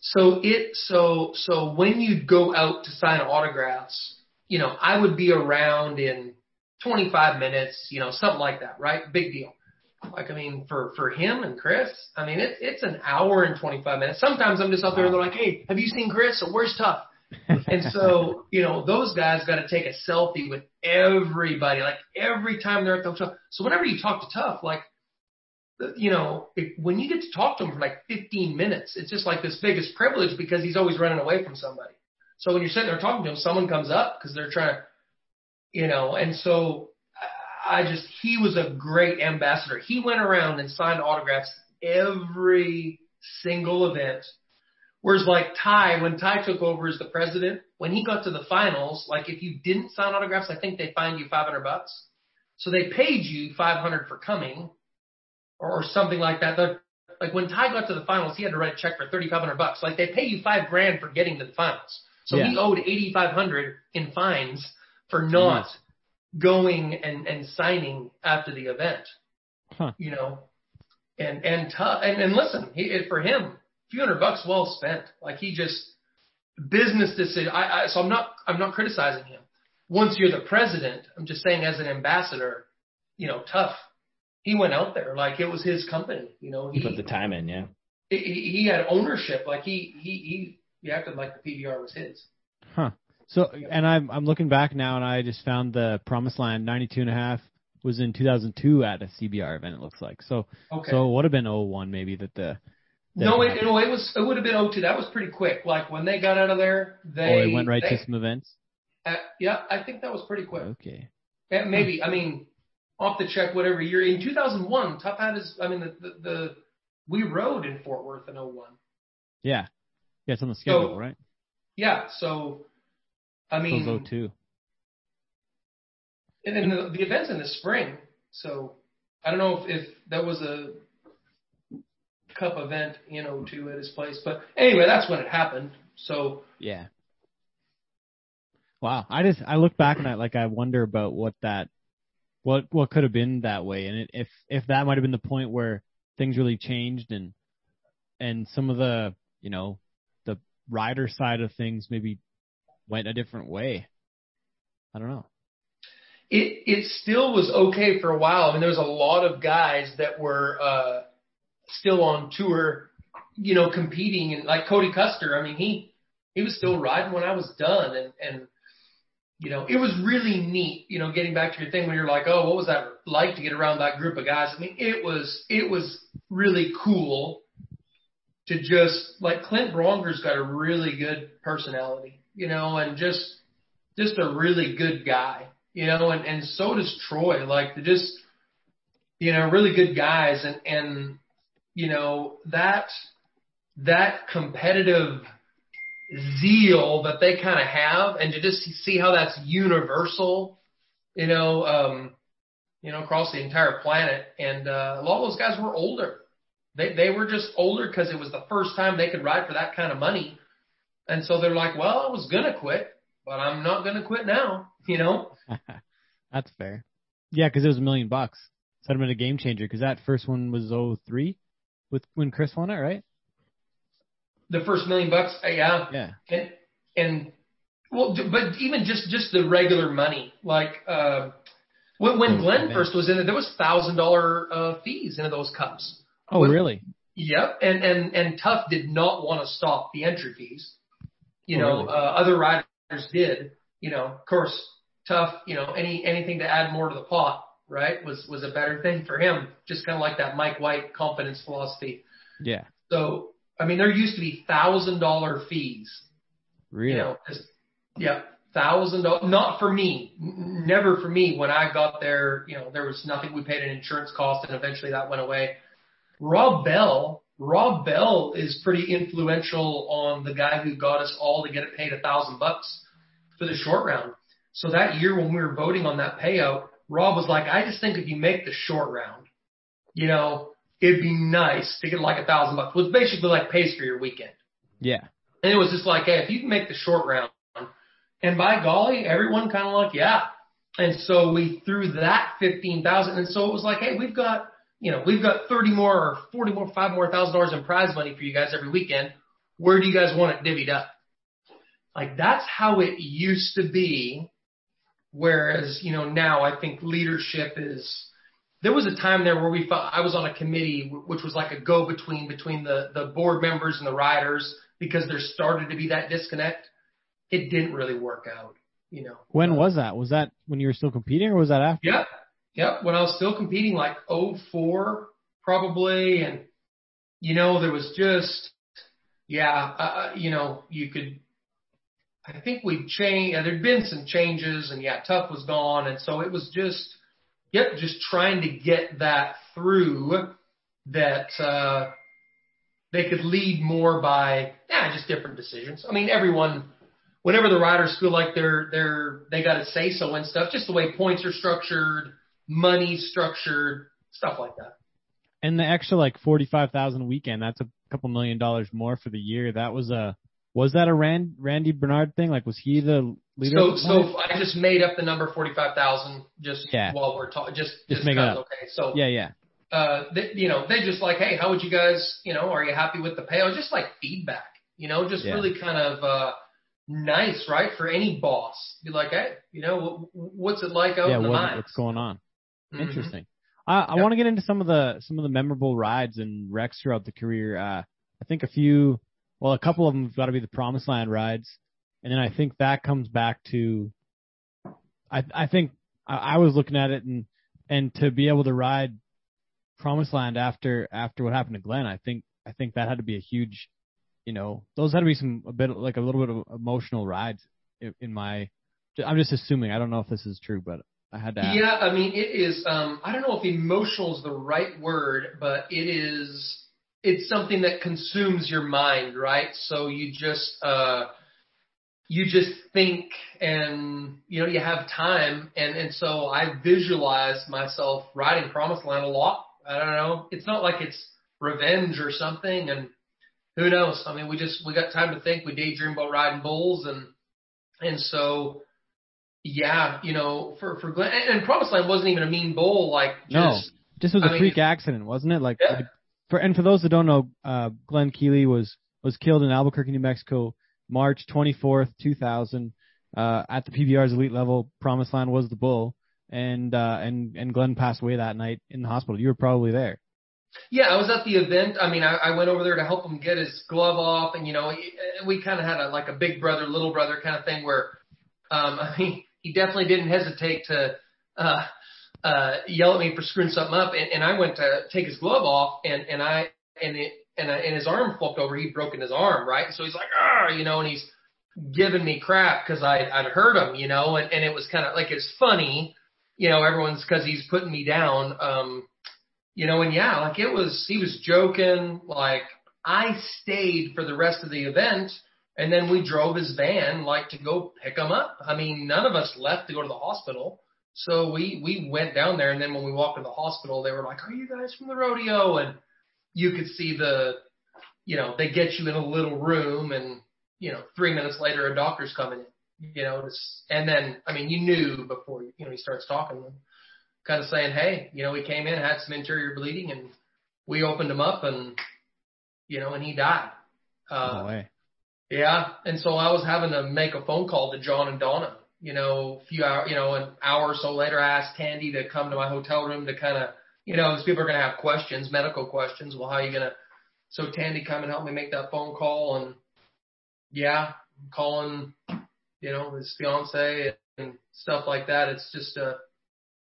So it so so when you'd go out to sign autographs, you know, I would be around in 25 minutes, you know, something like that, right? Big deal. Like I mean, for for him and Chris, I mean, it's it's an hour and 25 minutes. Sometimes I'm just out there and they're like, "Hey, have you seen Chris? Or where's Tuff?" And so, you know, those guys got to take a selfie with everybody, like every time they're at the hotel. So whenever you talk to Tuff, like you know, if, when you get to talk to him for like 15 minutes, it's just like this biggest privilege because he's always running away from somebody. So when you're sitting there talking to him, someone comes up because they're trying to, you know, and so I, just, he was a great ambassador. He went around and signed autographs every single event. Whereas like Ty, when Ty took over as the president, when he got to the finals, like if you didn't sign autographs, I think they fined you 500 bucks. So they paid you 500 for coming or, something like that. They're, like when Ty got to the finals, he had to write a check for 3,500 bucks. Like they pay you five grand for getting to the finals. So he owed 8,500 in fines for not going and, and signing after the event. Huh. You know, and, and Tuff, and, and listen, he, for him, a few hundred bucks well spent. Like he just, business decision. I, I, so I'm not, I'm not criticizing him. Once you're the president, I'm just saying as an ambassador, you know, Tuff. He went out there like it was his company. You know, He put the time in, yeah. he, he he had ownership. Like he he he he acted like the PBR was his. Huh. So and I'm I'm looking back now and I just found the Promised Land ninety two and a half was in two thousand two at a CBR event it looks like. So Okay. so it would have been 01 maybe that the that no, it, no, it was it would have been 02. That was pretty quick. Like when they got out of there, they oh, they went right they, to some events. uh, yeah, I think that was pretty quick. Okay. Yeah, maybe. I mean, off the check, whatever year. In 2001, Tuff Hat is. I mean, the the, the we rode in Fort Worth in 01. Yeah. Yeah, it's on the schedule, So- right? Yeah, so I mean, was 02. and then the, the event's in the spring. So I don't know if, if that was a cup event in 02 at his place, but anyway, that's when it happened. So Yeah. Wow. I just I look back and I like I wonder about what that what what could have been that way and it, if if that might have been the point where things really changed and and some of the, you know, the rider side of things maybe went a different way. I don't know. it it still was okay for a while. I mean, there was a lot of guys that were uh, still on tour, you know, competing, and like Cody Custer. I mean, he he was still riding when I was done, and and you know, it was really neat. You know, getting back to your thing when you're like, oh, what was that like to get around that group of guys? I mean, it was it was really cool to just like Clint Branger's got a really good personality, you know, and just just a really good guy, you know, and, and so does Troy. Like they're just, you know, really good guys and, and, you know, that, that competitive zeal that they kind of have and to just see how that's universal, you know, um, you know, across the entire planet. And, uh, a lot of those guys were older. They, they were just older because it was the first time they could ride for that kind of money And so they're like, well, I was gonna quit, but I'm not gonna quit now. You know? That's fair. Yeah, because it was a million bucks. So that'd have been a game changer because that first one was 03 with when Chris won it, right? The first million bucks, uh, yeah. Yeah. And and well, but even just just the regular money, like uh, when when Oh, Glen man. first was in it, there was thousand dollar uh, fees into those cups. Oh, Well- really? Yep, and and and Tuff did not want to stop the entry fees. You Oh, know, really? uh, other riders did. You know, of course, Tuff. You know, any anything to add more to the pot, right, was was a better thing for him. Just kind of like that Mike White confidence philosophy. Yeah. So, I mean, there used to be thousand dollar fees. Really? You know, just yeah, thousand dollars. Not for me. N- Never for me. When I got there, you know, there was nothing. We paid an insurance cost, and eventually that went away. Rob Bell. Rob Bell is pretty influential on the guy who got us all to get it paid a thousand bucks for the short round. So that year when we were voting on that payout, Rob was like, I just think if you make the short round, you know, it'd be nice to get like a thousand bucks. It was basically like pays for your weekend. Yeah. And it was just like, hey, if you can make the short round, and by golly, everyone kind of like, yeah. And so we threw that fifteen thousand, and so it was like, hey, we've got, you know, we've got thirty more or forty more, five more thousand dollars in prize money for you guys every weekend. Where do you guys want it divvied up? Like that's how it used to be. Whereas, you know, now I think leadership is. There was a time there where we felt I was on a committee which was like a go between between the the board members and the riders because there started to be that disconnect. It didn't really work out, you know. When was that? Was that when you were still competing or was that after? Yep. Yep. When I was still competing, like 04 probably. And, you know, there was just, yeah, uh, you know, you could, I think we changed, there'd been some changes and yeah, Tuff was gone. And so it was just, yep, just trying to get that through that, uh, they could lead more by, yeah, just different decisions. I mean, everyone, whenever the riders feel like they're they're they got to say so and stuff, just the way points are structured, money structured, stuff like that. And the extra like forty five thousand a weekend, that's a couple million dollars more for the year. That was a was that a Rand, Randy Bernard thing? Like was he the leader? So so? I just made up the number forty five thousand just Yeah. while we're talking. Just Just just make it up. okay. So yeah, yeah. uh, they, you know, they just like, hey, how would you guys, you know, are you happy with the payout? Just like feedback, you know, just Yeah. really kind of uh nice, right, for any boss. Be like, hey, you know, what, what's it like out yeah, in the what, mines? what's going on? Mhm. Interesting. I, I Yep. want to get into some of the some of the memorable rides and wrecks throughout the career. Uh, I think a few, well, a couple of them have got to be the Promised Land rides, and then I think that comes back to, I I think I, I was looking at it and and to be able to ride Promised Land after after what happened to Glen, I think I think that had to be a huge, you know, those had to be some a bit like a little bit of emotional rides in, in my. I'm just assuming. I don't know if this is true, but I had to ask. Yeah, I mean, it is. Um, I don't know if emotional is the right word, but it is. It's something that consumes your mind, right? So you just, uh, you just think, and you know, you have time, and and so I visualize myself riding Promised Land a lot. I don't know. It's not like it's revenge or something, and who knows? I mean, we just we got time to think. We daydream about riding bulls, and and so yeah, you know, for for Glen and, and Promised Land wasn't even a mean bowl. Like No. just This was a I mean- freak accident, wasn't it? Like, Yeah. like, for and for those that don't know, uh, Glen Keeley was was killed in Albuquerque, New Mexico, March 24th, 2000, uh, at the PBR's elite level. Promised Land was the bull, and uh, and and Glen passed away that night in the hospital. You were probably there. Yeah, I was at the event. I mean, I, I went over there to help him get his glove off, and you know, we kind of had a like a big brother, little brother kind of thing where, um, I mean, he definitely didn't hesitate to, uh, uh, yell at me for screwing something up, and, and I went to take his glove off, and and I and it and I, and his arm flipped over. He'd broken his arm, right? So he's like, ah, you know, and he's giving me crap because I I'd hurt him, you know, and and it was kind of like it's funny, you know, everyone's because he's putting me down. Um, you know, and yeah, like it was, he was joking. Like I stayed for the rest of the event and then we drove his van like to go pick him up. I mean, none of us left to go to the hospital. So we, we went down there and then when we walked to the hospital, they were like, are you guys from the rodeo? And you could see the, you know, they get you in a little room and you know, three minutes later, a doctor's coming in, you know, it's, and then, I mean, you knew before, you know, he starts talking, kind of saying, Hey, you know, he came in, had some interior bleeding and we opened him up and, you know, and he died. Uh, no way. Yeah, and so I was having to make a phone call to John and Donna. You know, a few hour, you know, an hour or so later, I asked Tandy to come to my hotel room to kind of, you know, because people are going to have questions, medical questions. Well, how are you going to? So Tandy come and help me make that phone call, and yeah, calling, you know, his fiance and stuff like that. It's just a,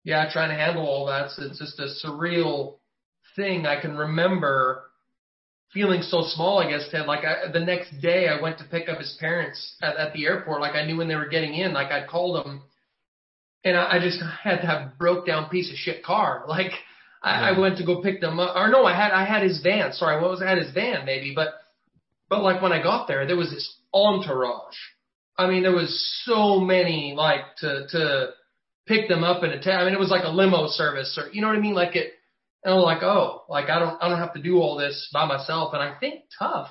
yeah, trying to handle all that. So it's just a surreal thing. I can remember feeling so small, I guess, Ted. Like I, the next day, I went to pick up his parents at, at the airport. Like I knew when they were getting in. Like I'd called them, and I, I just had to have broke down piece of shit car. Like I, I went to go pick them up, or no, I had I had his van. Sorry, what was I had his van maybe, but but like when I got there, there was this entourage. I mean, there was so many like to to pick them up and attend. I mean, it was like a limo service, or you know what I mean, like it and I'm like, oh, like I don't, I don't have to do all this by myself. And I think Tuff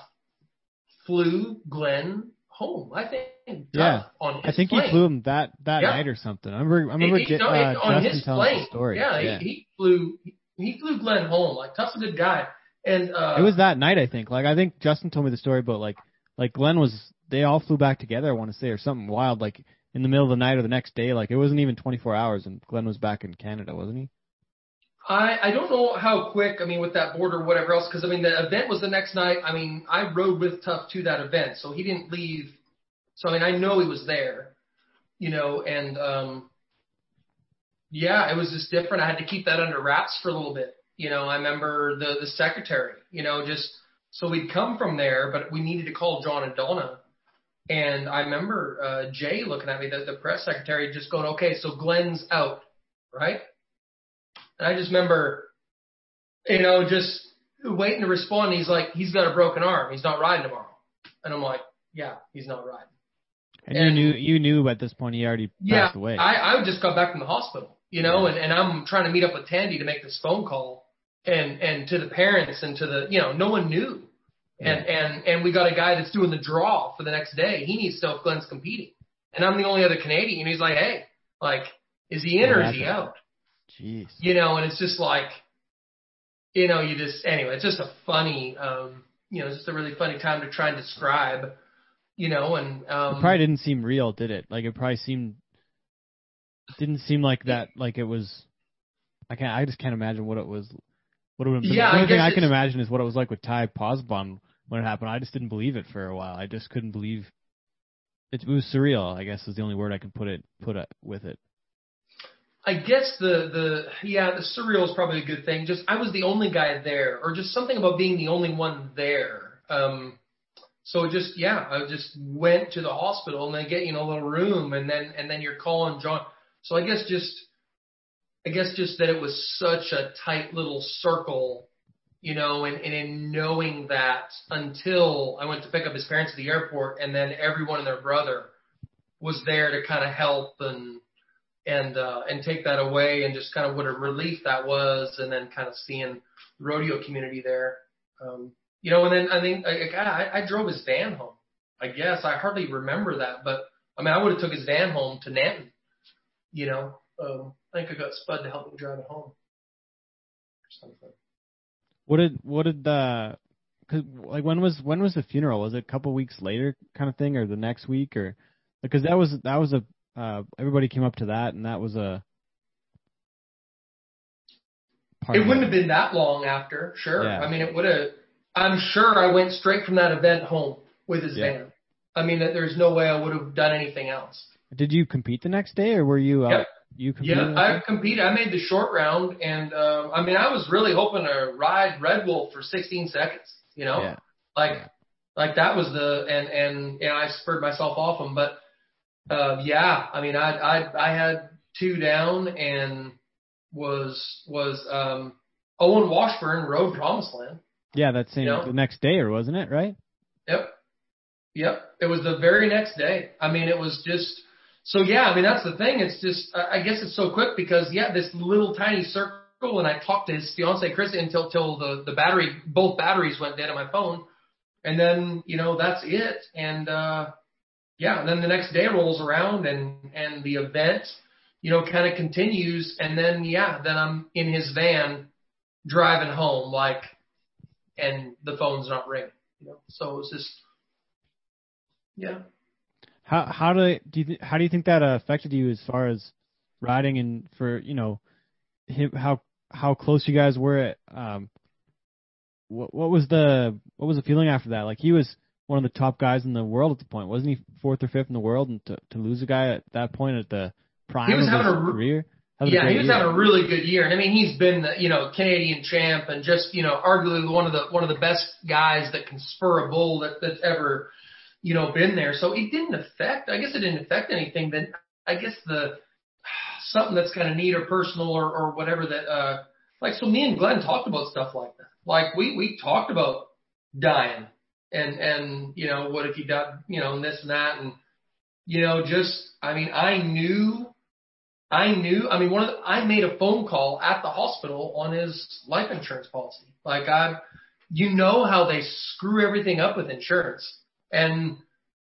flew Glen home. I think Tuff Yeah. on his I think plane. he flew him that that Yeah. night or something. I remember I remember He- J- no, uh, on Justin his telling plane. the story. Yeah, yeah. He, he flew, he flew Glen home. Like Tuff's a good guy. And uh, it was that night, I think. Like I think Justin told me the story about like like Glen was they all flew back together. I want to say or something wild like in the middle of the night or the next day. Like it wasn't even 24 hours, and Glen was back in Canada, wasn't he? I I don't know how quick. I mean, with that border, or whatever else, because I mean, the event was the next night. I mean, I rode with Tuff to that event, so he didn't leave. So I mean, I know he was there, you know, and um, yeah, it was just different. I had to keep that under wraps for a little bit. You know, I remember the the secretary, you know, just so we'd come from there, but we needed to call John and Donna. And I remember uh, Jay looking at me, the, the press secretary, just going, "Okay, so Glen's out, right?" And I just remember, you know, just waiting to respond. He's like, he's got a broken arm. He's not riding tomorrow. And I'm like, yeah, he's not riding. And, And- you knew you knew at this point he already Yeah, passed away. I, I just got back from the hospital, you know, and, and I'm trying to meet up with Tandy to make this phone call and, and to the parents and to the, you know, no one knew. And, and, and we got a guy that's doing the draw for the next day. He needs to know if Glen's competing. And I'm the only other Canadian. He's like, hey, like, is he in or is he Yeah. out? Jeez. you know, and it's just like, you know, you just anyway, it's just a funny, um, you know, it's just a really funny time to try and describe, you know, and um, It probably didn't seem real, did it? Like it probably seemed didn't seem like that. Like it was. I can't. I just can't imagine what it was. What it would have been. Yeah, the only thing I can imagine is what it was like with Ty Pozzobon when it happened. I just didn't believe it for a while. I just couldn't believe. It, it was surreal. I guess is the only word I can put it put it with it. I guess the the yeah, the surreal is probably a good thing. Just I was the only guy there, or just something about being the only one there. Um, so just yeah, I just went to the hospital and they get you in a little room, and then and then you're calling John. So I guess just I guess just that it was such a tight little circle, you know, and, and in knowing that until I went to pick up his parents at the airport, and then everyone and their brother was there to kind of help and and uh, and take that away, and just kind of what a relief that was, and then kind of seeing the rodeo community there, um, you know, and then I think like, I, I drove his van home. I guess I hardly remember that, but I mean I would have took his van home to Nanton, you know. Um, I think I got Spud to help me drive it home. Something. What did what did the cause, like when was when was the funeral? Was it a couple weeks later kind of thing, or the next week, or because that was that was a uh, everybody came up to that, and that was a. part It wouldn't have been that long after, sure. Yeah. I mean, it would have. I'm sure I went straight from that event home with his Yeah. van. I mean, that there's no way I would have done anything else. Did you compete the next day, or were you out? Yep. You competed. Yeah, I competed. I made the short round, and um, I mean, I was really hoping to ride Red Wolf for 16 seconds. You know, Yeah. like like that was the and and and I spurred myself off him. But uh, yeah, I mean, I I I had two down and was was um, Owen Washburn rode Promised Land. Yeah, that same You know? the next day, or wasn't it? Right? Yep. Yep. It was the very next day. I mean, it was just so yeah. I mean, that's the thing. It's just I guess it's so quick because yeah, this little tiny circle, and I talked to his fiance Chris until till the the battery both batteries went dead on my phone, and then you know that's it. And uh, yeah, and then the next day rolls around, and and the event, you know, kind of continues, and then yeah, then I'm in his van driving home, like, and the phone's not ringing. You know, so it's just yeah. How how do do you th- how do you think that uh, affected you as far as riding and for you know him how how close you guys were at um what what was the what was the feeling after that like he was one of the top guys in the world at the point wasn't he fourth or fifth in the world and to to lose a guy at that point at the prime of his a career That was a Yeah, he was year. having a really good year, and I mean, he's been the you know Canadian champ and just you know arguably one of the one of the best guys that can spur a bull that that's ever you know been there. So it didn't affect. I guess it didn't affect anything. Then I guess the something that's kind of neat or personal or or whatever that uh like so me and Glen talked about stuff like that. Like we we talked about dying and and you know what if you died you know and this and that and you know just I mean I knew I knew, I mean, one of the, I made a phone call at the hospital on his life insurance policy. Like I, you know how they screw everything up with insurance. And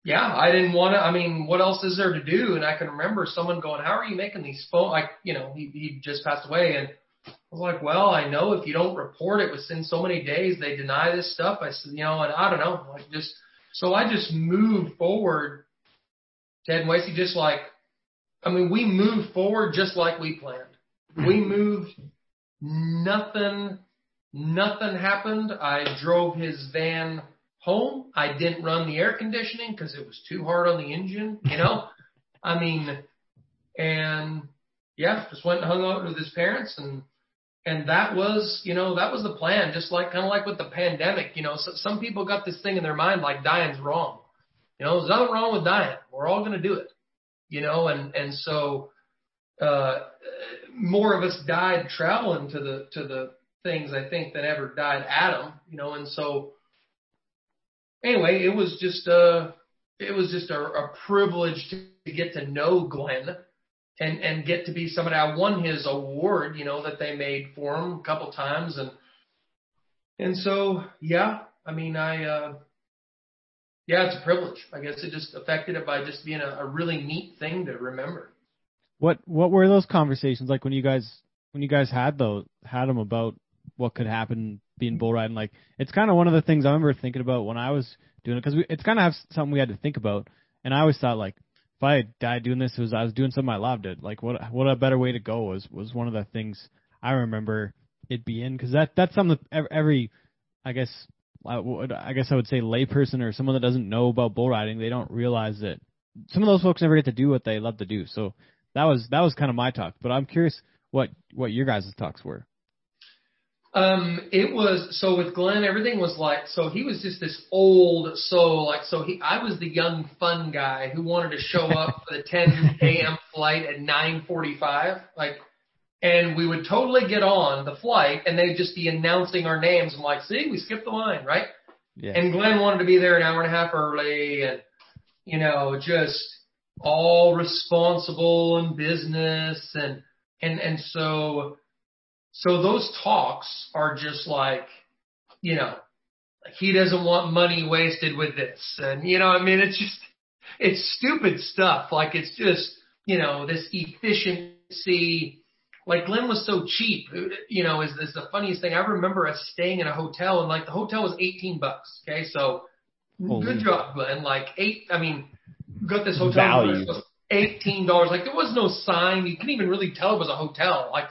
yeah, I didn't want to, I mean, what else is there to do? And I can remember someone going, how are you making these phone, like, you know, he, he just passed away and I was like, well, I know if you don't report it within so many days, they deny this stuff. I said, you know, and I don't know, like just, so I just moved forward. Ted and Wasey just like, I mean, we moved forward just like we planned. We hmm. moved, nothing, nothing happened. I drove his van home. I didn't run the air conditioning because it was too hard on the engine, you know? I mean, and yeah, just went and hung out with his parents and, and that was, you know, that was the plan, just like, kind of like with the pandemic, you know, so, some people got this thing in their mind like dying's wrong. You know, there's nothing wrong with dying. We're all going to do it you know, and and so uh, more of us died traveling to the to the things I think than ever died them, you know, and so anyway, it was just a it was just a, a privilege to, to get to know Glen and and get to be somebody. I won his award, you know, that they made for him a couple times, and and so yeah, I mean, I. uh yeah, it's a privilege. I guess it just affected it by just being a, a really neat thing to remember. What what were those conversations like when you guys when you guys had those had them about what could happen being bull riding? Like it's kind of one of the things I remember thinking about when I was doing it because we it's kind of something we had to think about. And I always thought like if I had died doing this, it was I was doing something I loved. It like what what a better way to go was was one of the things I remember it being because that that's something that every, I guess I would- I guess I would say layperson or someone that doesn't know about bull riding, they don't realize that some of those folks never get to do what they love to do. So that was that was kind of my talk. But I'm curious what what your guys' talks were. Um, it was so with Glen, everything was like so he was just this old soul, like so he I was the young fun guy who wanted to show up for the 10 a.m. flight at 9:45, like, and we would totally get on the flight and they'd just be announcing our names. I'm like, see, we skipped the line, right? Yeah. And Glen wanted to be there an hour and a half early and, you know, just all responsible and business and, and, and so, so those talks are just like, you know, like he doesn't want money wasted with this. And, you know, I mean, it's just, it's stupid stuff. Like it's just, you know, this efficiency. Like Glen was so cheap, you know, is this the funniest thing? I remember us staying in a hotel and like the hotel was 18 bucks. Okay. So Holy. good job, Glen. Like eight, I mean, got this hotel Value. room, it was eighteen dollars. Like there was no sign. You couldn't even really tell it was a hotel. Like,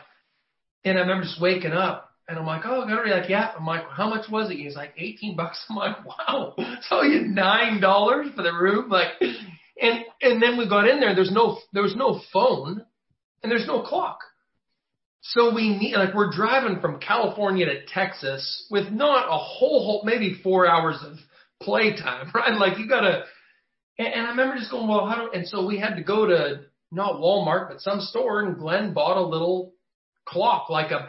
and I remember just waking up and I'm like, oh, to be like, yeah. I'm like, how much was it? He's like, eighteen bucks. I'm like, wow. So you nine dollars for the room, like, and and then we got in there. There's no there was no phone, and there's no clock. So we need like we're driving from California to Texas with not a whole whole maybe four hours of playtime, right? Like you gotta. And, and I remember just going, well, how do? And so we had to go to not Walmart, but some store, and Glen bought a little clock, like a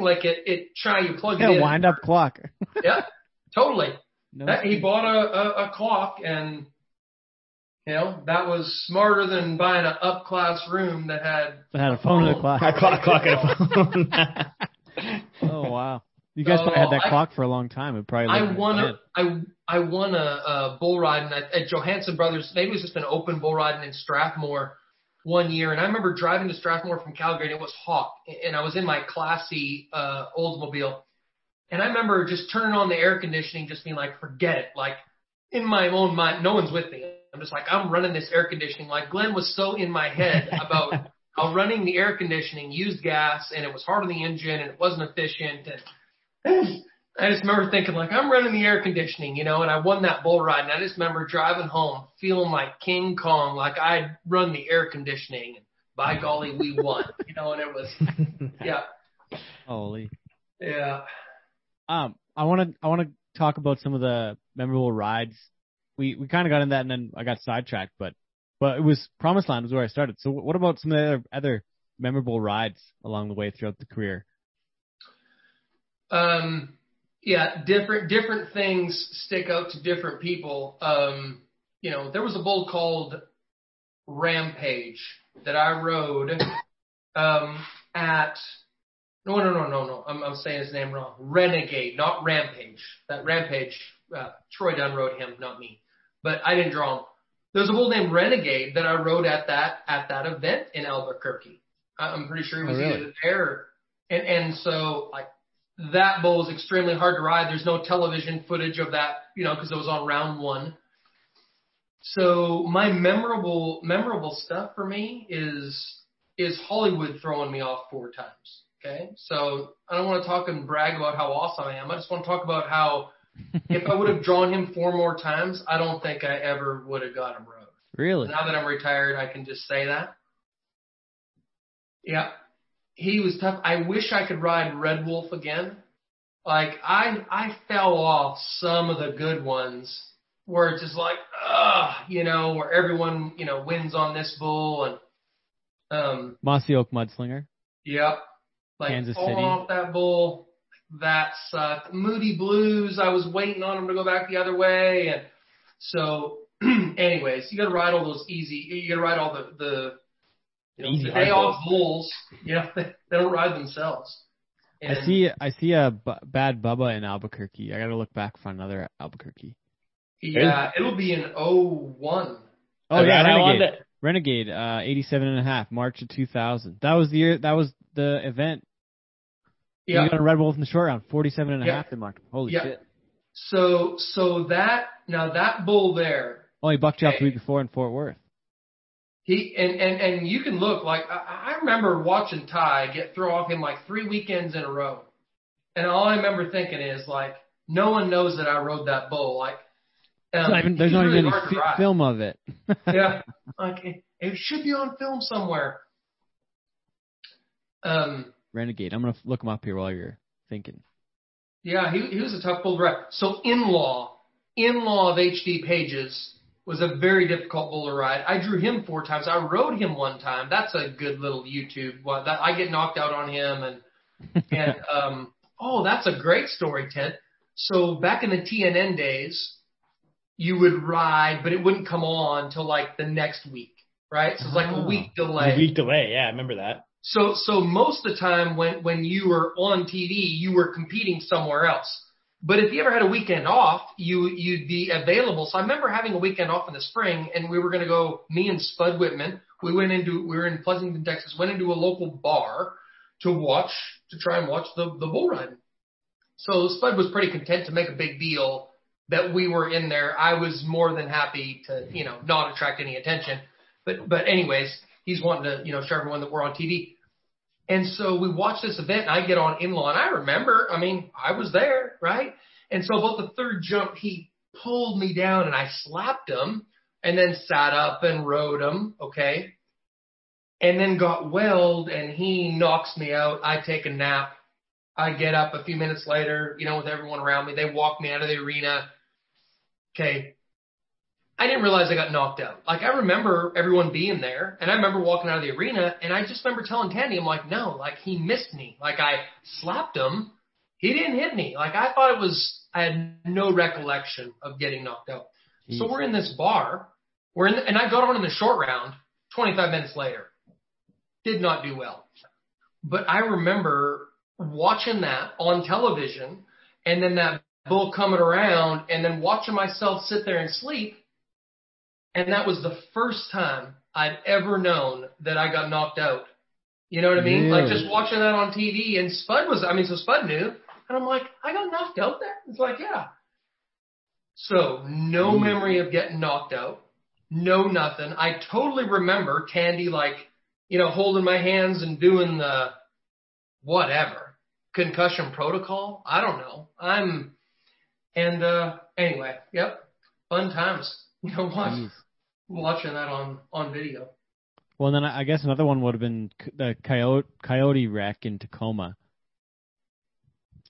like it it try you plug it Yeah, in. wind up clock. Yeah, totally. No, That, he bought a, a, a clock and you know, that was smarter than buying an up class room that had I had a phone and a oh. clock. a clock, clock and a phone. Oh wow. You guys probably had that I- clock for a long time. It probably I looked won bad. a, I I won a, a bull riding at, at Johansson Brothers. Maybe it was just an open bull riding in Strathmore one year, and I remember driving to Strathmore from Calgary, and it was hot, and I was in my classy uh, Oldsmobile, and I remember just turning on the air conditioning, just being like, forget it, like in my own mind, no one's with me. I'm just like, I'm running this air conditioning. Like Glen was so in my head about how running the air conditioning used gas and it was hard on the engine and it wasn't efficient. And I just remember thinking like, I'm running the air conditioning, you know, and I won that bull ride. And I just remember driving home feeling like King Kong, like I'd run the air conditioning and by golly, we won, you know, and it was, yeah. Holy. Yeah. Um, I want to I want to talk about some of the memorable rides. We we kind of got in that, and then I got sidetracked, but but it was Promised Land was where I started. So what about some of the other, other memorable rides along the way throughout the career? Um, yeah, different different things stick out to different people. Um, you know, there was a bull called Rampage that I rode um, at no, no, no, no, no. I'm, I'm saying his name wrong. Renegade, not Rampage. That Rampage, uh, Troy Dunn wrote him, not me. But I didn't draw him. There's a bull named Renegade that I rode at that at that event in Albuquerque. I'm pretty sure he was oh, really? either there, and and so like that bull was extremely hard to ride. There's no television footage of that, you know, because it was on round one. So my memorable memorable stuff for me is is Hollywood throwing me off four times. Okay. So I don't want to talk and brag about how awesome I am. I just want to talk about how if I would have drawn him four more times, I don't think I ever would have got him rode. Really? Now that I'm retired, I can just say that. Yeah. He was tough. I wish I could ride Red Wolf again. Like I I fell off some of the good ones where it's just like, ah, you know, where everyone, you know, wins on this bull and um Mossy Oak Mudslinger. Yep. Like Kansas City. off that bull, that sucked. Moody Blues, I was waiting on him to go back the other way, and so, anyways, you got to ride all those easy. You got to ride all the the, you know, Easy the day off bulls. You know, they, they don't ride themselves. I see I see a b- bad Bubba in Albuquerque. I got to look back for another Albuquerque. Yeah, it'll be an 01. Oh yeah, ran- I wanted Renegade. Renegade, uh, 87 and a half, March of 2000. That was the year, that was the event. Yeah. You got a Red Wolf in the short round, 47 and a half Yeah. they marked. Holy Yeah. shit. So so that now that bull there, Oh, he bucked you up the Hey. week before in Fort Worth. He and and and you can look like I, I remember watching Ty get throw off him like three weekends in a row, and all I remember thinking is like, no one knows that I rode that bull. Like, um, There's not even, there's not really even any film of it. yeah, like it, it should be on film somewhere. Um, Renegade. I'm going to look him up here while you're thinking. Yeah, he he was a tough bull to ride. So in law, in law of HD Pages was a very difficult bull to ride. I drew him four times. I rode him one time. That's a good little YouTube. Well, that I get knocked out on him and and um oh, that's a great story, Ted. So back in the TNN days, you would ride, but it wouldn't come on till like the next week, right? So it's like Oh. a week delay. A week delay. Yeah, I remember that. So so most of the time when when you were on TV, you were competing somewhere else. But if you ever had a weekend off, you you'd be available. So I remember having a weekend off in the spring, and we were going to go. Me and Spud Whitman, we went into we were in Pleasanton, Texas. Went into a local bar to watch to try and watch the the bull riding. So Spud was pretty content to make a big deal that we were in there. I was more than happy to you know not attract any attention. But but anyways, he's wanting to you know show everyone that we're on TV. And so we watched this event and I get on in law and I remember, I mean, I was there, right? And so about the third jump, he pulled me down and I slapped him and then sat up and rode him, okay? And then got welled and he knocks me out. I take a nap. I get up a few minutes later, you know, with everyone around me. They walk me out of the arena. Okay. I didn't realize I got knocked out. Like I remember everyone being there, and I remember walking out of the arena, and I just remember telling Tandy, I'm like, no, like he missed me. Like I slapped him, he didn't hit me. Like I thought it was. I had no recollection of getting knocked out. So we're in this bar, we're in, the, and I got on in the short round. 25 minutes later, did not do well. But I remember watching that on television, and then that bull coming around and then watching myself sit there and sleep. And that was the first time I'd ever known that I got knocked out. You know what I mean? Like just watching that on TV and Spud was, I mean, so Spud knew. And I'm like, I got knocked out there? It's like, yeah. So no Mm. memory of getting knocked out. No nothing. I totally remember Tandy like, you know, holding my hands and doing the whatever concussion protocol. I don't know. I'm, and, uh, anyway, yep. Fun times. You know, what? Watching that on, on video. Well, then I guess another one would have been c- the coyote coyote wreck in Tacoma.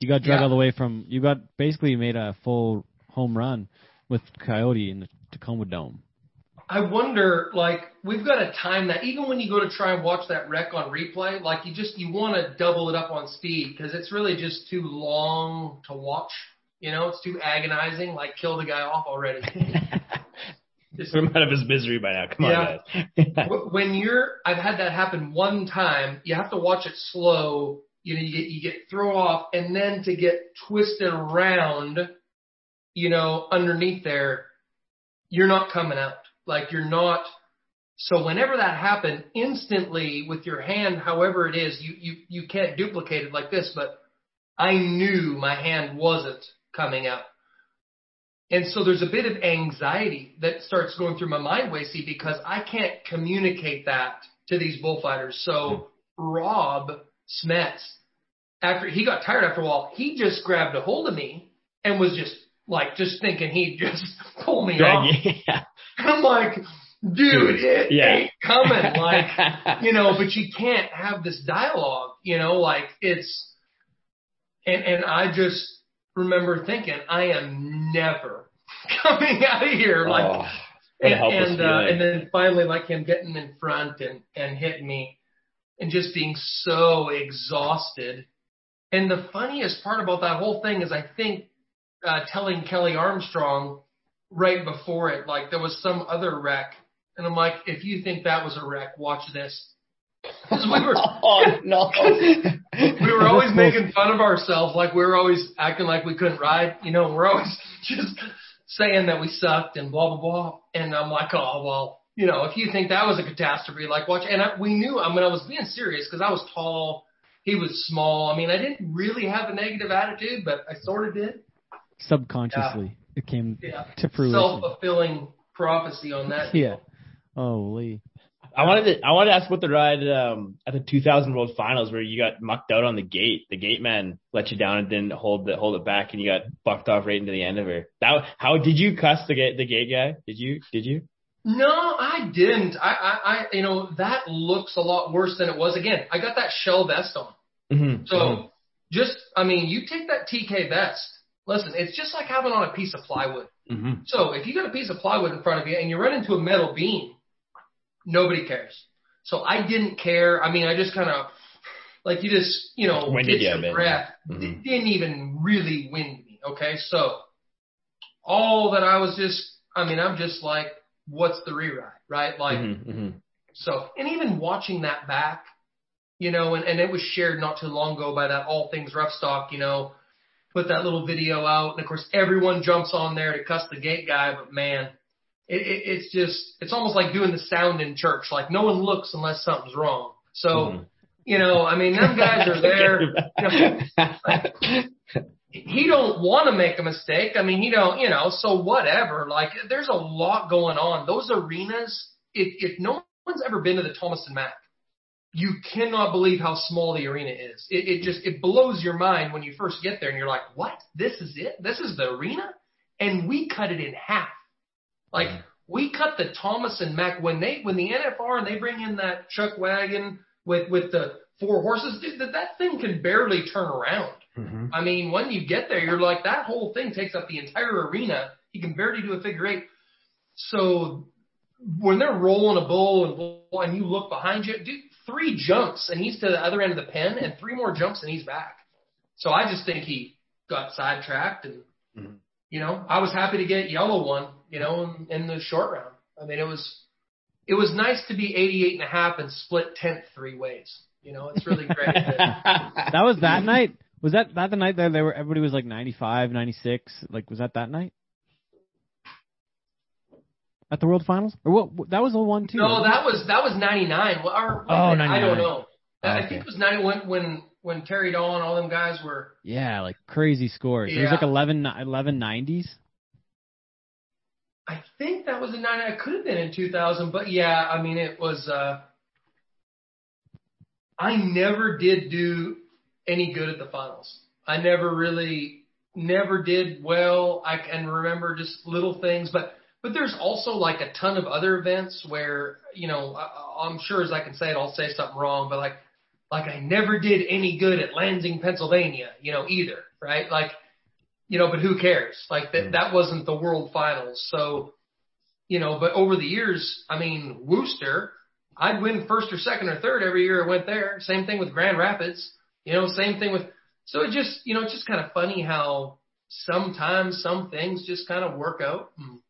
You got dragged Yeah. all the way from. You got basically made a full home run with coyote in the Tacoma Dome. I wonder, like, we've got to time that. Even when you go to try and watch that wreck on replay, like, you just you want to double it up on speed because it's really just too long to watch. You know, it's too agonizing. Like, kill the guy off already. Put him out of his misery by now. Come Yeah. on, guys. When you're, I've had that happen one time. You have to watch it slow. You know, you get you get thrown off, and then to get twisted around, you know, underneath there, you're not coming out. Like you're not. So whenever that happened, instantly with your hand, however it is, you you you can't duplicate it like this. But I knew my hand wasn't coming out. And so there's a bit of anxiety that starts going through my mind, Wacy, because I can't communicate that to these bullfighters. So Rob Smets, after he got tired after a while, he just grabbed a hold of me and was just like, just thinking he'd just pull me off. Yeah. I'm like, dude, it Yeah. ain't coming. Like, you know, but you can't have this dialogue, you know, like it's, and, and I just remember thinking, I am never coming out of here. Like, oh, and, and, uh, and then finally, like him getting in front and, and hitting me and just being so exhausted. And the funniest part about that whole thing is I think, uh, telling Kelly Armstrong right before it, like there was some other wreck. And I'm like, if you think that was a wreck, watch this. 'Cause we were, oh no. we were always making fun of ourselves, like we were always acting like we couldn't ride. You know, we're always just saying that we sucked and blah blah blah. And I'm like, oh well, you know, if you think that was a catastrophe, like watch. And I, we knew. I mean, I was being serious because I was tall, he was small. I mean, I didn't really have a negative attitude, but I sort of did. Subconsciously, it came Yeah, to fruition. self fulfilling prophecy on that. Yeah. Holy. I wanted to I wanted to ask about the ride um, at the 2000 World Finals where you got mucked out on the gate. The gate man let you down and didn't hold the hold it back, and you got bucked off right into the end of her. That how did you cuss the gate the gate guy? Did you did you? No, I didn't. I, I, I, you know, that looks a lot worse than it was. Again, I got that shell vest on. Mm-hmm. So just, I mean, you take that TK vest. Listen, it's just like having on a piece of plywood. hmm So if you got a piece of plywood in front of you and you run into a metal beam, nobody cares. So I didn't care. I mean, I just kind of, like you just, you know, Winded get your breath. Mhm. It didn't even really wind me. Okay. So all that I was just, I mean, I'm just like, what's the rewrite, right? Like, hmm hmm so, and even watching that back, you know, and, and it was shared not too long ago by that All Things Rough Stock, you know, put that little video out. And of course, everyone jumps on there to cuss the gate guy, but man, it, it, it's just, it's almost like doing the sound in church. Like no one looks unless something's wrong. So, Mhm. you know, I mean, them guys are there. he don't want to make a mistake. I mean, he don't, you know, so whatever. Like, there's a lot going on. Those arenas, if, if no one's ever been to the Thomas and Mack, you cannot believe how small the arena is. It, it just, it blows your mind when you first get there and you're like, what? This is it? This is the arena? And we cut it in half. Like, we cut the Thomas and Mack when they, when the NFR and they bring in that chuck wagon with, with the four horses, dude, that, that thing can barely turn around. Mhm. I mean, when you get there, you're like, that whole thing takes up the entire arena. He can barely do a figure eight. So when they're rolling a bull and and you look behind you, dude, three jumps and he's to the other end of the pen and three more jumps and he's back. So I just think he got sidetracked and, Mhm. you know, I was happy to get yellow one, you know, in, in the short round. I mean, it was, it was nice to be 88 and a half and split tenth three ways. You know, it's really great. that- That was that night. Was that that the night that they were everybody was like 95, 96? Like was that that night? At the World Finals? Or what that was the one too. No, that was that was '99. Well, or, Oh, I 99. don't know. Oh, I think it was '90 when when when Terry and all them guys were. Yeah, like crazy scores. It was like 11 11 90s. I think that was in '99. It could have been in 2000, but yeah, I mean it was. uh I never did do any good at the finals. I never really, never did well. I can remember just little things, but but there's also like a ton of other events where you know I, I'm sure as I can say it, I'll say something wrong, but like like I never did any good at Lansing, Pennsylvania, you know, either, right? Like, you know, but who cares? Like that that wasn't the World Finals, so you know. But over the years, I mean, Worcester, I'd win first or second or third every year I went there. Same thing with Grand Rapids, you know, same thing with. So it just, you know, it's just kind of funny how sometimes some things just kind of work out. And,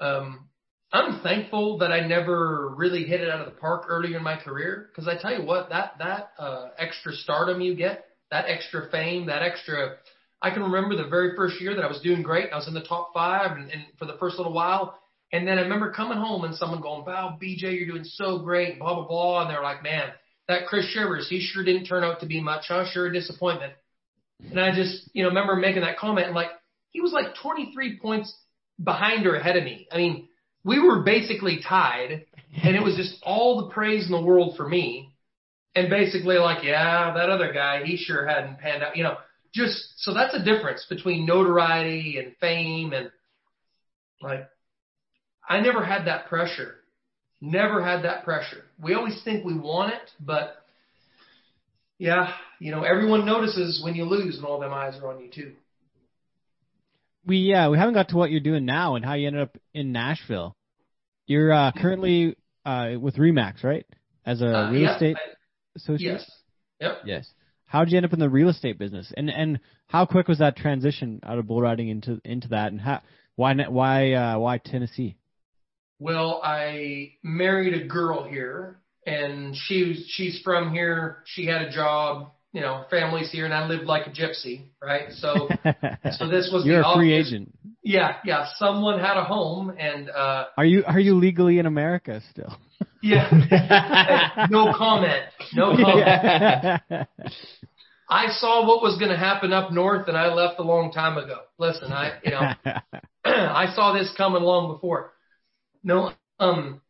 um, I'm thankful that I never really hit it out of the park earlier in my career because I tell you what, that that uh, extra stardom you get, that extra fame, that extra. I can remember the very first year that I was doing great. I was in the top five, and, and for the first little while, and then I remember coming home and someone going, "Wow, BJ, you're doing so great," blah blah blah, and they're like, "Man, that Chris Shivers, he sure didn't turn out to be much, huh? Sure a disappointment." And I just, you know, remember making that comment and like he was like 23 points behind or ahead of me. I mean, we were basically tied, and it was just all the praise in the world for me. And basically, like, yeah, that other guy, he sure hadn't panned out, you know. Just so that's a difference between notoriety and fame, and like, I never had that pressure. Never had that pressure. We always think we want it, but yeah, you know, everyone notices when you lose, and all them eyes are on you too. We yeah, we haven't got to what you're doing now and how you ended up in Nashville. You're uh, currently uh, with Remax, right? As a Uh, real yeah, estate I- associate. yes. Yep. Yes. How did you end up in the real estate business? And and how quick was that transition out of bull riding into into that? And how why why uh, why Tennessee? Well, I married a girl here, and she she's from here. She had a job, you know, families here, and I lived like a gypsy, right? So, so this was You're the a free agent. Yeah, yeah. Someone had a home, and uh, Are you are you legally in America still? yeah. No comment. No comment. I saw what was going to happen up north, and I left a long time ago. Listen, I you know. I saw this coming long before. No, um,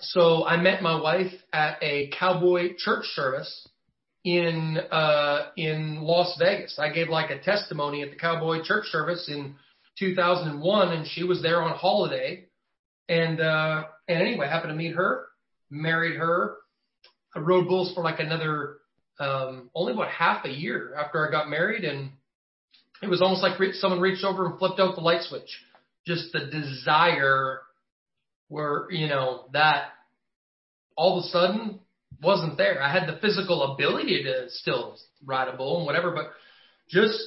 so I met my wife at a cowboy church service in uh in Las Vegas. I gave like a testimony at the cowboy church service in 2001, and she was there on holiday. And uh and anyway, happened to meet her, married her. I rode bulls for like another um only about half a year after I got married, and it was almost like re- someone reached over and flipped out the light switch just the desire where, you know, that all of a sudden wasn't there. I had the physical ability to still ride a bull and whatever, but just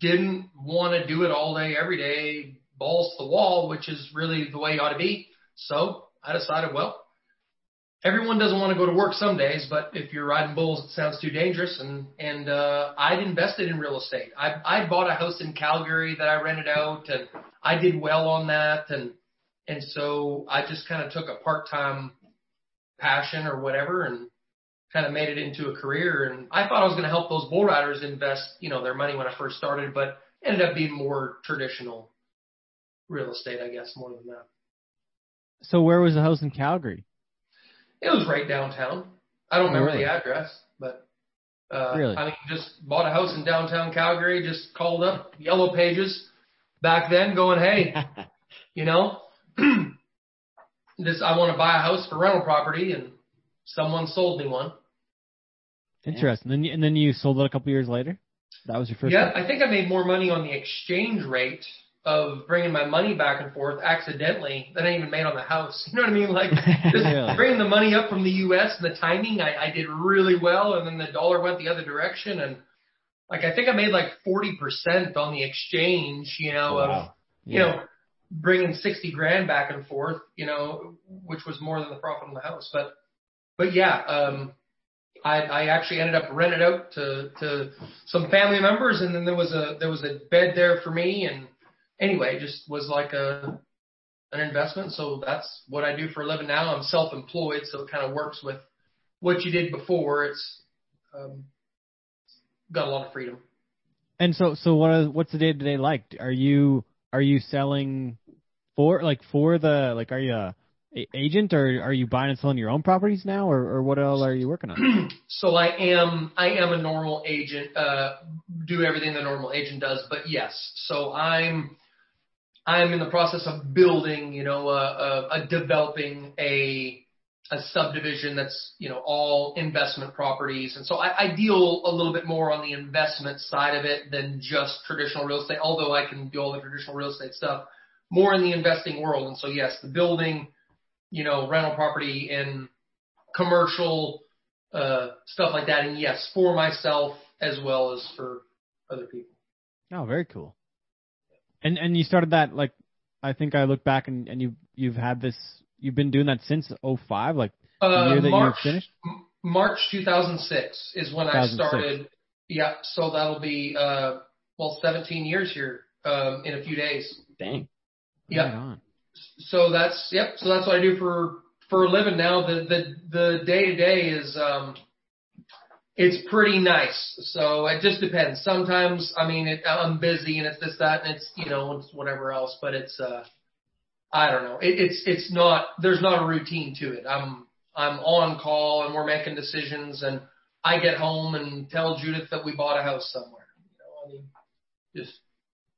didn't want to do it all day, every day, balls to the wall, which is really the way you ought to be. So I decided, well, everyone doesn't want to go to work some days, but if you're riding bulls, it sounds too dangerous. And and uh, I'd invested in real estate. I I bought a house in Calgary that I rented out, and I did well on that. And and so I just kind of took a part time passion or whatever, and kind of made it into a career. And I thought I was going to help those bull riders invest, you know, their money when I first started, but ended up being more traditional real estate, I guess, more than that. so where was the house in Calgary? It was right downtown. I don't remember Really? the address, but uh, Really? I mean, just bought a house in downtown Calgary. Just called up Yellow Pages back then, going, "Hey, you know, this I want to buy a house for rental property," and someone sold me one. Interesting. Then and then you sold it a couple years later. That was your first. Yeah, I think I made more money on the exchange rate of bringing my money back and forth accidentally than I even made on the house. You know what I mean? Like just Really? bringing the money up from the U.S. and the timing, I, I did really well, and then the dollar went the other direction, and like I think I made like forty percent on the exchange. You know, of Wow. you know bringing sixty grand back and forth. You know, which was more than the profit on the house, but but yeah, um, I, I actually ended up renting out to to some family members, and then there was a there was a bed there for me, and anyway, just was like a an investment. So that's what I do for a living now. I'm self-employed, so it kind of works with what you did before. It's um, got a lot of freedom. And so, so what? What's the day to day like? Are you are you selling for like for the like? Are you a, a agent or are you buying and selling your own properties now, or, or what else are you working on? so I am I am a normal agent. Uh, do everything the normal agent does, but yes. So I'm I'm in the process of building, you know, a, a, a developing a a subdivision that's you know all investment properties, and so I, I deal a little bit more on the investment side of it than just traditional real estate. Although I can do all the traditional real estate stuff, more in the investing world. And so yes, the building, you know, rental property and commercial uh, stuff like that, and yes, for myself as well as for other people. Oh, very cool. And and you started that like I think I look back and, and you you've had this you've been doing that since 05, like the Uh, year that March, you finished. March 2006 is when I started. Yeah, so that'll be uh, well 17 years here um, in a few days. Dang. Yeah. Right. So that's yep. So that's what I do for for a living now. The the the day to day is um, it's pretty nice. So it just depends. Sometimes I mean it, I'm busy and it's this that and it's you know it's whatever else. But it's uh, I don't know. It, it's it's not there's not a routine to it. I'm I'm on call and we're making decisions and I get home and tell Judith that we bought a house somewhere. You know, I mean, just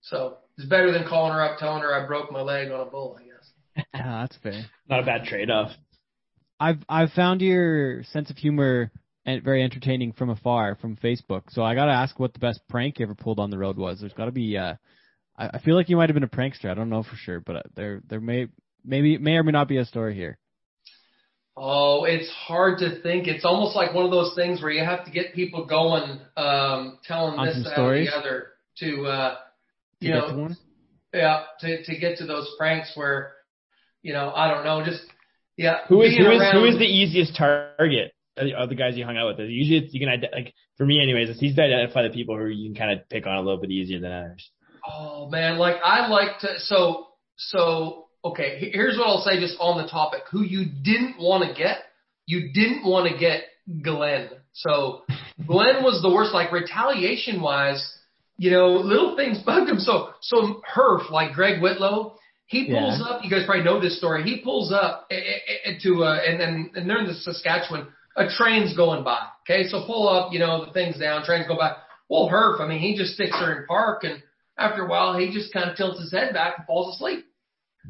so it's better than calling her up telling her I broke my leg on a bull. I guess. Yeah, that's fair. Not a bad trade off. I've I've found your sense of humor and very entertaining from afar from Facebook. So I gotta ask what the best prank you ever pulled on the road was. There's gotta be. Uh, I, I feel like you might have been a prankster. I don't know for sure, but uh, there there may maybe may or may not be a story here. Oh, it's hard to think. It's almost like one of those things where you have to get people going, um, telling On this, some that, stories? the other to, uh, To you get know, to one? yeah, to to get to those pranks where, you know, I don't know, just yeah. Who is being who is who around- is the easiest target of the- of the guys you hung out with? Usually, it's, you can ide- like for me, anyways. It's easy to identify the people who you can kind of pick on a little bit easier than others. Oh man, like I like to. So so okay. Here's what I'll say, just on the topic. Who you didn't want to get? You didn't want to get Glen. So Glen was the worst. Like retaliation wise, you know, little things bugged him. So so Herf, like Greg Whitlow. He pulls Yeah. up. You guys probably know this story. He pulls up eh, eh, eh, to uh, and then and they're in the Saskatchewan. A train's going by. Okay, so pull up. You know the things down. Trains go by. Well, Herf. I mean, he just sticks her in park, and after a while, he just kind of tilts his head back and falls asleep.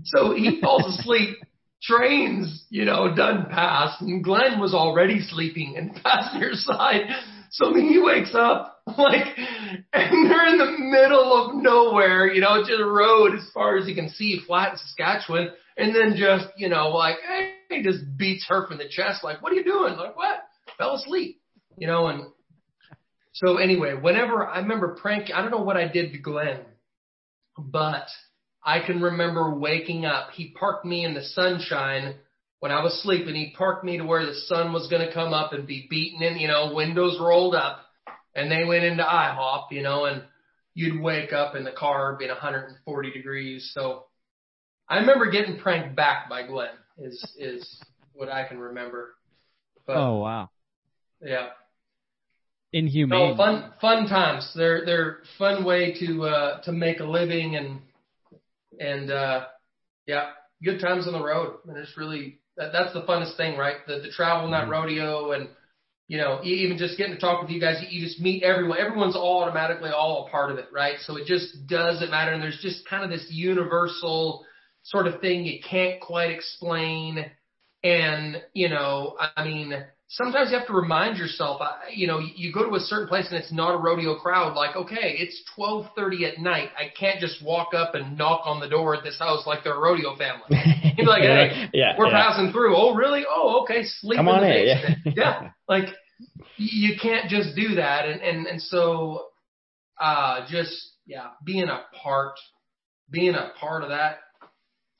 So he falls asleep. Trains, you know, done past, and Glen was already sleeping in the passenger side. So he wakes up like, and they're in the middle of nowhere, you know, just a road as far as you can see, flat in Saskatchewan, and then just, you know, like, hey, he just beats her from the chest, like, what are you doing? Like, what? Fell asleep, you know, and so anyway, whenever I remember prank, I don't know what I did to Glen, but I can remember waking up. He parked me in the sunshine when I was sleeping. He parked me to where the sun was going to come up and be beaten in, you know, windows rolled up, and they went into IHOP, you know, and you'd wake up in the car being 140 degrees. So I remember getting pranked back by Glen. Is is what I can remember. But Oh wow, yeah. Inhumane. No, fun fun times. They're they're fun way to uh to make a living and and uh yeah, good times on the road. And it's really that, that's the funnest thing, right? The the travel not that Mhm. rodeo and you know, even just getting to talk with you guys, you just meet everyone. Everyone's all automatically all a part of it, right? So it just doesn't matter. And there's just kind of this universal sort of thing you can't quite explain. And, you know, I mean, sometimes you have to remind yourself, you know, you go to a certain place and it's not a rodeo crowd. Like, okay, it's 12:30 at night. I can't just walk up and knock on the door at this house like they're a rodeo family. You'd be like, hey, yeah, we're yeah. passing through. Oh, really? Oh, okay. Sleep Come in on the in, yeah. yeah. Like you can't just do that. And, and, and so, uh, just, yeah, being a part, being a part of that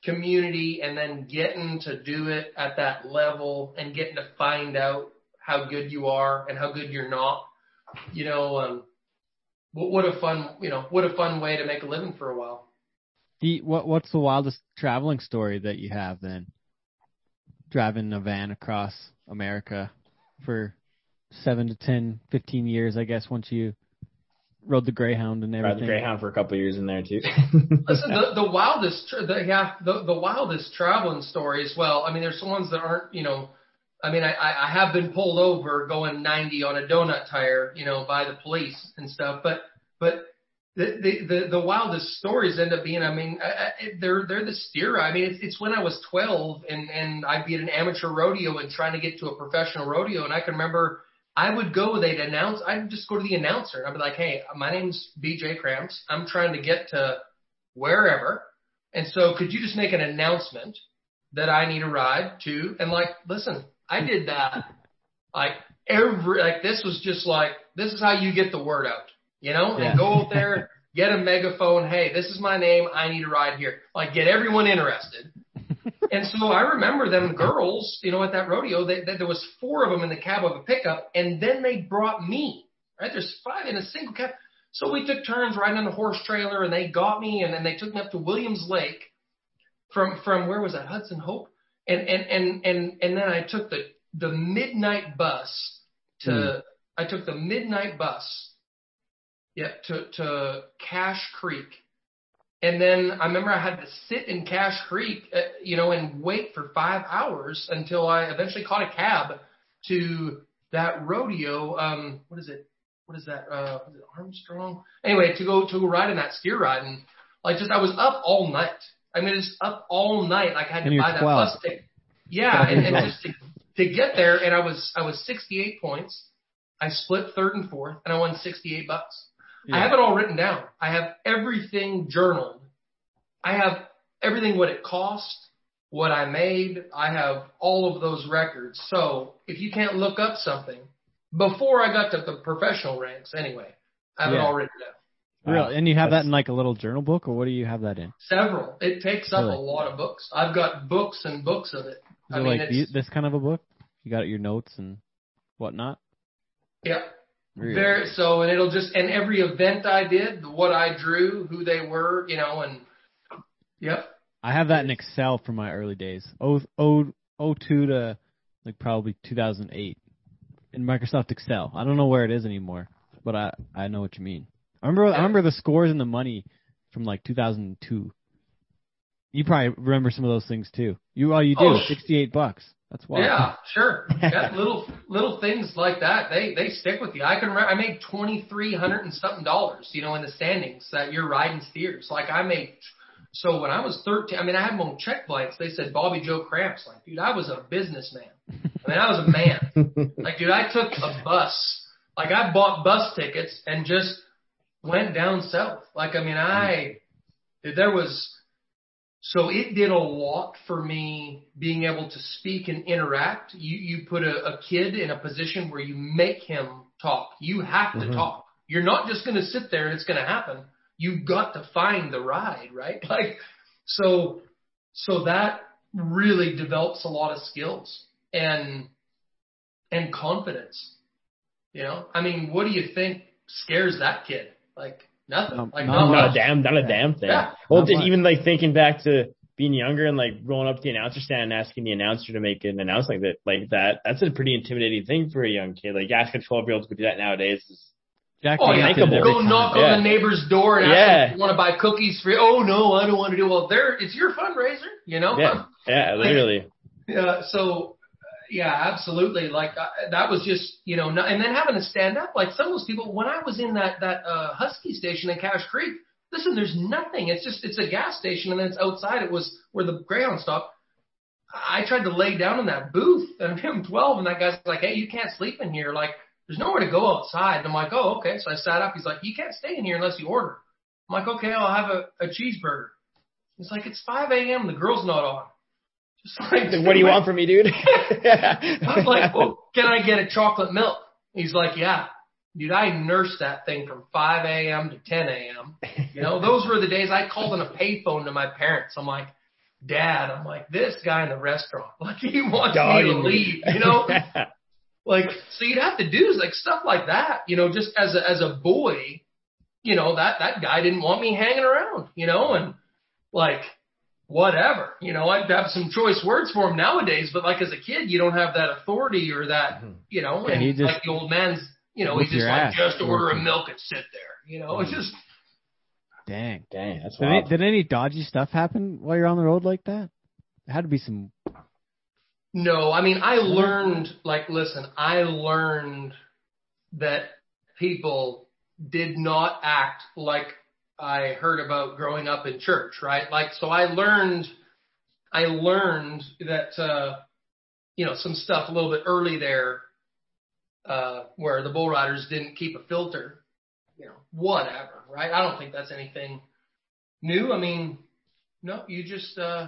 community and then getting to do it at that level and getting to find out how good you are and how good you're not. You know, um, what, what a fun, you know, what a fun way to make a living for a while. The, what what's the wildest traveling story that you have then? Driving a van across America for seven to ten, fifteen years, I guess, once you rode the Greyhound and Ride Rode the Greyhound for a couple of years in there too. Listen, the, the wildest, tra- the, yeah, the, the wildest traveling stories. Well, I mean, there's some ones that aren't, you know, I mean, I, I I have been pulled over going 90 on a donut tire, you know, by the police and stuff. But, but the, the, the, the wildest stories end up being, I mean, I, I, they're, they're the steer. I mean, it's, it's when I was 12 and, and I'd be at an amateur rodeo and trying to get to a professional rodeo. And I can remember I would go, they'd announce, I'd just go to the announcer and I'd be like, Hey, my name's BJ Kramps. I'm trying to get to wherever. And so could you just make an announcement that I need a ride to? And like, listen, I did that like every, like this was just like, this is how you get the word out, you know, Yeah. and go out there, get a megaphone. Hey, this is my name. I need a ride here. Like get everyone interested. And so I remember them girls, you know, at that rodeo, they, they, there was four of them in the cab of a pickup, and then they brought me. Right, there's five in a single cab. So we took turns riding on the horse trailer, and they got me, and then they took me up to Williams Lake. From from where was that Hudson Hope, and and and and and then I took the the midnight bus to hmm. I took the midnight bus, yeah, to to Cache Creek, and then I remember I had to sit in Cache Creek, uh, you know, and wait for five hours until I eventually caught a cab to that rodeo. Um, what is it? What is that? Uh, was it Armstrong? Anyway, to go to go ride in that steer ride, and like just I was up all night. I mean, just up all night. Like I had And to buy that bus ticket. Yeah, and, and just to, to get there, and I was I was 68 points. I split third and fourth, and I won 68 bucks. I have it all written down. I have everything journaled. I have everything what it cost, what I made. I have all of those records. So if you can't look up something before I got to the professional ranks, anyway, I have it all written down. Real, and you have that in like a little journal book, or what do you have that in? Several. It takes up Really? a lot of books. I've got books and books of it. Is I it mean, like it's, this kind of a book? You got your notes and whatnot. yeah. Really? Very so, and it'll just and every event I did, what I drew, who they were, you know, and yep. I have that in Excel from my early days. Oh, oh, oh, two to like probably 2008 in Microsoft Excel. I don't know where it is anymore, but I I know what you mean. I remember I remember the scores and the money from like 2002. You probably remember some of those things too. You all you do Oh, 68 bucks. That's wild. Yeah, sure. Yeah, little little things like that, they they stick with you. I can remember I made twenty three hundred and something dollars, you know, in the standings that you're riding steers. Like I made. So when I was thirteen, I mean, I had them on check blanks. They said Bobby Joe Kramps. Like, dude, I was a businessman. I mean, I was a man. Like, dude, I took a bus. Like, I bought bus tickets and just went down south. Like, I mean, I dude, there was so it did a lot for me being able to speak and interact. You you put a, a kid in a position where you make him talk. You have to Mhm. talk. You're not just going to sit there and it's going to happen. You've got to find the ride, right? Like so so that really develops a lot of skills and and confidence. You know, I mean, what do you think scares that kid? Like nothing. Um, like not not not a damn, not a damn thing. Yeah. Well, just much. even like thinking back to being younger and like rolling up to the announcer stand and asking the announcer to make an announcement like that, like that. That's a pretty intimidating thing for a young kid. Like asking a twelve year old to do that nowadays is Jack Oh, yeah. did it every Go time. knock Yeah. on the neighbor's door and ask Yeah. them if you want to buy cookies for you. Oh no, I don't want to do. Well, there, it's your fundraiser, you know. yeah, yeah, literally. Yeah. So, yeah, absolutely. Like uh, that was just, you know, no- and then having to stand up. Like some of those people, when I was in that that uh, Husky station in Cache Creek, listen, there's nothing. It's just it's a gas station, and then it's outside. It was where the Greyhound stopped. I tried to lay down in that booth, and I'm 12, and that guy's like, "Hey, you can't sleep in here. Like, there's nowhere to go outside." And I'm like, "Oh, okay." So I sat up. He's like, "You can't stay in here unless you order." I'm like, "Okay, I'll have a, a cheeseburger." He's like, "It's 5 a.m. The girl's not on." Just like, what do you want from me, dude? I was like, well, can I get a chocolate milk? He's like, yeah. Dude, I nursed that thing from 5 a.m. to 10 a.m. You know, those were the days I called on a payphone to my parents. I'm like, Dad, I'm like, this guy in the restaurant, like he wants me to leave, you know? Like, so you'd have to do like stuff like that, you know, just as a, as a boy, you know, that, that guy didn't want me hanging around, you know, and like, whatever, you know, I'd have some choice words for him nowadays, but like as a kid, you don't have that authority or that, mm-hmm. you know, Yeah, and he just- like the old man's, you know, Whip he's just like, ass. just order a milk and sit there, you know, it's mm. just, Dang. Dang, that's Did any, did any dodgy stuff happen while you're on the road like that? There had to be some. No, I mean, I learned, like, listen, I learned that people did not act like I heard about growing up in church, right? Like, so I learned, I learned that, uh, you know, some stuff a little bit early there, uh, where the bull riders didn't keep a filter, you know, whatever, right? I don't think that's anything new. I mean, no, you just, uh,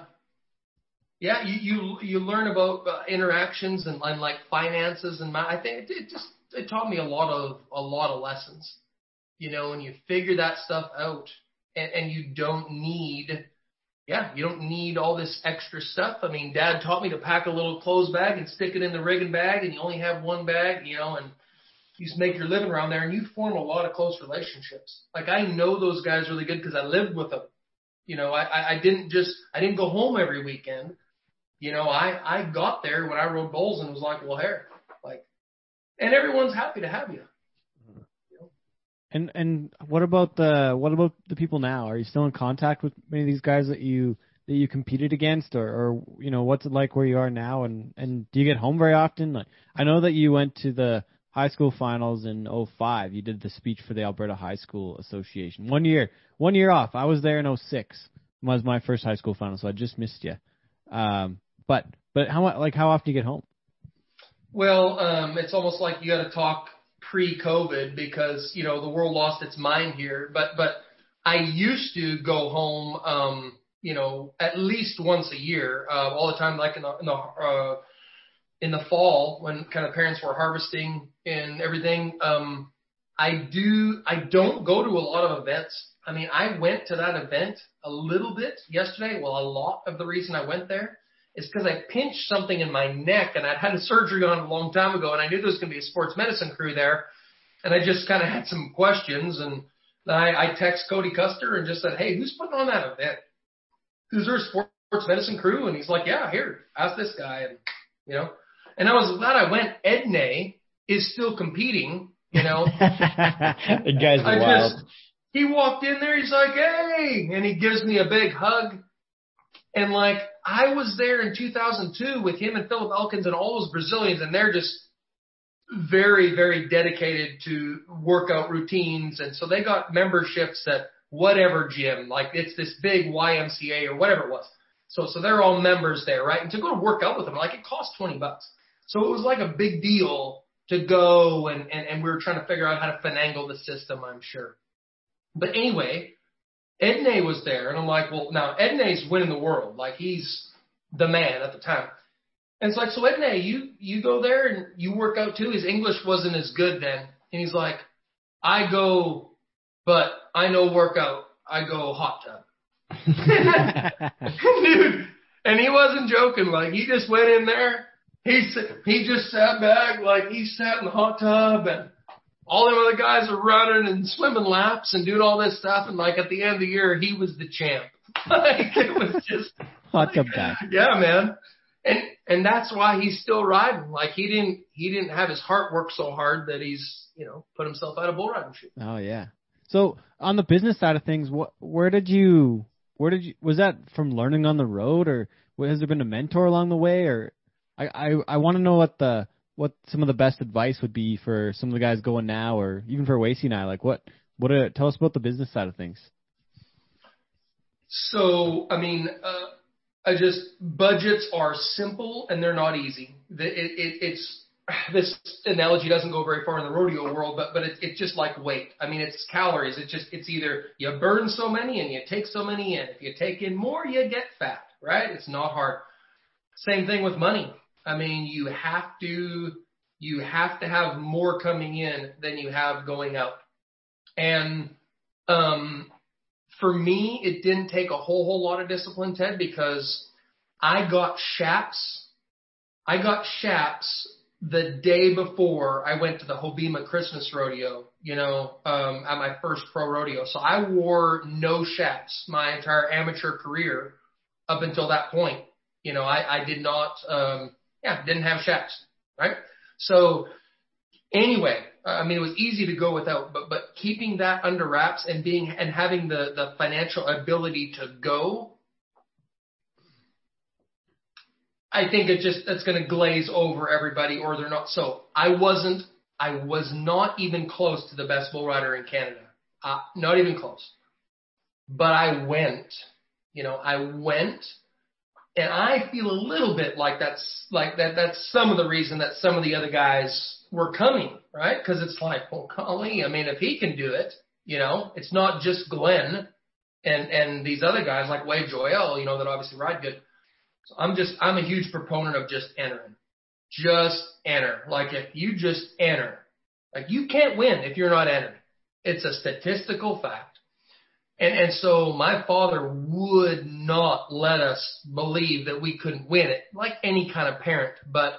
yeah, you you you learn about uh, interactions and, and like finances and ma- I think it, it just it taught me a lot of a lot of lessons. You know, and you figure that stuff out, and, and you don't need, yeah, you don't need all this extra stuff. I mean, Dad taught me to pack a little clothes bag and stick it in the rigging bag, and you only have one bag, you know, and you just make your living around there, and you form a lot of close relationships. Like I know those guys really good because I lived with them. You know, I, I didn't just I didn't go home every weekend you know, I I got there when I rode bulls and was like, well, here, like, and everyone's happy to have you. And and what about the what about the people now? Are you still in contact with many of these guys that you that you competed against, or or you know what's it like where you are now? And and do you get home very often? Like I know that you went to the high school finals in '05. You did the speech for the Alberta High School Association. One year, one year off. I was there in '06. Was my first high school final, so I just missed you. Um, but but how like how often do you get home? Well, um, it's almost like you got to talk pre-COVID because you know the world lost its mind here. But but I used to go home, um, you know, at least once a year, uh, all the time, like in the in the uh, in the fall when kind of parents were harvesting and everything. Um, I do. I don't go to a lot of events. I mean, I went to that event a little bit yesterday. Well, a lot of the reason I went there is because I pinched something in my neck and I'd had a surgery on a long time ago and I knew there was going to be a sports medicine crew there. And I just kind of had some questions and I, I text Cody Custer and just said, Hey, who's putting on that event? Is there a sports medicine crew? And he's like, yeah, here, ask this guy. And, you know, and I was glad I went. Ednei is still competing, you know, the guys I wild. just, he walked in there, he's like, hey, and he gives me a big hug. And like, I was there in 2002 with him and Philip Elkins and all those Brazilians, and they're just very, very dedicated to workout routines. And so they got memberships at whatever gym, like it's this big YMCA or whatever it was. So, so they're all members there, right? And to go to work out with them, like it cost 20 bucks. So it was like a big deal to go and, and, and we were trying to figure out how to finagle the system, I'm sure. But anyway, Ednei was there and I'm like, well, now Ednei's winning the world. Like he's the man at the time. And it's like, so Ednei, you, you go there and you work out too. His English wasn't as good then. And he's like, I go, but I know workout. I go hot tub. Dude, and he wasn't joking. Like he just went in there. He he just sat back, like he sat in the hot tub, and all them other guys are running and swimming laps and doing all this stuff. And like at the end of the year, he was the champ. like it was just Hot tub guy. yeah, man. And and that's why he's still riding. Like he didn't he didn't have his heart work so hard that he's you know put himself out of bull riding shoe. Oh yeah. So on the business side of things, what where did you where did you was that from learning on the road or has there been a mentor along the way or I I, I want to know what the what some of the best advice would be for some of the guys going now or even for Wasey and I like what what uh, tell us about the business side of things. So, I mean, uh, I just budgets are simple and they're not easy. The, it, it, it's this analogy doesn't go very far in the rodeo world, but but it's it's just like weight. I mean, it's calories. It's just it's either you burn so many and you take so many in. If you take in more, you get fat. Right? It's not hard. Same thing with money. I mean, you have to you have to have more coming in than you have going out. And um, for me, it didn't take a whole whole lot of discipline, Ted, because I got chaps. I got chaps the day before I went to the Hobbema Christmas rodeo, you know, um, at my first pro rodeo. So I wore no chaps my entire amateur career up until that point. You know, I, I did not, um, yeah, didn't have chaps, right? So anyway, I mean, it was easy to go without, but, but keeping that under wraps and being, and having the, the financial ability to go I think it just that's going to glaze over everybody, or they're not. So I wasn't. I was not even close to the best bull rider in Canada. Uh, not even close. But I went. You know, I went, and I feel a little bit like that's like that. That's some of the reason that some of the other guys were coming, right? Because it's like, well, golly, I mean, if he can do it, you know, it's not just Glen and and these other guys like Wade Joyelle, you know, that obviously ride good so I'm just, I'm a huge proponent of just entering. Just enter. Like if you just enter, like you can't win if you're not entering. It's a statistical fact. And, and so my father would not let us believe that we couldn't win it, like any kind of parent. But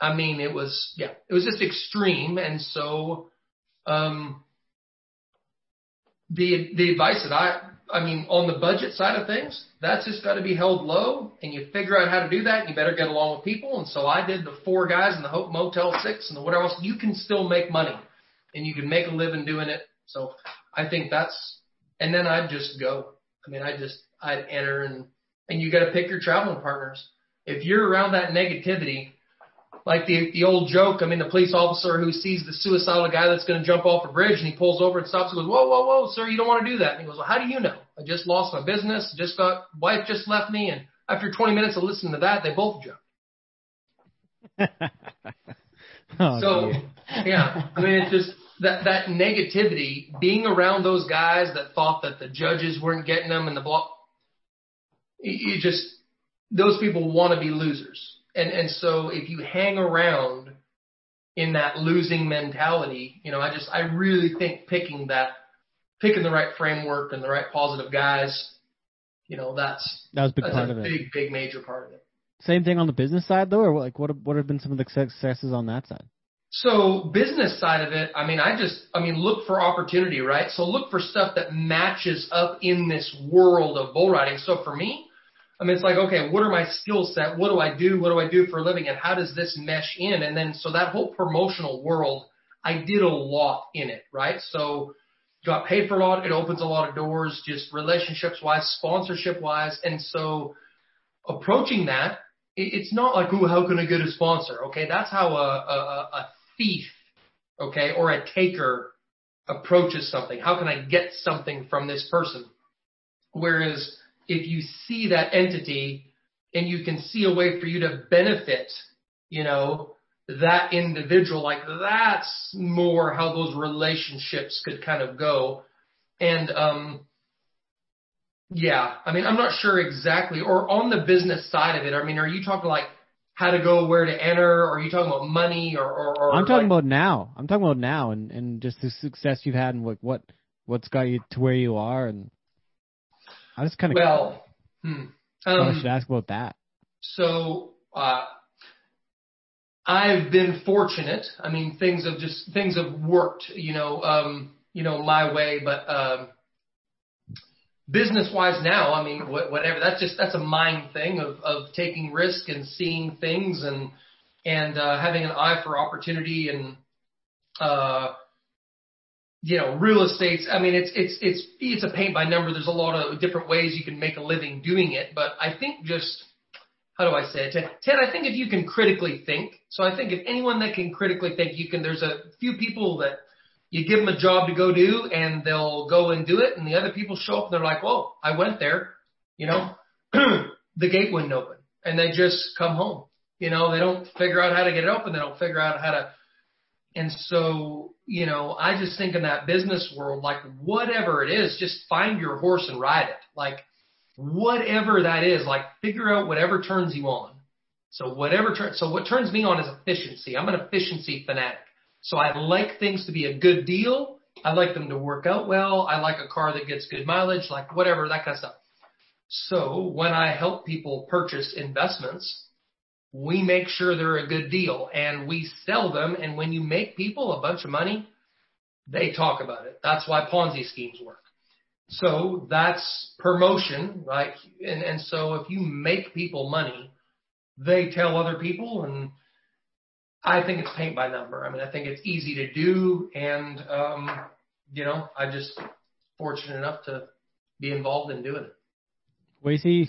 I mean, it was, yeah, it was just extreme. And so, um, the, the advice that I, I mean, on the budget side of things, that's just got to be held low, and you figure out how to do that. And you better get along with people. And so I did the four guys in the Hope Motel Six and the whatever else. You can still make money, and you can make a living doing it. So I think that's. And then I'd just go. I mean, I just I'd enter and and you got to pick your traveling partners. If you're around that negativity, like the the old joke. I mean, the police officer who sees the suicidal guy that's going to jump off a bridge and he pulls over and stops and goes, "Whoa, whoa, whoa, sir, you don't want to do that." And he goes, "Well, how do you know? I just lost my business, just got wife just left me, and after 20 minutes of listening to that, they both jumped." oh, so, dear. yeah, I mean, it's just that that negativity, being around those guys that thought that the judges weren't getting them and the block. You just those people want to be losers and and so if you hang around in that losing mentality, you know, I just I really think picking that picking the right framework and the right positive guys, you know, that's that was a big that's part a of it. Big big major part of it. Same thing on the business side though, or like what what have been some of the successes on that side? So business side of it, I mean, I just, I mean, look for opportunity, right? So look for stuff that matches up in this world of bull riding. So for me, I mean, it's like, okay, what are my skill set? What do I do? What do I do for a living? And how does this mesh in? And then, so that whole promotional world, I did a lot in it, right? So got paid for a lot. It opens a lot of doors, just relationships wise, sponsorship wise. And so approaching that, it's not like, ooh, how can I get a sponsor? Okay. That's how a, a, a thief, okay, or a taker approaches something. How can I get something from this person? Whereas if you see that entity and you can see a way for you to benefit, you know, that individual, like that's more how those relationships could kind of go. And, um, yeah, I mean, I'm not sure exactly, or on the business side of it, I mean, are you talking like how to go, where to enter, or are you talking about money, or, or, or I'm talking like, about now. I'm talking about now, and and just the success you've had, and what what what's got you to where you are, and I was kind of well. Hmm. Um, I should ask about that. So uh, I've been fortunate. I mean, things have just things have worked, you know, um, you know, my way. But um, business wise now, I mean, wh- whatever. That's just that's a mind thing of of taking risk and seeing things and and uh, having an eye for opportunity and uh, you know, real estate's, I mean, it's, it's, it's, it's a paint by number. There's a lot of different ways you can make a living doing it. But I think just, how do I say it? Ted, I think if you can critically think, so I think if anyone that can critically think, you can, there's a few people that you give them a job to go do and they'll go and do it. And the other people show up and they're like, whoa, I went there, you know, the gate wouldn't open and they just come home. You know, they don't figure out how to get it open. They don't figure out how to, and so you know, I just think in that business world, like whatever it is, just find your horse and ride it. Like whatever that is, like figure out whatever turns you on. So whatever turns, so what turns me on is efficiency. I'm an efficiency fanatic. So I like things to be a good deal. I like them to work out well. I like a car that gets good mileage, like whatever, that kind of stuff. So when I help people purchase investments, we make sure they're a good deal and we sell them. And when you make people a bunch of money, they talk about it. That's why Ponzi schemes work. So that's promotion, right? And, and so if you make people money, they tell other people and I think it's paint by number. I mean, I think it's easy to do and, um, you know, I'm just fortunate enough to be involved in doing it. Wasey,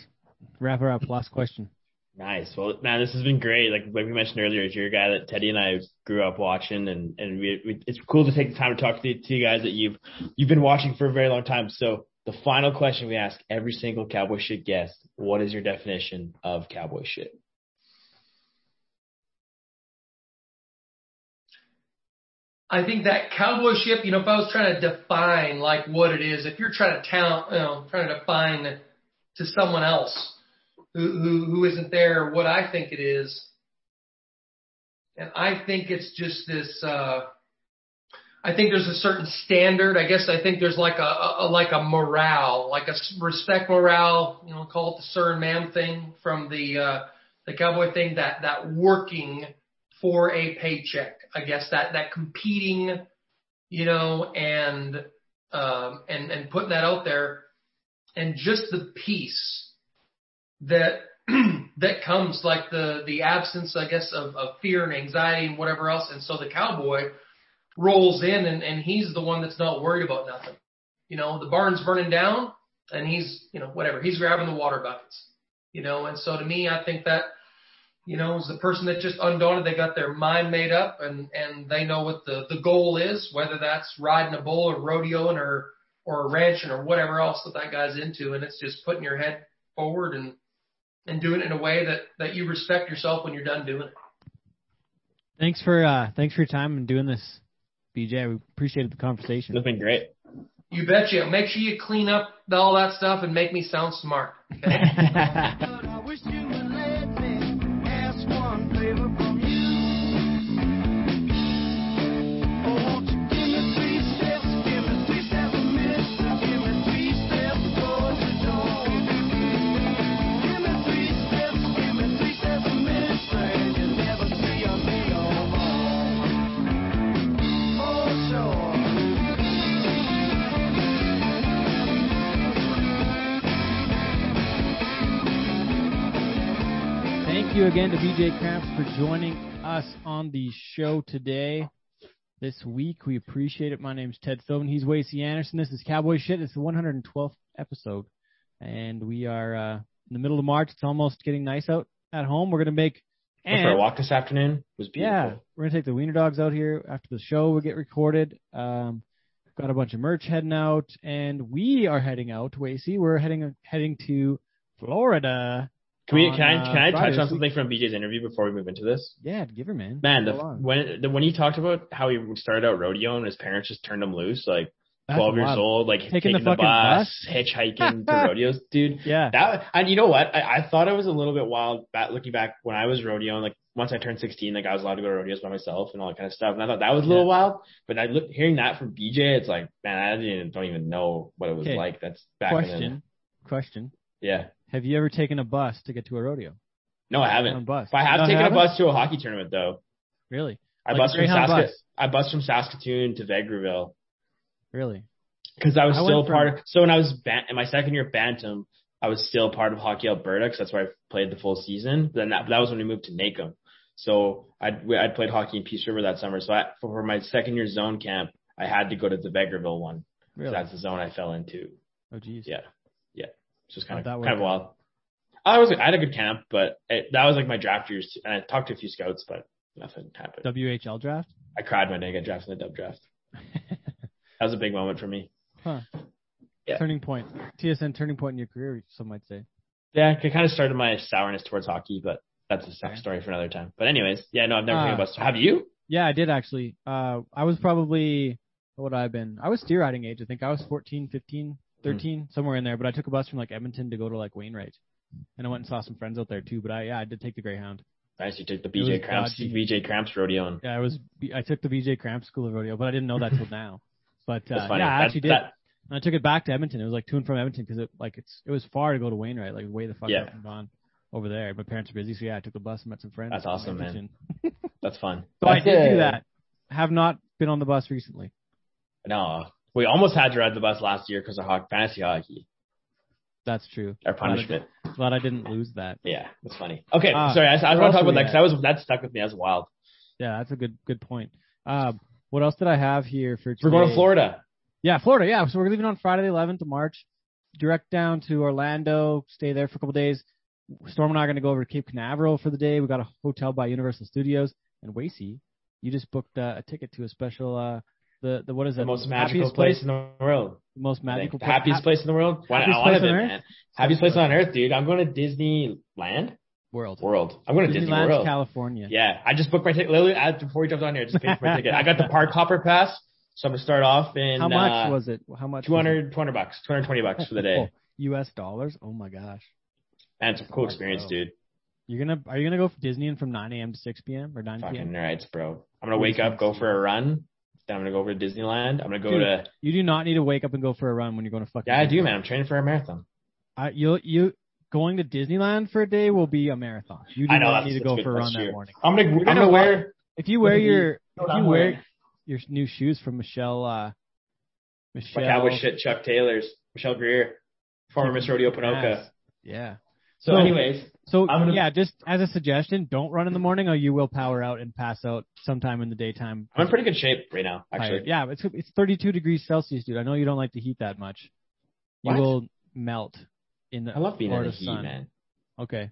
wrap her up. Last question. Nice. Well, man, this has been great. Like like we mentioned earlier, you're a guy that Teddy and I grew up watching, and and we, we, it's cool to take the time to talk to, to you guys that you've you've been watching for a very long time. So the final question we ask every single cowboy shit guest: What is your definition of cowboy shit? I think that cowboyship, you know, if I was trying to define like what it is, if you're trying to tell, you know, trying to define to someone else who, who, who isn't there what I think it is. And I think it's just this, uh, I think there's a certain standard. I guess I think there's like a, a like a morale, like a respect morale, you know, call it the Sir and Ma'am thing from the uh, the cowboy thing. That that working for a paycheck. I guess that that competing, you know, and um, and and putting that out there, and just the peace that that comes like the the absence, I guess, of, of fear and anxiety and whatever else. And so the cowboy rolls in and, and he's the one that's not worried about nothing. You know, the barn's burning down and he's, you know, whatever. He's grabbing the water buckets. You know, and so to me I think that, you know, is the person that just undaunted, they got their mind made up and, and they know what the, the goal is, whether that's riding a bull or rodeoing or or ranching or whatever else that that guy's into and it's just putting your head forward and and doing it in a way that that you respect yourself when you're done doing it. Thanks for uh thanks for your time and doing this, BJ. We appreciated the conversation. It's been great. You betcha. Make sure you clean up all that stuff and make me sound smart. Okay? Thank you again to BJ Kramps for joining us on the show today. This week, we appreciate it. My name's Ted Stovin. He's Wasey Anderson. This is Cowboy Shit. It's the 112th episode, and we are uh, in the middle of March. It's almost getting nice out at home. We're gonna make Went for a walk this afternoon. It was beautiful. yeah, we're gonna take the wiener dogs out here after the show will get recorded. Um, got a bunch of merch heading out, and we are heading out. Wasey, we're heading heading to Florida. Can we? on, Can I? uh, Can I Friday touch on something from BJ's interview before we move into this? Yeah, give her man. Man, the, when the, when he talked about how he started out rodeo and his parents just turned him loose, like That's 12 years old, like Taking taking, the the, fucking bus, hitchhiking to rodeos, dude. Yeah. That and you know what? I, I thought it was a little bit wild back looking back when I was rodeoing. Like once I turned 16, like I was allowed to go to rodeos by myself and all that kind of stuff. And I thought that was a little Yeah. wild. But I look hearing that from BJ, it's like, man, I didn't even, don't even know what it was Okay. like. That's back in question. the, Question. yeah. Have you ever taken a bus to get to a rodeo? No, I haven't. bus. I have You taken haven't? a bus to a hockey tournament though. Really? I Like bus from Sask-? I bus from Saskatoon to Vegreville. Really? Because I was I still part from- of, so when I was ban- in my second year at Bantam, I was still part of Hockey Alberta because that's where I played the full season. Then that, that was when we moved to Nacum. So I'd, we- I'd played hockey in Peace River that summer. So I, for my second year zone camp, I had to go to the Vegreville one. Really? That's the zone I fell into. Oh, geez. Yeah. It's just kind How'd of, that kind of wild. I was, I had a good camp, but it, that was like my draft years. And I talked to a few scouts, but nothing happened. WHL draft? I cried when I got drafted in the dub draft. That was a big moment for me. Huh. Yeah. Turning point. TSN turning point in your career, some might say. Yeah, it kind of started my sourness towards hockey, but that's a Okay. separate story for another time. But anyways, yeah, no, I've never Uh, a bus. Have you? Yeah, I did actually. Uh, I was probably, what would I have been? I was steer riding age. I think I was 14, 15, 13, somewhere in there. But I took a bus from like Edmonton to go to like Wainwright. And I went and saw some friends out there too. But I, yeah, I did take the Greyhound. Nice, you took the BJ Kramps, dodgy. BJ Kramps rodeo, and Yeah, I was, I took the BJ Kramps School of Rodeo, but I didn't know that till now. But, uh, yeah, I That- actually did. that- And I took it back to Edmonton. It was like to and from Edmonton because it like it's it was far to go to Wainwright, like way the fuck Yeah. up and gone over there. My parents are busy, so yeah, I took the bus and met some friends. That's awesome, man. That's fun. So I did it. do that. Have not been on the bus recently. No, we almost had to ride the bus last year because of hockey, fantasy hockey. That's true. Our punishment. Glad I didn't lose that. Yeah, that's funny. Okay, Ah, sorry. I, I want to talk about that because I was that stuck with me. That was wild. Yeah, that's a good good point. Um, what else did I have here for? We're going to? Florida. Yeah, Florida. Yeah, so we're leaving on Friday, the 11th of March. Direct down to Orlando. Stay there for a couple days. Storm and I are going to go over to Cape Canaveral for the day. We got a hotel by Universal Studios. And Wacy, you just booked uh, a ticket to a special. uh the the what is The most magical place in the world. The most magical. The happiest place in the world. Why Happiest I want place it, on Earth? man. Happiest place on earth, dude. I'm going to Disneyland world. World. I'm going to Disney Disneyland, World. California. Yeah, I just booked my ticket. Literally, I- before we jumped on here, I just paid for my ticket. I got the park hopper pass, so I'm gonna start off in How much uh, was it? How much? was 200, 200 bucks, 220 bucks for the day. Oh, U.S. dollars. Oh my gosh. And it's a cool experience, Wow. dude. You're gonna are you gonna go for Disney and from 9 a.m. to 6 p.m. or 9 p.m. Fucking p.m. rights, bro. I'm gonna wake up, go for a run. Then I'm gonna go over to Disneyland. I'm gonna go Dude, to. You do not need to wake up and go for a run when you're going to fucking. Yeah, I do, man. I'm training for a marathon. I, you you going to Disneyland for a day will be a marathon. You do I know, not need to go for a run that morning. I'm gonna. I'm gonna gonna wear. If you wear your if you wear wearing? your new shoes from Michelle uh Michelle cowboy shit. Chuck Taylor's. Michelle Greer, former Miss Rodeo Ponoka. Yeah. So, So- anyways, So gonna- yeah, just as a suggestion, don't run in the morning or you will power out and pass out sometime in the daytime. I'm in pretty good shape right now. Tired. Actually, Yeah, it's it's 32 degrees Celsius, dude. I know you don't like the heat that much. You What? will melt in the I love being in the heat, sun. man. Okay.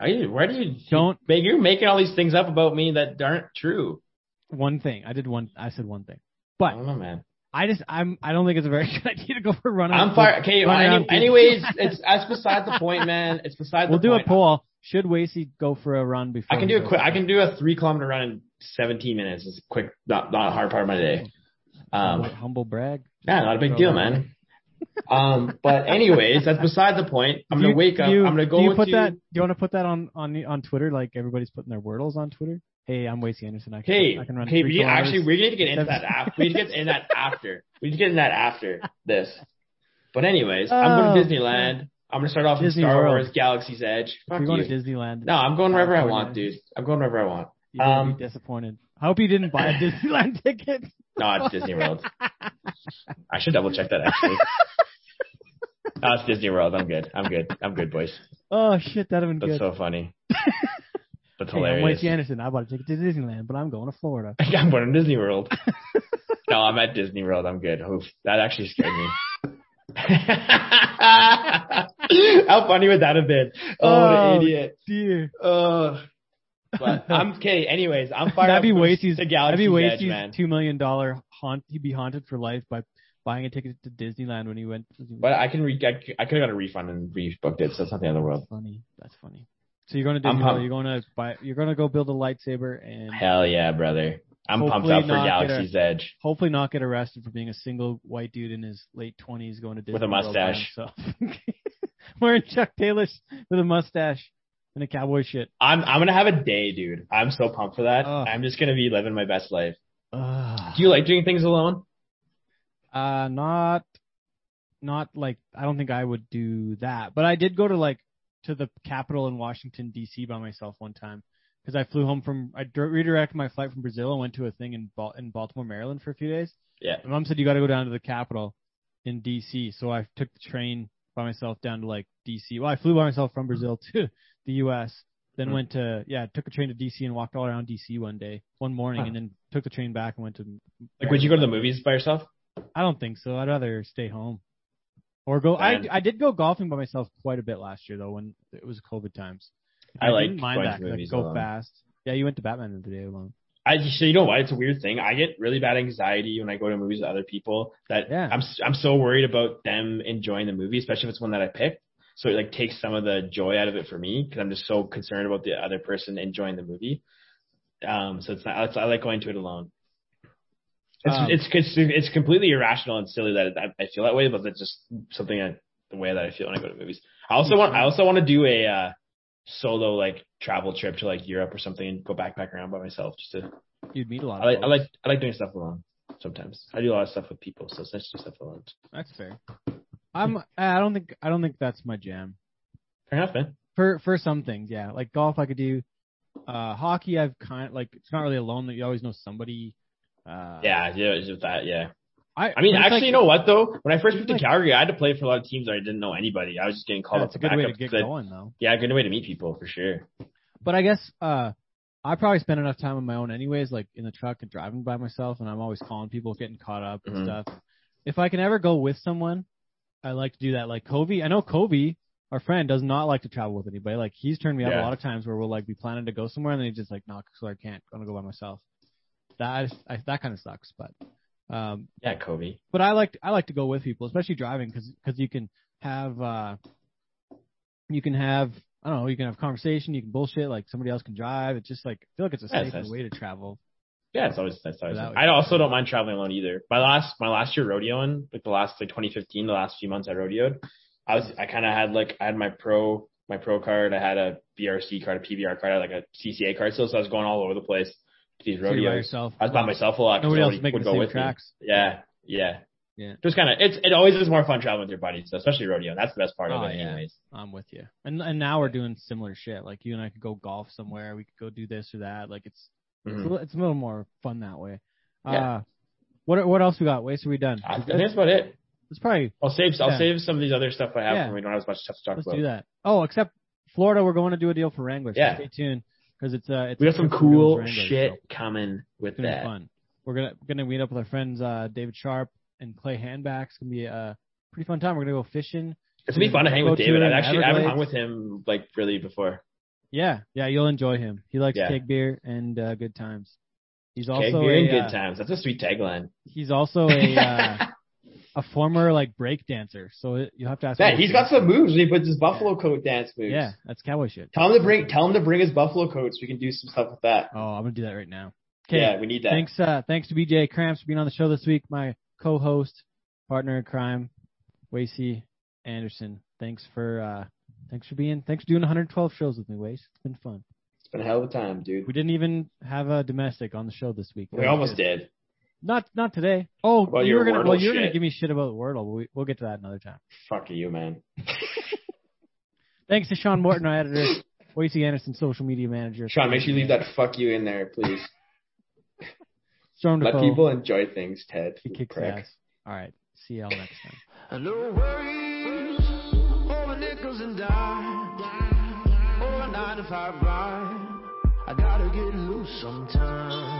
Are you, where do you Don't- you're making all these things up about me that aren't true. One thing. I did one I said one thing. I But don't know, man. I just I'm I don't think it's a very good idea to go for a run. I'm fire. Okay. run Any, anyways, it's that's beside the point, man. It's beside We'll the point. We'll do a poll. Should Wasey go for a run before? I can do a quick. I can do a three kilometer run in 17 minutes. It's a quick, not not a hard part of my day. humble, Um, humble brag. yeah, not a big deal, man. Um, but anyways, that's beside the point. I'm gonna you- wake up. you- I'm gonna go Do you put that? Do you want to put that on on on Twitter like everybody's putting their wordles on Twitter? Hey, I'm Wasey Anderson. I can, Hey, I can run. hey, we actually we need to get into that after. We need to get in that after. We need to get in that after this. But anyways, I'm Oh, going to Disneyland. I'm gonna start off Disney in Star World. Wars Galaxy's Edge. Fuck you're going you. to Disneyland. no, I'm going wherever I want, dude. I'm going wherever I want. You're Um, be disappointed. I hope you didn't buy a Disneyland ticket. No, it's Disney World. I should double check that actually. no, it's Disney World. I'm good. I'm good. I'm good, boys. Oh shit, that'd have been That's good. so funny. That's hey, I'm hilarious. Anderson. I bought a ticket to Disneyland, but I'm going to Florida. I'm going to Disney World. no, I'm at Disney World. I'm good. Oof, that actually scared me. How funny would that have been? Oh, Oh, an idiot. Dear. Uh, but I'm okay. Anyways, I'm fired That'd be Wasey's. the That'd Galaxy's be Edge, Wasey's man. two million dollar haunt. He'd be haunted for life by buying a ticket to Disneyland when he went. But I can re- I, I could have got a refund and rebooked it, so it's not the end of the world. funny. That's funny. So you're going to I'm Disney World. pumped. You're to buy. You're to go build a lightsaber and Hell yeah, brother. I'm pumped up for get a- Galaxy's Edge. hopefully not get arrested for being a single white dude in his late twenties going to Disney With a mustache. Wearing Chuck Taylor's with a mustache and a cowboy shit. I'm I'm gonna have a day, dude. I'm so pumped for that. Ugh. I'm just gonna be living my best life. Ugh. Do you like doing things alone? Uh, not, not like I don't think I would do that, but I did go to like to the Capitol in Washington D.C. by myself one time because I flew home from I dir- redirected my flight from Brazil and went to a thing in Bal- in Baltimore, Maryland for a few days. Yeah. My mom said you got to go down to the Capitol in D.C. So I took the train by myself down to like D.C. Well, I flew by myself from Brazil to the U.S. Then Hmm. went to yeah, took a train to D.C. and walked all around D.C. one day, one morning, Huh. and then took the train back and went to. Like, would you go to the movies by yourself? I don't think so. I'd rather stay home. Or go. I I did go golfing by myself quite a bit last year though when it was COVID times. I like didn't mind that. to 'cause I movies could go alone. fast. Yeah, you went to Batman the day alone. I so you know what? It's a weird thing. I get really bad anxiety when I go to movies with other people. That Yeah. I'm I'm so worried about them enjoying the movie, especially if it's one that I picked. So it like takes some of the joy out of it for me because I'm just so concerned about the other person enjoying the movie. Um, so it's not. It's, I like going to it alone. It's, Um, it's it's it's completely irrational and silly that I, I feel that way, but that's just something I, the way that I feel when I go to movies. I also want I also want to do a uh, solo like travel trip to like Europe or something and go backpack around by myself just to You'd meet a lot. I like I like I like doing stuff alone sometimes. I do a lot of stuff with people, so it's nice to do stuff alone. That's fair. I'm. I don't think. I don't think that's my jam. Fair enough, man. for for some things, yeah. Like golf, I could do. Uh, hockey, I've kind of like it's not really alone that you always know somebody. Uh, Yeah, yeah, it's just that. Yeah. I, I mean, actually, like- you know what though? When I first moved to like- Calgary, I had to play for a lot of teams where I didn't know anybody. I was just getting called yeah, up it's a good way to get 'cause I- going though. Yeah, good way to meet people for sure. But I guess uh, I probably spend enough time on my own anyways, like in the truck and driving by myself, and I'm always calling people, getting caught up and Mhm. stuff. If I can ever go with someone, I like to do that. Like Kobe, I know Kobe, our friend, does not like to travel with anybody. Like he's turned me up a lot of times where we'll like be planning to go somewhere, and then he's just like, "No, so I can't. I'm gonna go by myself." That I, that kind of sucks, but. Um, Yeah, Kobe. but I like I like to go with people, especially driving, because you can have uh, you can have I don't know you can have conversation, you can bullshit, like somebody else can drive. It's just like I feel like it's a Yeah, safer nice. way to travel. Yeah, it's always that's always. I also don't mind traveling alone either. My last my last year rodeoing, like the last like 2015, the last few months I rodeoed, I was I kind of had like I had my pro my pro card, I had a BRC card, a PBR card, I had like a CCA card still, so I was going all over the place these So rodeos. I was by myself a lot. Nobody else is nobody making would the go with me. tracks. Yeah, yeah, Yeah. Just kind of it's it always is more fun traveling with your buddies, especially rodeo. That's the best part of Oh, it, yeah. anyways. I'm with you. And and now we're doing similar shit. Like you and I could go golf somewhere. We could go do this or that. Like it's it's, a little- it's a little more fun that way. Yeah. Uh, what what else we got? Waste are we done? I, I We think good? that's about it. It's probably I'll save I'll save some of these other stuff I have Yeah. when we don't have as much stuff to talk let's about. do that. Oh, except Florida, we're going to do a deal for Wranglers. so Yeah. stay tuned because it's uh it's We got some trip we're doing with cool Wranglers, shit so coming with It's that. fun. We're gonna gonna meet up with our friends uh David Sharp and Clay Handback. It's gonna be a pretty fun time. We're gonna go fishing. It's gonna be fun to hang with David. I've actually I haven't hung with him like really before. Yeah, yeah, you'll enjoy him. He likes Yeah. keg beer and uh, good times. He's also beer a, and good uh, times. That's a sweet tagline. he's also a uh, a former like break dancer. So it, you have to ask. Yeah, he's got some moves he puts his buffalo coat dance moves. Yeah, that's cowboy shit. Tell him to bring tell him to bring his buffalo coat so we can do some stuff with that. Oh, I'm gonna do that right now. Okay. Yeah, we need that. Thanks, uh, thanks to BJ Kramps for being on the show this week. My co-host, partner in crime, Wacy Anderson. Thanks for uh, thanks for being thanks for doing 112 shows with me, Wace. It's been fun. It's been a hell of a time, dude. We didn't even have a domestic on the show this week. We almost did. Not not today. Oh, About you your were gonna Wordle well, you were gonna shit. give me shit about Wordle. But we, we'll get to that another time. Fuck you, man. Thanks to Sean Morton, our editor, Wacy Anderson, social media manager. Sean, make sure you leave that fuck you in there, please. Storm Let Defoe, people enjoy things, Ted. he you kicks prick. ass. All right, see y'all next time. And no worries over nickels and dimes or a nine to five grind. I gotta get loose sometime.